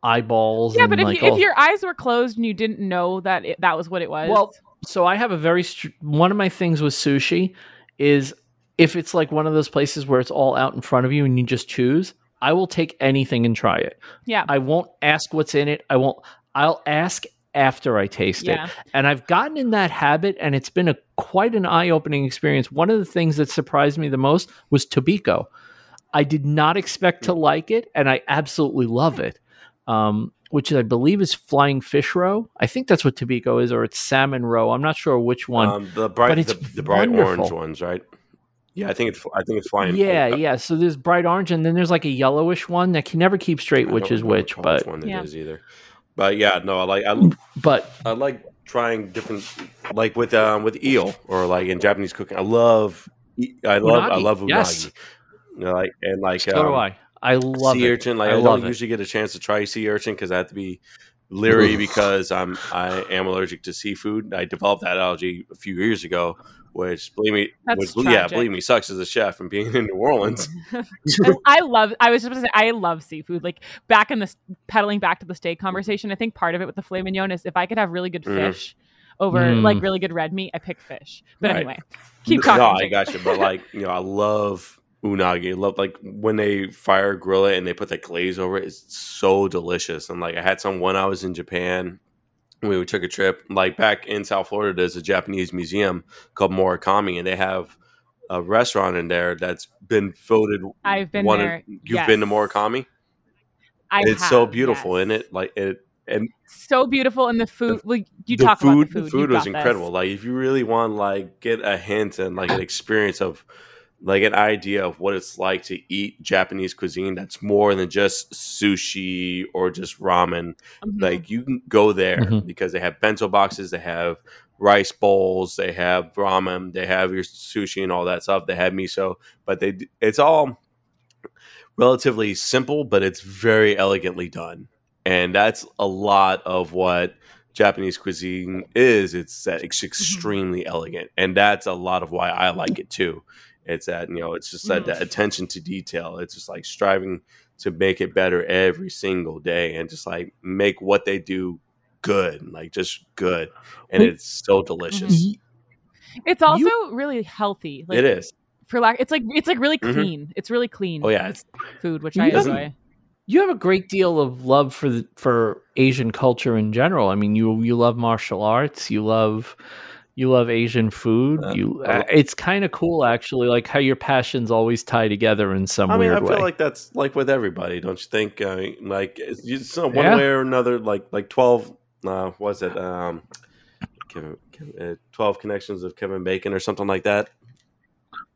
eyeballs. yeah, and but if, like you, all- if your eyes were closed and you didn't know that it, that was what it was, Well, so I have a very str- one of my things with sushi is if it's like one of those places where it's all out in front of you and you just choose, I will take anything and try it. yeah, I won't ask what's in it. I won't. I'll ask after I taste yeah. it. And I've gotten in that habit, and it's been a quite an eye-opening experience. One of the things that surprised me the most was tobiko. I did not expect to like it, and I absolutely love it. Um, which I believe is flying fish roe. I think that's what tobiko is, or it's salmon roe. I'm not sure which one. um, the bright but it's the, the bright orange ones right yeah I think it's I think it's flying yeah, I- yeah. So there's bright orange, and then there's like a yellowish one that can never keep straight I which don't is remember which. which But one it Yeah. is either but yeah no I like I, but I like trying different, like with um with eel or like in Japanese cooking. I love, I love, I love unagi. yes. You know, like and like so do um, I. I love sea it. urchin. Like I I, love don't it. usually get a chance to try sea urchin because I have to be leery because I'm I am allergic to seafood. I developed that allergy a few years ago, which believe me, which, yeah, believe me, sucks as a chef and being in New Orleans. [laughs] I, I love. I was just going to say I love seafood. Like back in this pedaling back to the steak conversation. I think part of it with the filet mignon is if I could have really good Mhm. fish over Mm. like really good red meat, I pick fish. But Right. anyway, keep talking. No, I got you. But like, you know, I love unagi. I love like when they fire grill it and they put that glaze over it. It's so delicious. And like, I had some when I was in Japan. We took a trip like back in South Florida. There's a Japanese museum called Morikami, and they have a restaurant in there that's been voted. I've been one of- there. you've been to yes. Morikami. I it's so beautiful, yes. isn't it? Like it, and So beautiful, and the food. Well, you talk food, about the food. the food was got this. incredible. Like if you really want like get a hint and like an experience of like an idea of what it's like to eat Japanese cuisine that's more than just sushi or just ramen. Mhm. Like you can go there Mhm. because they have bento boxes, they have rice bowls, they have ramen, they have your sushi and all that stuff. They have miso, but they it's all relatively simple, but it's very elegantly done, and that's a lot of what Japanese cuisine is. It's that it's extremely elegant, and that's a lot of why I like it too. It's that you know, it's just that, Mhm. that attention to detail. It's just like striving to make it better every single day, and just like make what they do good, like just good, and Well- it's so delicious. It's also really healthy. Like, It is. for lack. It's like it's like really Mhm. clean. It's really clean. Oh yeah, it's food, which I doesn't- enjoy. you have a great deal of love for the, for Asian culture in general. I mean, you you love martial arts, you love you love Asian food. Uh, you, uh, it's kind of cool actually, like how your passions always tie together in some way. I mean, weird I feel way. like that's like with everybody, don't you think? I mean, like, one Yeah. way or another, like like twelve. Uh, was it um, Kevin, Kevin, uh, twelve connections of Kevin Bacon or something like that?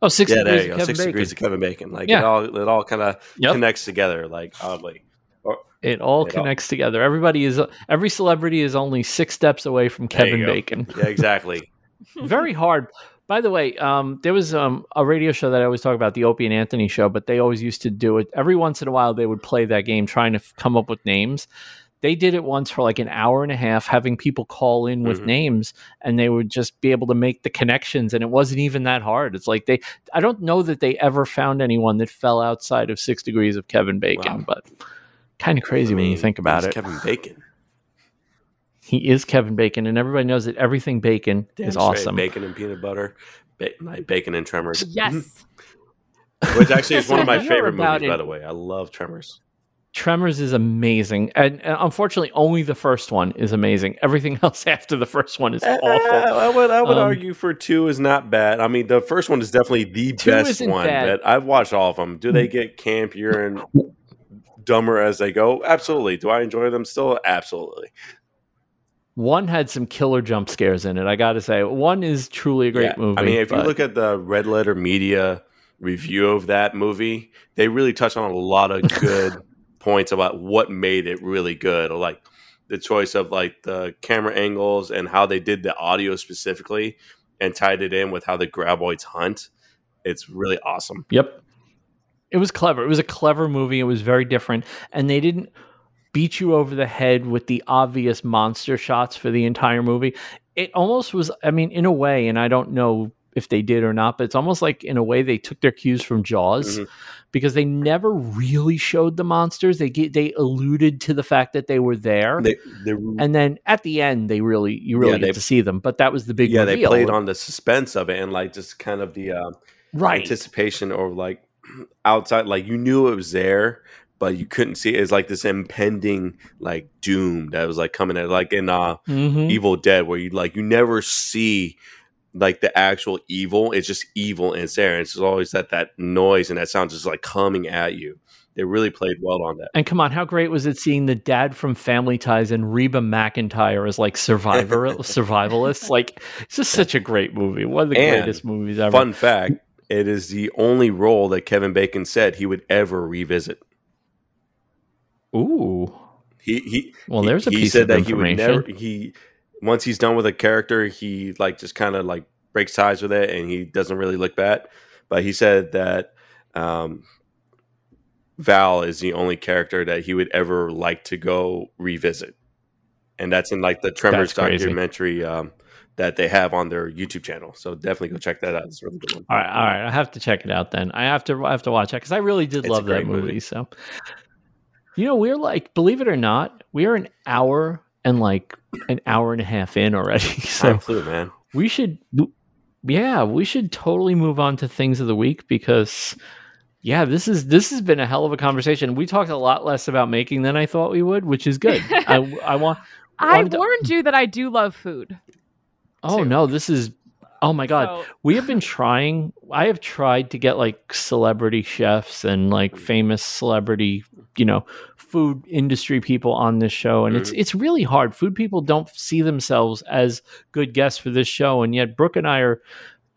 oh, six yeah, there degrees you of go. Kevin Six Bacon. degrees of Kevin Bacon. Like Yeah. it all, it all kind of Yep. connects together, like oddly. Or, It all It all- connects together. Everybody is every celebrity is only six steps away from Kevin. Bacon. yeah, exactly. [laughs] [laughs] Very hard. By the way, um, there was um, a radio show that I always talk about, the Opie and Anthony show, but they always used to do it every once in a while. They would play that game, trying to f- come up with names. They did it once for like an hour and a half, having people call in with Mhm. names, and they would just be able to make the connections. And it wasn't even that hard. It's like they, I don't know that they ever found anyone that fell outside of six degrees of Kevin Bacon, Wow. but kind of crazy I when you think about it. Kevin Bacon He is Kevin Bacon, and everybody knows that everything bacon Damn is straight. awesome. Bacon and peanut butter, ba- like bacon and Tremors. Yes. [laughs] which actually is one of [laughs] my favorite about movies. By the way, I love Tremors. Tremors is amazing, and, and unfortunately, only the first one is amazing. Everything [laughs] else after the first one is awful. I would I would Um, argue for two is not bad. I mean, the first one is definitely the best one. bad. But I've watched all of them. Do they get campier and dumber as they go? Absolutely. Do I enjoy them still? Absolutely. One had some killer jump scares in it. I got to say, one is truly a great Yeah. movie. I mean, if you look at the Red Letter Media review of that movie, they really touch on a lot of [laughs] good points about what made it really good, or like the choice of like the camera angles and how they did the audio specifically and tied it in with how the graboids hunt. It's really awesome. Yep. It was clever. It was a clever movie. It was very different. And they didn't beat you over the head with the obvious monster shots for the entire movie. It almost was, I mean, in a way, and I don't know if they did or not, but it's almost like in a way they took their cues from Jaws Mhm. because they never really showed the monsters. They get, they alluded to the fact that they were there. They, they and then at the end, they really, you really Yeah, get they- to see them. But that was the big yeah, they played on the suspense of it and like just kind of the uh, right. anticipation or like outside, like you knew it was there, but you couldn't see it. It's like this impending like doom that was like coming at like in uh Mhm. Evil Dead, where you like you never see like the actual evil. It's just evil and it's there. And it's always that that noise and that sound just like coming at you. They really played well on that. And come on, how great was it seeing the dad from Family Ties and Reba McEntire as like survivor [laughs] survivalists? Like it's just such a great movie. One of the And greatest movies ever. Fun fact: It is the only role that Kevin Bacon said he would ever revisit. Ooh. He he Well, there's a he piece said of that he would never he once he's done with a character he like just kind of like breaks ties with it and he doesn't really look back but he said that um val is the only character that he would ever like to go revisit and that's in like the tremors That's documentary um that they have on their youtube channel so definitely go mm. check that out it's a really good one All right, all right. I have to check it out then. I have to I have to watch it because I really did It's love that movie, movie. So you know, we're like, believe it or not, we are an hour and like an hour and a half in already. [laughs] So time flew man we should yeah we should totally move on to things of the week because yeah this is this has been a hell of a conversation we talked a lot less about making than i thought we would which is good i i want [laughs] I wanted to- warned you that I do love food. Oh too. no this is oh my god. So, we have been trying i have tried to get like celebrity chefs and like mm. famous celebrity you know food industry people on this show and it's mm. it's really hard. Food people don't see themselves as good guests for this show and yet brooke and i are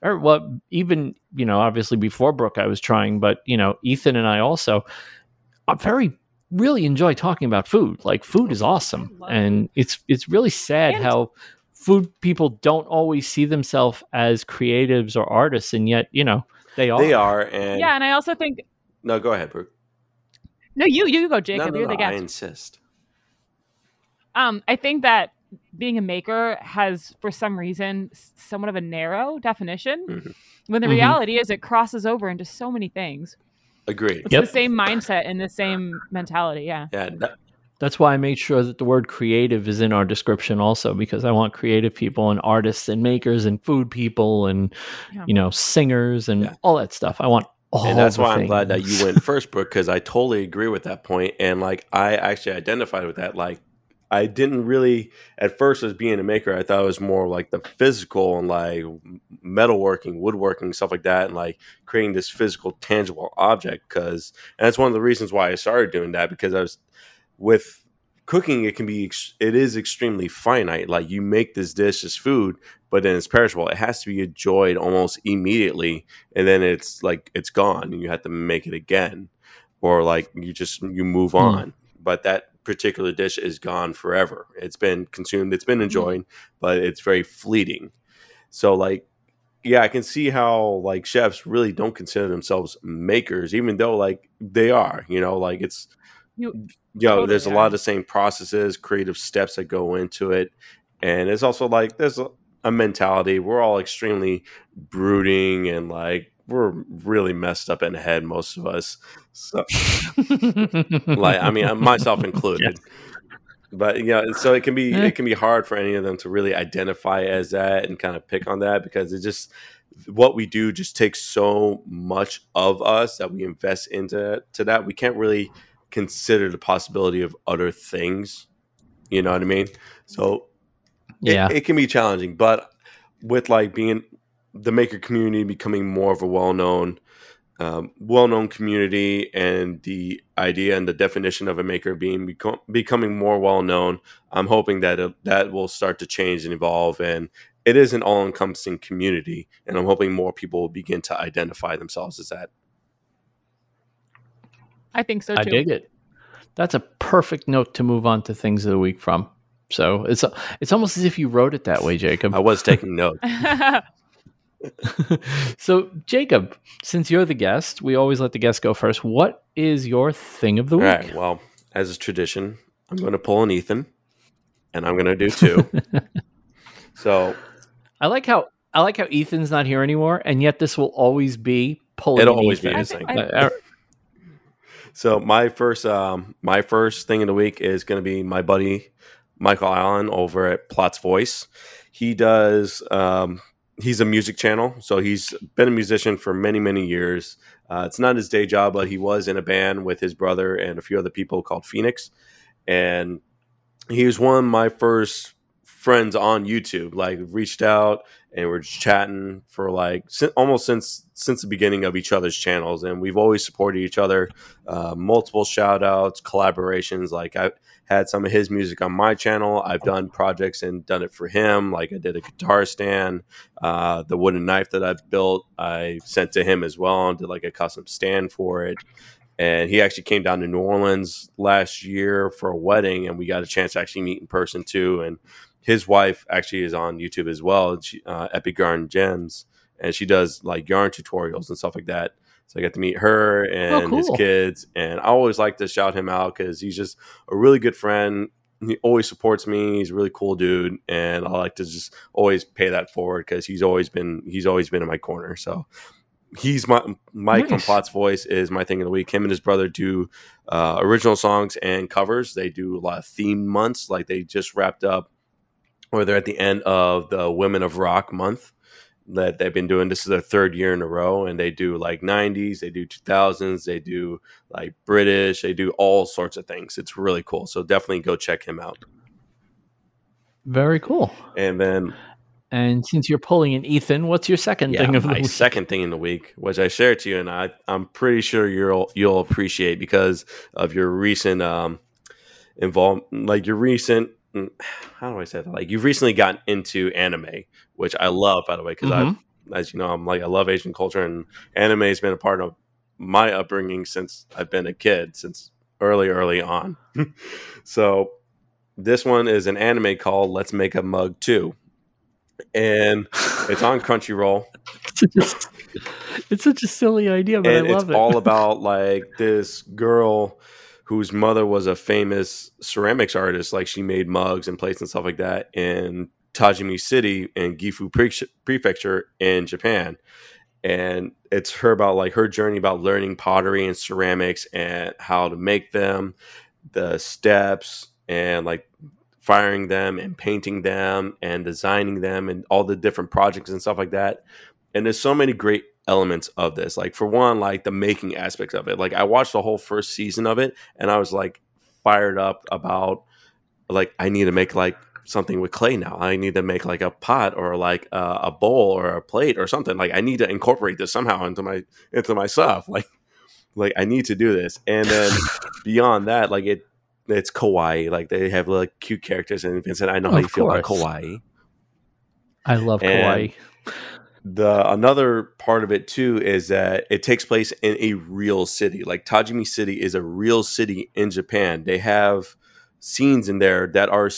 or well, even you know, obviously before Brooke, I was trying, but you know, Ethan and I also are very really enjoy talking about food. Like food is oh, awesome, and it's it's really sad And- how food people don't always see themselves as creatives or artists, and yet you know they are. They are, and yeah, and I also think no, go ahead, Brooke. no, you you go, No, Jacob. no, You're no, the guest. I insist. Um, I think that being a maker has, for some reason, somewhat of a narrow definition. Mhm. When the Mhm. reality is, it crosses over into so many things. Agreed. It's Yep. the same mindset and the same mentality. Yeah. Yeah, that, That's why I made sure that the word creative is in our description also because I want creative people and artists and makers and food people and Yeah. you know singers and Yeah. all that stuff. I want all. and that's the why I'm glad that things. you went first, Brooke, because I totally agree with that point. And like, I actually identified with that. Like, I didn't really at first as being a maker. I thought it was more like the physical and like metalworking, woodworking, stuff like that, and like creating this physical, tangible object. Because and that's one of the reasons why I started doing that because I was with cooking. It can be ex- it is extremely finite. Like you make this dish as food, but then it's perishable. It has to be enjoyed almost immediately, and then it's like it's gone, and you have to make it again, or like you just you move Hmm. on. But that particular dish is gone forever. It's been consumed. It's been enjoyed, but it's very fleeting. So like. Yeah, I can see how like chefs really don't consider themselves makers, even though like they are. You know, like it's You- you know, Totally there's a lot of the same processes, creative steps that go into it. And it's also like there's a, a mentality. We're all extremely brooding and like we're really messed up in the head, most of us. So, [laughs] like, I mean, myself included. But yeah, so it can be Eh. it can be hard for any of them to really identify as that and kind of pick on that because it just what we do just takes so much of us that we invest into to that we can't really consider the possibility of other things. You know what I mean? So it- yeah, it, can be challenging, but with like being the maker community becoming more of a well-known, um, well-known community, and the idea and the definition of a maker being become, becoming more well-known, I'm hoping that it, that will start to change and evolve, and it is an all-encompassing community, and I'm hoping more people will begin to identify themselves as that. I think so too. I dig it. That's a perfect note to move on to things of the week from. So it's it's almost as if you wrote it that way, Jacob. I was taking notes. [laughs] [laughs] so Jacob, since you're the guest, we always let the guest go first. What is your thing of the week? right. Well, as is tradition, I'm going to pull an Ethan, and I'm going to do two. [laughs] so I like how I like how Ethan's not here anymore, and yet this will always be pulling. It'll an always be Ethan. his thing. I- Uh, So my first, um, my first thing of the week is going to be my buddy Michael Allen over at Plots Voice. He does. Um, he's a music channel, so he's been a musician for many, many years. Uh, it's not his day job, but he was in a band with his brother and a few other people called Phoenix, and he was one of my first friends on YouTube. Like reached out and we're just chatting for like si- almost since since the beginning of each other's channels, and we've always supported each other. Uh, multiple shout outs, collaborations. Like I had some of his music on my channel. I've done projects and done it for him. Like I did a guitar stand, uh, the wooden knife that I've built, I sent to him as well and did like a custom stand for it. And he actually came down to New Orleans last year for a wedding, and we got a chance to actually meet in person too. And his wife actually is on YouTube as well, she, uh, Epic Yarn Gems, and she does like yarn tutorials and stuff like that. So I got to meet her and his cool. kids, and I always like to shout him out because he's just a really good friend. He always supports me. He's a really cool dude, and I like to just always pay that forward because he's always been he's always been in my corner. So he's my Mike from Plots Voice is my thing of the week. Him and his brother do uh, original songs and covers. They do a lot of theme months. Like they just wrapped up, or they're at the end of the Women of Rock month that they've been doing. This is their third year in a row, and they do like '90s, they do 2000s, they do like British, they do all sorts of things. It's really cool. So definitely go check him out. very cool. And then And since you're pulling an Ethan, what's your second yeah, thing of the my week? second thing in the week, which I shared to you, and I I'm pretty sure you'll you'll appreciate because of your recent um involve like your recent how do I say that like you've recently gotten into anime, which I love by the way because Mhm. I've as you know, I'm like I love Asian culture, and anime has been a part of my upbringing since I've been a kid, since early, early on. [laughs] so this one is an anime called Let's Make a Mug Too. And it's on Crunchyroll. it's, [laughs] just, it's such a silly idea, but and I love it's it. all [laughs] about like this girl whose mother was a famous ceramics artist. Like she made mugs and plates and stuff like that in Tajimi City in Gifu Pre- Prefecture in Japan. And it's her about like her journey about learning pottery and ceramics and how to make them, the steps, and like firing them and painting them and designing them and all the different projects and stuff like that. And there's so many great elements of this. Like for one, like the making aspects of it. Like I watched the whole first season of it and I was like fired up about like I need to make like something with clay now. I need to make like a pot or like a, a bowl or a plate or something. Like I need to incorporate this somehow into my into my stuff. Like like I need to do this. And then [laughs] beyond that, like it it's kawaii. Like they have like cute characters and Vincent, I know Of how you feel about course. kawaii. I love And- kawaii. The another part of it too is that it takes place in a real city. Like Tajimi City is a real city in Japan. They have scenes in there that are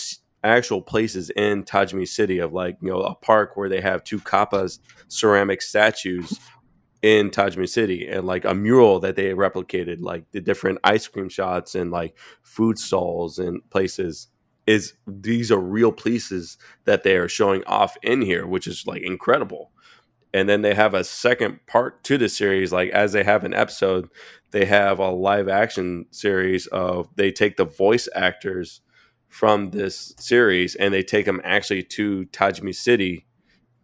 actual places in Tajimi City of like you know a park where they have two kappas ceramic statues in Tajimi City and like a mural that they replicated like the different ice cream shots and like food stalls and places is these are real places that they are showing off in here which is like incredible and then they have a second part to the series like as they have an episode they have a live action series of they take the voice actors from this series and they take them actually to Tajimi City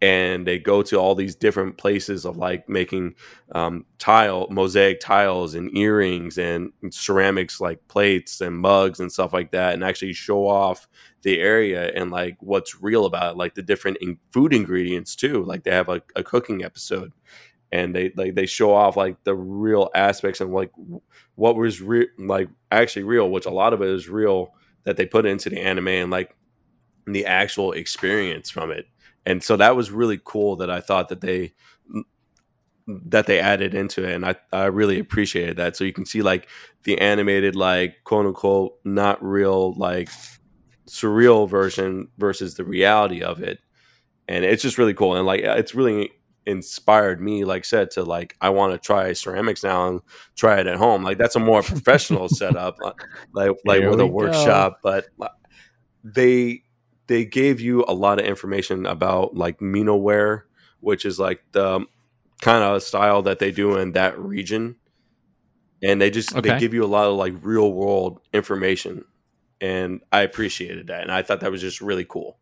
and they go to all these different places of like making um, tile mosaic tiles and earrings and ceramics like plates and mugs and stuff like that and actually show off the area and like what's real about it like the different in- food ingredients too like they have a, a cooking episode and they like they show off like the real aspects and like what was real like actually real which a lot of it is real that they put into the anime and like the actual experience from it and so that was really cool that i thought that they that they added into it and i i really appreciated that. So you can see like the animated like quote unquote not real like surreal version versus the reality of it. And it's just really cool and like it's really inspired me like said to like i want to try ceramics now and try it at home. Like that's a more professional [laughs] setup uh, like like There with a we go. workshop but uh, they they gave you a lot of information about like minoware which is like the kind of style that they do in that region and they just Okay. they give you a lot of like real world information and i appreciated that and i thought that was just really cool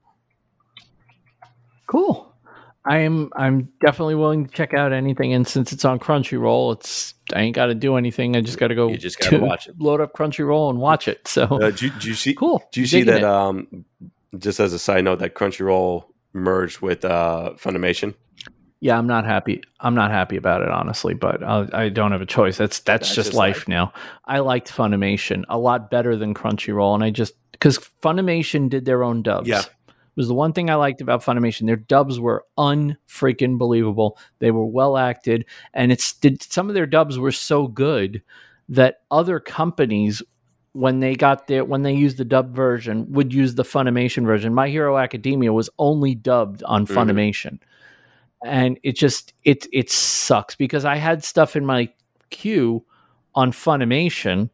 Cool. I'm I'm definitely willing to check out anything, and since it's on Crunchyroll, it's I ain't got to do anything. I just got to go. You just gotta to- watch it. Load up Crunchyroll and watch it. So uh, do, you- do you see cool. do you see that um just as a side note that crunchyroll merged with uh funimation yeah, I'm not happy. I'm not happy about it, honestly. But uh, I don't have a choice. That's that's, That's just, just life life. now. I liked Funimation a lot better than Crunchyroll, and I just because Funimation did their own dubs. Yeah. was the one thing I liked about Funimation. Their dubs were unfreaking believable. They were well acted, and it's did some of their dubs were so good that other companies, when they got their when they used the dub version, would use the Funimation version. My Hero Academia was only dubbed on Mhm. Funimation, and it just it it sucks because I had stuff in my queue on Funimation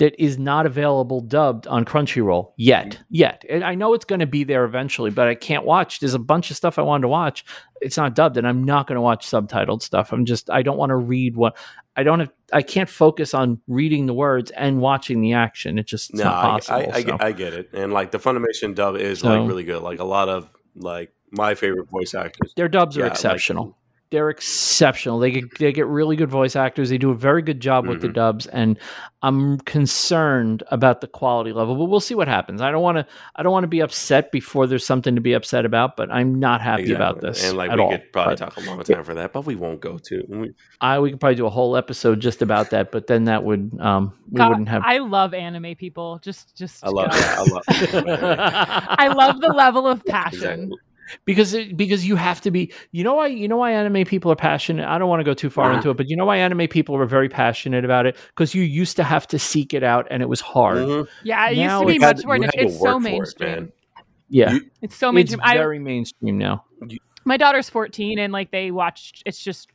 that is not available dubbed on Crunchyroll yet. Yet, and I know it's going to be there eventually, but I can't watch. There's a bunch of stuff I wanted to watch. It's not dubbed, and I'm not going to watch subtitled stuff. I'm just I don't want to read what I don't have. I can't focus on reading the words and watching the action. It just no not I, possible. I, I, so. get, I get it and like the funimation dub is So- like really good like a lot of like my favorite voice actors Their dubs are Yeah, like- exceptional. They're exceptional. They get they get really good voice actors. They do a very good job with the Mhm. dubs, and I'm concerned about the quality level. But we'll see what happens. I don't want to I don't want to be upset before there's something to be upset about. But I'm not happy about this and like at we all. could probably But talk a long time for that but we won't go to we, I we could probably do a whole episode just about that. But then that would um we God, wouldn't have. I love anime people. Just, just. i love go. that i love [laughs] I love the level of passion. Exactly. Because it, because you have to be you know why you know why anime people are passionate i don't want to go too far into it but you know why anime people are very passionate about it because you used to have to seek it out and it was hard Mhm. Yeah, it Now used to be you had much more. niche. It's so work for it, mainstream. yeah You- it's so it's mainstream. I, very mainstream now my daughter's 14 and like they watch. It's just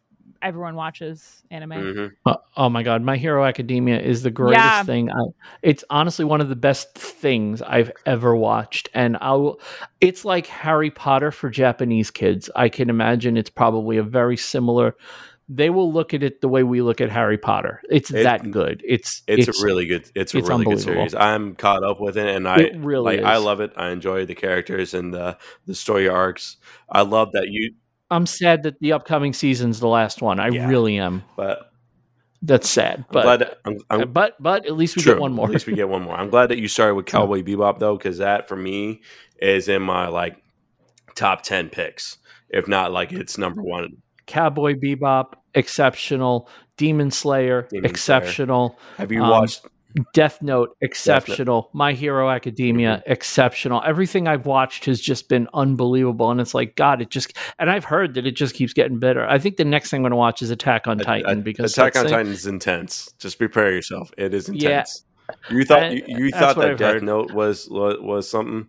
everyone watches anime. Mhm. Uh, oh my god my hero academia is the greatest Yeah. thing I, it's honestly one of the best things i've ever watched and i'll it's like harry potter for japanese kids i can imagine it's probably a very similar they will look at it the way we look at harry potter it's It- that good it's It's, a really good. It's a it's really good series. I'm caught up with it, and I It really like. I love it. I enjoy the characters and the the story arcs. I love that you. I'm sad that the upcoming season's the last one i Yeah. really am But that's sad I'm but glad. I'm, I'm but but at least we True. get one more At least we get one more. I'm glad that you started with [laughs] Cowboy Bebop though, because that for me is in my like top ten picks. If not, like it's number one. cowboy bebop exceptional demon slayer Demon Slayer. exceptional Have you Um, watched? Death Note, exceptional. My Hero Academia, Mm-hmm. exceptional. Everything I've watched has just been unbelievable. And it's like, God, it just, and I've heard that it just keeps getting better. I think the next thing I'm going to watch is Attack on Titan because Attack on Titan is intense. Just prepare yourself. It is intense. Yeah. You thought I- you, you thought that I've Death heard. Note was was was something.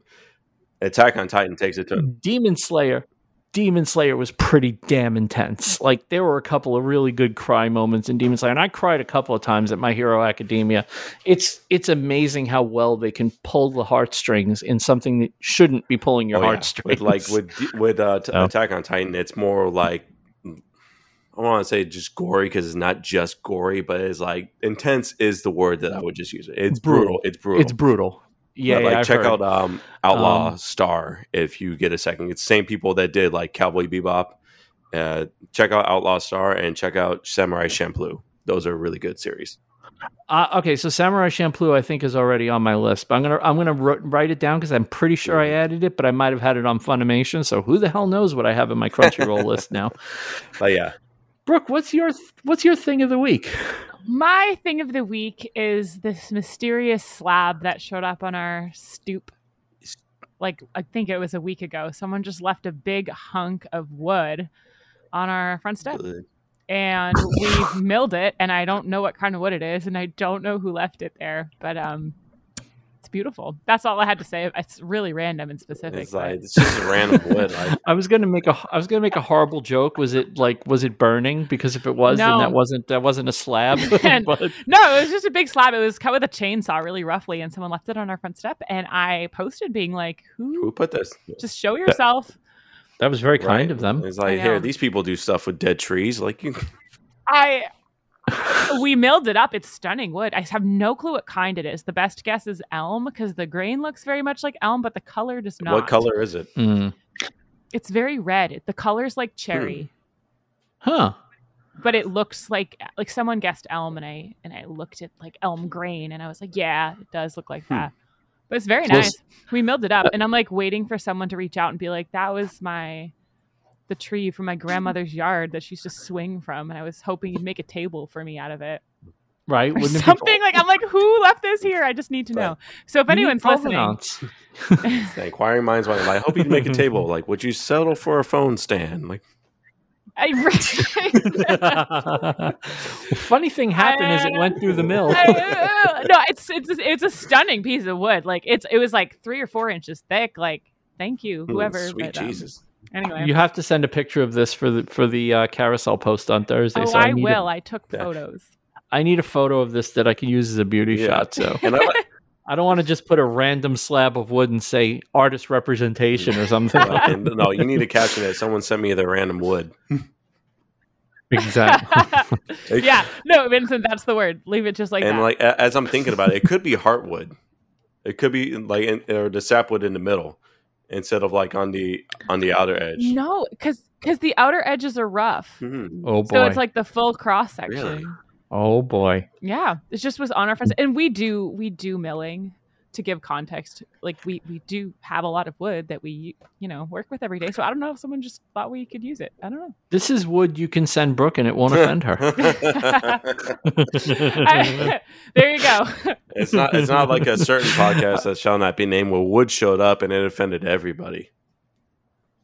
Attack on Titan takes it to Demon Slayer. Demon Slayer was pretty damn intense. Like there were a couple of really good cry moments in Demon Slayer, and I cried a couple of times at My Hero Academia. It's it's amazing how well they can pull the heartstrings in something that shouldn't be pulling your Oh, yeah. heartstrings. With like with with uh, t- So. Attack on Titan, it's more like I want to say just gory because it's not just gory, but it's like intense is the word that I would just use. It's brutal. Brutal. It's brutal. it's brutal. Yeah, yeah, like I've check heard. out um, Outlaw Um, Star if you get a second. It's the same people that did like Cowboy Bebop. Uh, check out Outlaw Star and check out Samurai Champloo. Those are really good series. Uh, okay, so Samurai Champloo, I think, is already on my list, but I'm gonna I'm gonna wr- write it down because I'm pretty sure I added it, but I might have had it on Funimation. So who the hell knows what I have in my Crunchyroll list now? [laughs] But yeah, Brooke, what's your th- what's your thing of the week? My thing of the week is this mysterious slab that showed up on our stoop. Like I think it was a week ago. Someone just left a big hunk of wood on our front step, and we milled it. And I don't know what kind of wood it is, and I don't know who left it there, but um, beautiful. That's all I had to say. It's really random and specific. it's like it's just a random wood. Like [laughs] I was gonna make a I was gonna make a horrible joke. Was it like was it burning? Because if it was, then that wasn't that wasn't a slab. And- [laughs] [laughs] but No, it was just a big slab. It was cut with a chainsaw really roughly, and someone left it on our front step. And I posted being like, "Who? who put this? Just show yourself." that was very kind Right? of them. It's like here, these people do stuff with dead trees. Like you, I [laughs] we milled it up. It's stunning wood. I have no clue what kind it is. The best guess is elm because the grain looks very much like elm, but the color does not. what color is it? Mm. It's very red. The color's like cherry, Huh. but it looks like like someone guessed elm, and I and I looked at like elm grain, and I was like, yeah, it does look like Hmm. that. But it's very Well, nice. We milled it up, and I'm like waiting for someone to reach out and be like, that was my the tree from my grandmother's yard that she used to swing from, and I was hoping you'd make a table for me out of it. Right? or Wouldn't it be- something like I'm like, who left this here? I just need to know. So if You anyone's listening. [laughs] The inquiring minds want. Like, I hope you'd make a table. [laughs] Like, would you settle for a phone stand? Like, I, [laughs] Funny thing happened is it went through the mill. No, it's it's it's a stunning piece of wood. Like it's it was like three or four inches thick. Like thank you, whoever. sweet but, um, Jesus. Anyway, You have to send a picture of this for the for the uh, carousel post on Thursday. oh, so I, need will. A, I took photos. I need a photo of this that I can use as a beauty Yeah. shot. So And I, [laughs] I don't want to just put a random slab of wood and say artist representation or something. and no, you need to caption it. Someone sent me the random wood. exactly. [laughs] yeah, no, Vincent, that's the word. Leave it just like that. and that. like as I'm thinking about it, it could be heartwood. It could be like in, or the sapwood in the middle instead of like on the on the outer edge. no, because because the outer edges are rough, Mhm. Oh boy. so it's like the full cross section. Really? oh boy. Yeah, it just was on our friends, and we do we do milling to give context. Like we we do have a lot of wood that we you know work with every day. So I don't know if someone just thought we could use it. I don't know. This is wood you can send Brooke and it won't offend her. I- [laughs] there you go. [laughs] it's not it's not like a certain podcast that shall not be named where wood showed up and it offended everybody.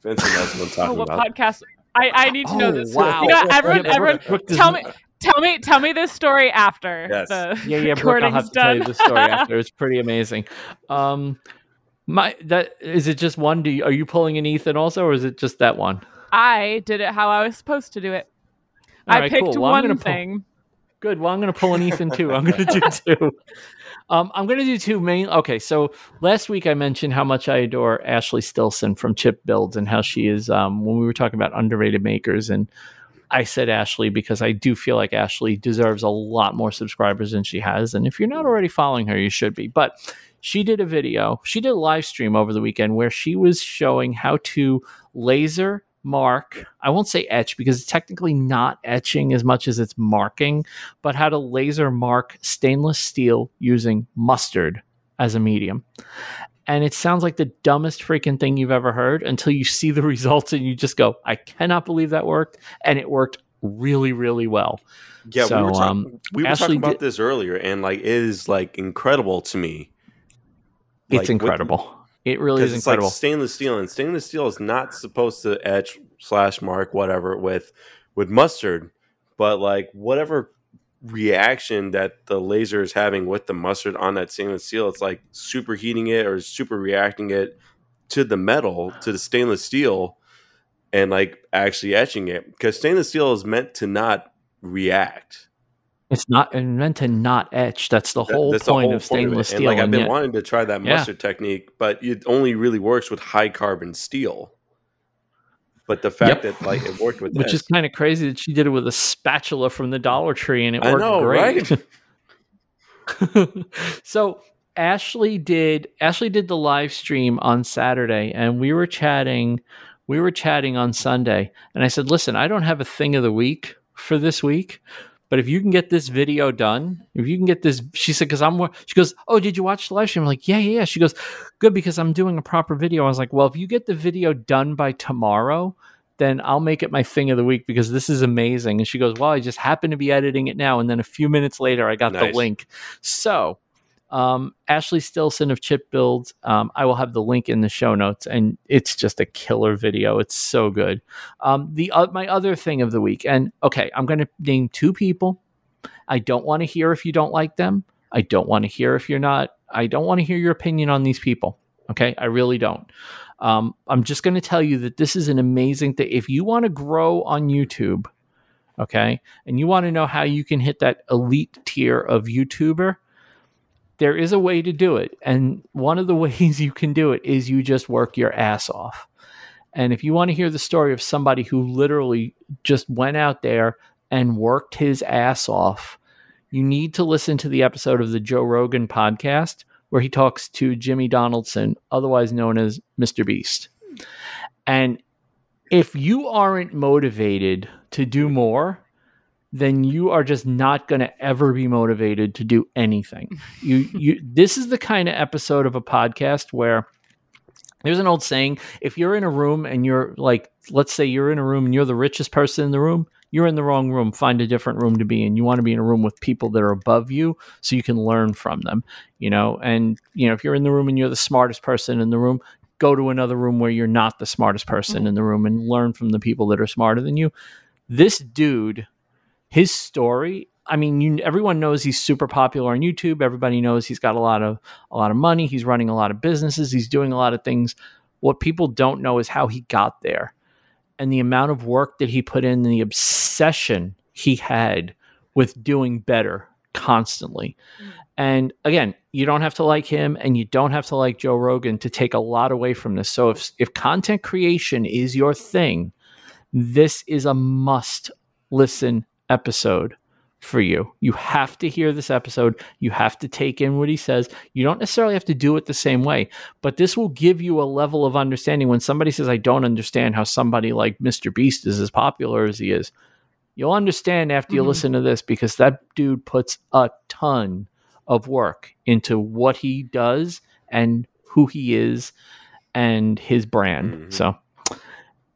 Vincent knows what I'm Oh, talking what about. podcast? I, I need to know Oh, this. wow. Yeah, everyone, everyone, tell me, tell me, tell me this story after Yes. the Yeah, yeah, Brooke, I'll have to tell you done. the story after. It's pretty amazing. Um, my that is it. Just one? Do you, are you pulling an Ethan also, or is it just that one? I did it how I was supposed to do it. All I right, picked cool. Well, one gonna pull- thing. Good. Well, I'm going to pull an Ethan too. I'm going to do [laughs] two. Um, I'm going to do two main. Okay, so last week I mentioned how much I adore Ashley Stilson from Chip Builds and how she is. Um, when we were talking about underrated makers, and I said Ashley because I do feel like Ashley deserves a lot more subscribers than she has. And if you're not already following her, you should be. But she did a video. She did a live stream over the weekend where she was showing how to laser mark. I won't say etch because it's technically not etching as much as it's marking, but how to laser mark stainless steel using mustard as a medium. And it sounds like the dumbest freaking thing you've ever heard until you see the [laughs] results and you just go, I cannot believe that worked. And it worked really, really well. Yeah, So, we were, talk- um, we were talking about did- this earlier, and like it is like incredible to me. It's Like, with- incredible. it really is it's like stainless steel, and stainless steel is not supposed to etch slash mark whatever with with mustard, but like whatever reaction that the laser is having with the mustard on that stainless steel, it's like superheating it or super reacting it to the metal to the stainless steel, and like actually etching it because stainless steel is meant to not react. it's not meant to not etch. That's the That- whole that's point the whole of stainless it. steel. And like I've been yet- wanting to try that Yeah. mustard technique, but it only really works with high carbon steel. But the fact Yep. that like it worked with which this, is kind of crazy that she did it with a spatula from the Dollar Tree and it I worked know, great. right? [laughs] so Ashley did Ashley did the live stream on Saturday and we were chatting we were chatting on Sunday and I said, "Listen, I don't have a thing of the week for this week, but if you can get this video done, if you can get this she said cuz I'm she goes, "Oh, did you watch the live stream?" I'm like, "Yeah, yeah, yeah." She goes, "Good because I'm doing a proper video." I was like, "Well, if you get the video done by tomorrow, then I'll make it my thing of the week because this is amazing. And she goes, Well, I just happen to be editing it now. And then a few minutes later, I got Nice. the link. So, um, Ashley Stilson of Chip Builds, um, I will have the link in the show notes. And it's just a killer video. It's so good. Um, the uh, My other thing of the week, and okay, I'm going to name two people. I don't want to hear if you don't like them. I don't want to hear if you're not. I don't want to hear your opinion on these people. Okay, I really don't. Um, I'm just going to tell you that this is an amazing thing. If you want to grow on YouTube, okay, and you want to know how you can hit that elite tier of YouTuber, there is a way to do it. And one of the [laughs] ways you can do it is you just work your ass off. And if you want to hear the story of somebody who literally just went out there and worked his ass off, you need to listen to the episode of the Joe Rogan podcast where he talks to Jimmy Donaldson, otherwise known as Mr. Beast. And if you aren't motivated to do more, then you are just not going to ever be motivated to do anything. [laughs] You you this is the kind of episode of a podcast where there's an old saying, if you're in a room and you're like let's say you're in a room and you're the richest person in the room, you're in the wrong room. Find a different room to be in. You want to be in a room with people that are above you so you can learn from them, you know? And you know, if you're in the room and you're the smartest person in the room, go to another room where you're not the smartest person mm-hmm. in the room and learn from the people that are smarter than you. This dude, his story, I mean, you, everyone knows he's super popular on YouTube. Everybody knows he's got a lot of a lot of money. He's running a lot of businesses. He's doing a lot of things. What people don't know is how he got there and the amount of work that he put in and the obsession he had with doing better constantly. Mm. And again, you don't have to like him and you don't have to like Joe Rogan to take a lot away from this. So if if content creation is your thing, this is a must listen episode for you. You have to hear this episode. You have to take in what he says. You don't necessarily have to do it the same way, but this will give you a level of understanding when somebody says, I don't understand how somebody like Mr. Beast is as popular as he is. You'll understand after you Mhm. listen to this because that dude puts a ton of work into what he does and who he is and his brand. Mhm. So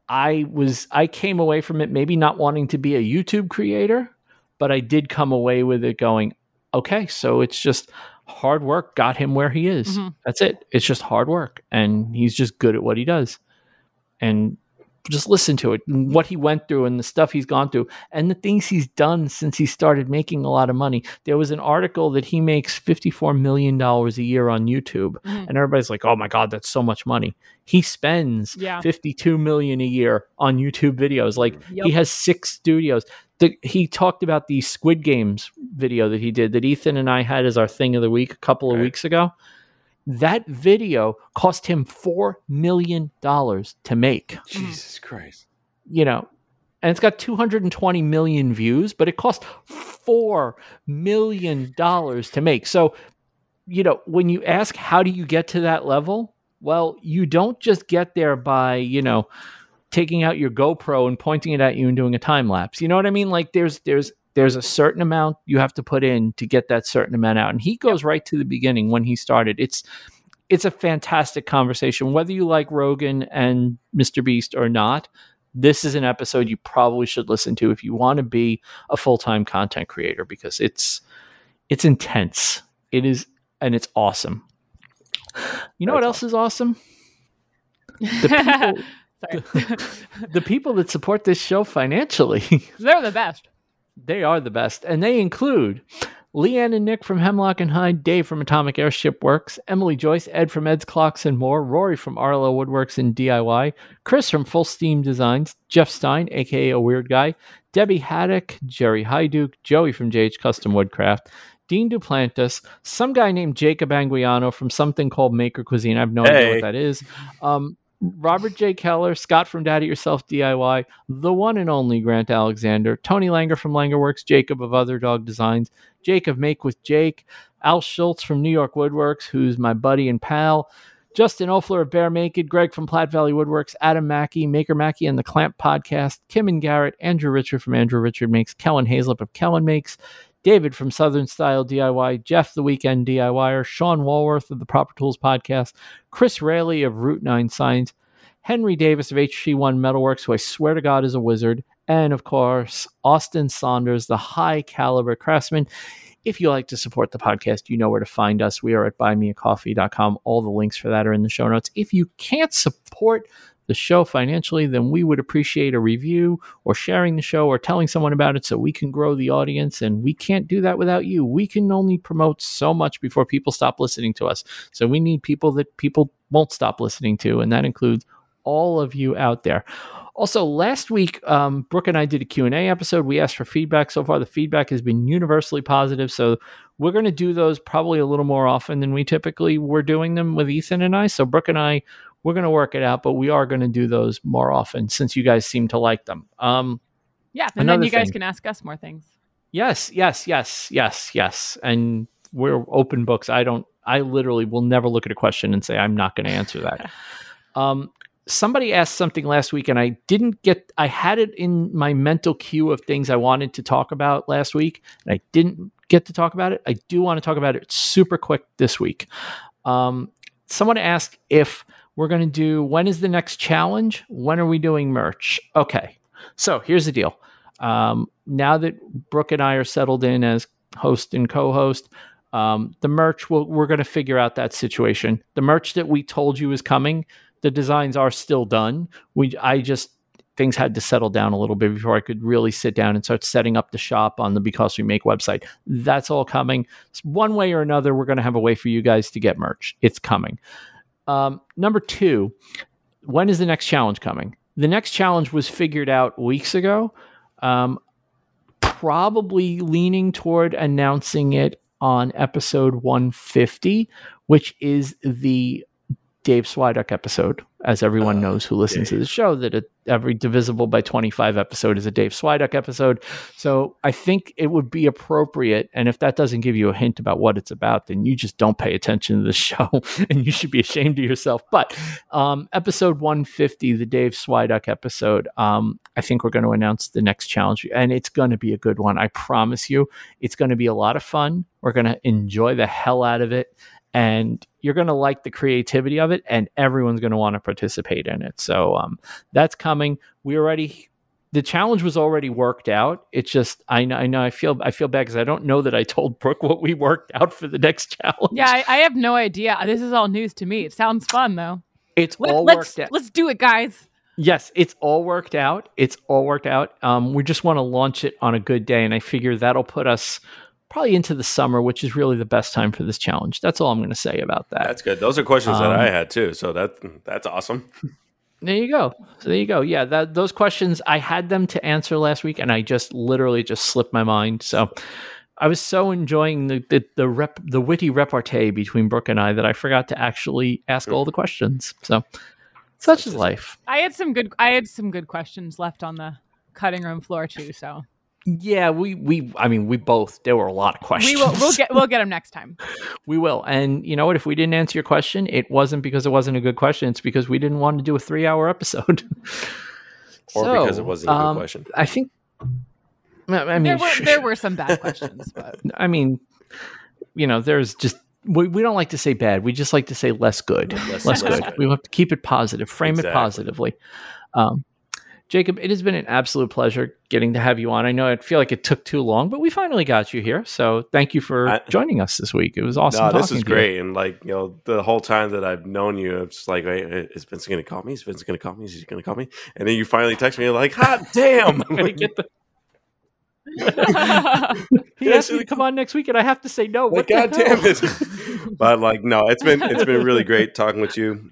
I was I came away from it maybe not wanting to be a YouTube creator, but I did come away with it going, okay, so it's just hard work got him where he is. Mhm. That's it. It's just hard work and he's just good at what he does. and just listen to it and what he went through and the stuff he's gone through and the things he's done since he started making a lot of money. There was an article that he makes $54 million a year on YouTube. Mhm. And everybody's like, oh my God, that's so much money. He spends Yeah. 52 million a year on YouTube videos. Like Yep. he has six studios. The, he talked about the Squid Games video that he did that Ethan and I had as our thing of the week a couple of weeks ago. That video cost him four million dollars to make. Jesus Christ. You know, and it's got 220 million views, but it cost four million dollars to make. So, you know, when you ask how do you get to that level, well, you don't just get there by, you know, taking out your GoPro and pointing it at you and doing a time lapse. You know what I mean? Like there's there's there's a certain amount you have to put in to get that certain amount out. And he goes right to the beginning when he started. It's it's a fantastic conversation. Whether you like Rogan and Mr. Beast or not, this is an episode you probably should listen to if you want to be a full-time content creator because it's it's intense. It is and it's awesome. You know what else is awesome? The people [laughs] Sorry. [laughs] the people that support this show financially. They're the best. They are the best, and they include Leanne and Nick from Hemlock and Hyde, Dave from Atomic Airship Works, Emily Joyce, Ed from Ed's Clocks and More, Rory from Arlo Woodworks and DIY, Chris from Full Steam Designs, Jeff Stein, aka a weird guy, Debbie Haddock, Jerry Hyduke, Joey from JH Custom Woodcraft. Dean Duplantis, some guy named Jacob Anguiano from something called Maker Cuisine. I have no idea what that is. Um, Robert J. Keller, Scott from Daddy Yourself DIY, the one and only Grant Alexander, Tony Langer from Langerworks, Jacob of Other Dog Designs, Jake of Make with Jake, Al Schultz from New York Woodworks, who's my buddy and pal, Justin Ofler of Bear Naked, Greg from Platte Valley Woodworks, Adam Mackey, Maker Mackey and the Clamp Podcast, Kim and Garrett, Andrew Richard from Andrew Richard Makes, Kellen Hazlip of Kellen Makes, David from Southern Style DIY, Jeff the Weekend DIYer, Sean Walworth of the Proper Tools Podcast, Chris Rayleigh of Route 9 Signs, Henry Davis of HC1 Metalworks, who I swear to God is a wizard, and of course, Austin Saunders, the high caliber craftsman. If you like to support the podcast, you know where to find us. We are at buymeacoffee.com. All the links for that are in the show notes. If you can't support the show financially, then we would appreciate a review or sharing the show or telling someone about it so we can grow the audience. And we can't do that without you. We can only promote so much before people stop listening to us. So we need people that people won't stop listening to, and that includes all of you out there. Also, last week, um, Brooke and I did a Q&A episode. We asked for feedback. So far, the feedback has been universally positive. So we're going to do those probably a little more often than we typically were doing them with Ethan and I. So Brooke and I, we're going to work it out, but we are going to do those more often since you guys seem to like them. Um, Yeah, and then you guys thing. can ask us more things. Yes, yes, yes, yes, yes. And we're open books. I don't, I literally will never look at a question and say, I'm not going to answer that. [laughs] um, somebody asked something last week and I didn't get, I had it in my mental queue of things I wanted to talk about last week and I didn't get to talk about it. I do want to talk about it super quick this week. Um, someone asked if we're going to do, when is the next challenge? When are we doing merch? Okay. So here's the deal. Um, now that Brooke and I are settled in as host and co-host, um, the merch we'll, we're going to figure out that situation. The merch that we told you is coming. The designs are still done. We I just things had to settle down a little bit before I could really sit down and start setting up the shop on the Because We Make website. That's all coming. One way or another, we're going to have a way for you guys to get merch. It's coming. Um, number two, when is the next challenge coming? The next challenge was figured out weeks ago. Um, probably leaning toward announcing it on episode 150, which is the Dave Swiduck episode. As everyone Oh, knows who listens to the show, that it, every divisible by 25 episode is a Dave Swiduck episode. So I think it would be appropriate. And if that doesn't give you a hint about what it's about, then you just don't pay attention to the [laughs] show and you should be ashamed of yourself. But um, episode 150, the Dave Swiduck episode, um, I think we're going to announce the next challenge. And it's going to be a good one. I promise you. It's going to be a lot of fun. We're going to enjoy the hell out of it. And you're going to like the creativity of it, and everyone's going to want to participate in it. So um, that's coming. We already the challenge was already worked out. It's just I know I know I feel I feel bad because I don't know that I told Brooke what we worked out for the next [laughs] challenge. Yeah, I, I have no idea. This is all news to me. It sounds fun though. it's Let, all let's worked out. let's do it, guys. Yes, it's all worked out. It's all worked out. Um, we just want to launch it on a good day, and I figure that'll put us probably into the summer, which is really the best time for this challenge. That's all I'm going to say about that. That's good. Those are questions that Um, I had too. So that that's awesome. There you go. So there you go. Yeah, that those questions I had them to answer last week, and I just literally just slipped my mind. So I was so enjoying the the the, rep, the witty repartee between Brooke and I that I forgot to actually ask all the questions. So such is life. I had some good. I had some good questions left on the cutting room floor too. So Yeah, we we I mean we both there were a lot of questions. we will. We'll get. We'll get them next time. [laughs] We will. And you know what? If we didn't answer your question, it wasn't because it wasn't a good question. It's because we didn't want to do a three hour episode. [laughs] Or So, because it wasn't a good um, question. I think. I I mean, there were there [laughs] were some bad questions, but I mean, you know, there's just we, we don't like to say bad. We just like to say less good. Less- less less good. good. We have to keep it positive, frame Exactly. it positively. Um, Jacob, it has been an absolute pleasure getting to have you on. I know I feel like it took too long, but we finally got you here. So thank you for I- joining us this week. It was awesome. no, this is to you. great. And like, you know, the whole time that I've known you, it's like, wait, is Vince going to call me? Is Vince going to call me? Is he going to call me? And then you finally text me like, hot [laughs] damn. [laughs] I'm gonna get the- [laughs] he asked me to come on next week, and I have to say no. What like, the God damn it. but like, no, it's been, it's been really great talking with you.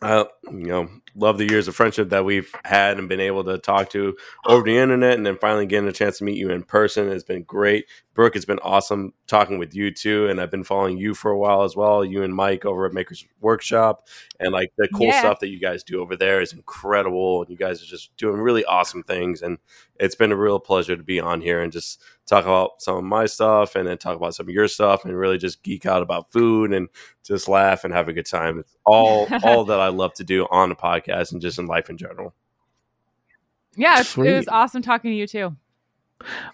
Uh, you know, love the years of friendship that we've had and been able to talk to over the internet and then finally getting a chance to meet you in person has been great. Brooke, it's been awesome talking with you too. And I've been following you for a while as well. You and Mike over at Maker's Workshop. And like the cool Yeah. stuff that you guys do over there is incredible. And you guys are just doing really awesome things. And it's been a real pleasure to be on here and just talk about some of my stuff and then talk about some of your stuff and really just geek out about food and just laugh and have a good time. It's all [laughs] all that I love to do on the podcast and just in life in general. yeah, it's, it was awesome talking to you too.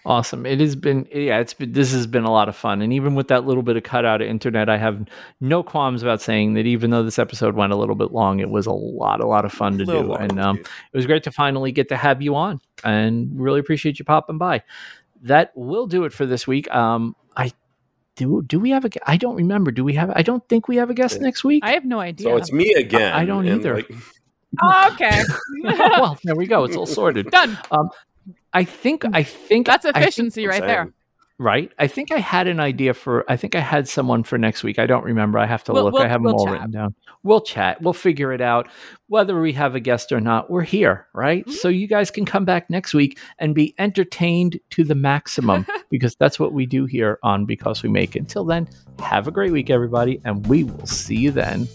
Awesome. It has been yeah, it's been this has been a lot of fun. And even with that little bit of cutout of internet, I have no qualms about saying that even though this episode went a little bit long, it was a lot, a lot of fun to do. long, And um, it was great to finally get to have you on and really appreciate you popping by. That will do it for this week. Um I do do we have a gu- I don't remember. Do we have I don't think we have a guest next week. I have no idea. so it's me again. I don't either. like, oh, okay. [laughs] well, there we go. It's all sorted. [laughs] Done. I think I think That's I think- efficiency right there. Right? I think I had an idea for. I think I had someone for next week. I don't remember. I have to We'll- look. we'll- I have them we'll all chat. written down. We'll chat. We'll figure it out. Whether we have a guest or not, we're here, right? Mhm. So you guys can come back next week and be entertained to the maximum [laughs] because that's what we do here on Because We Make Until then, have a great week, everybody, and we will see you then.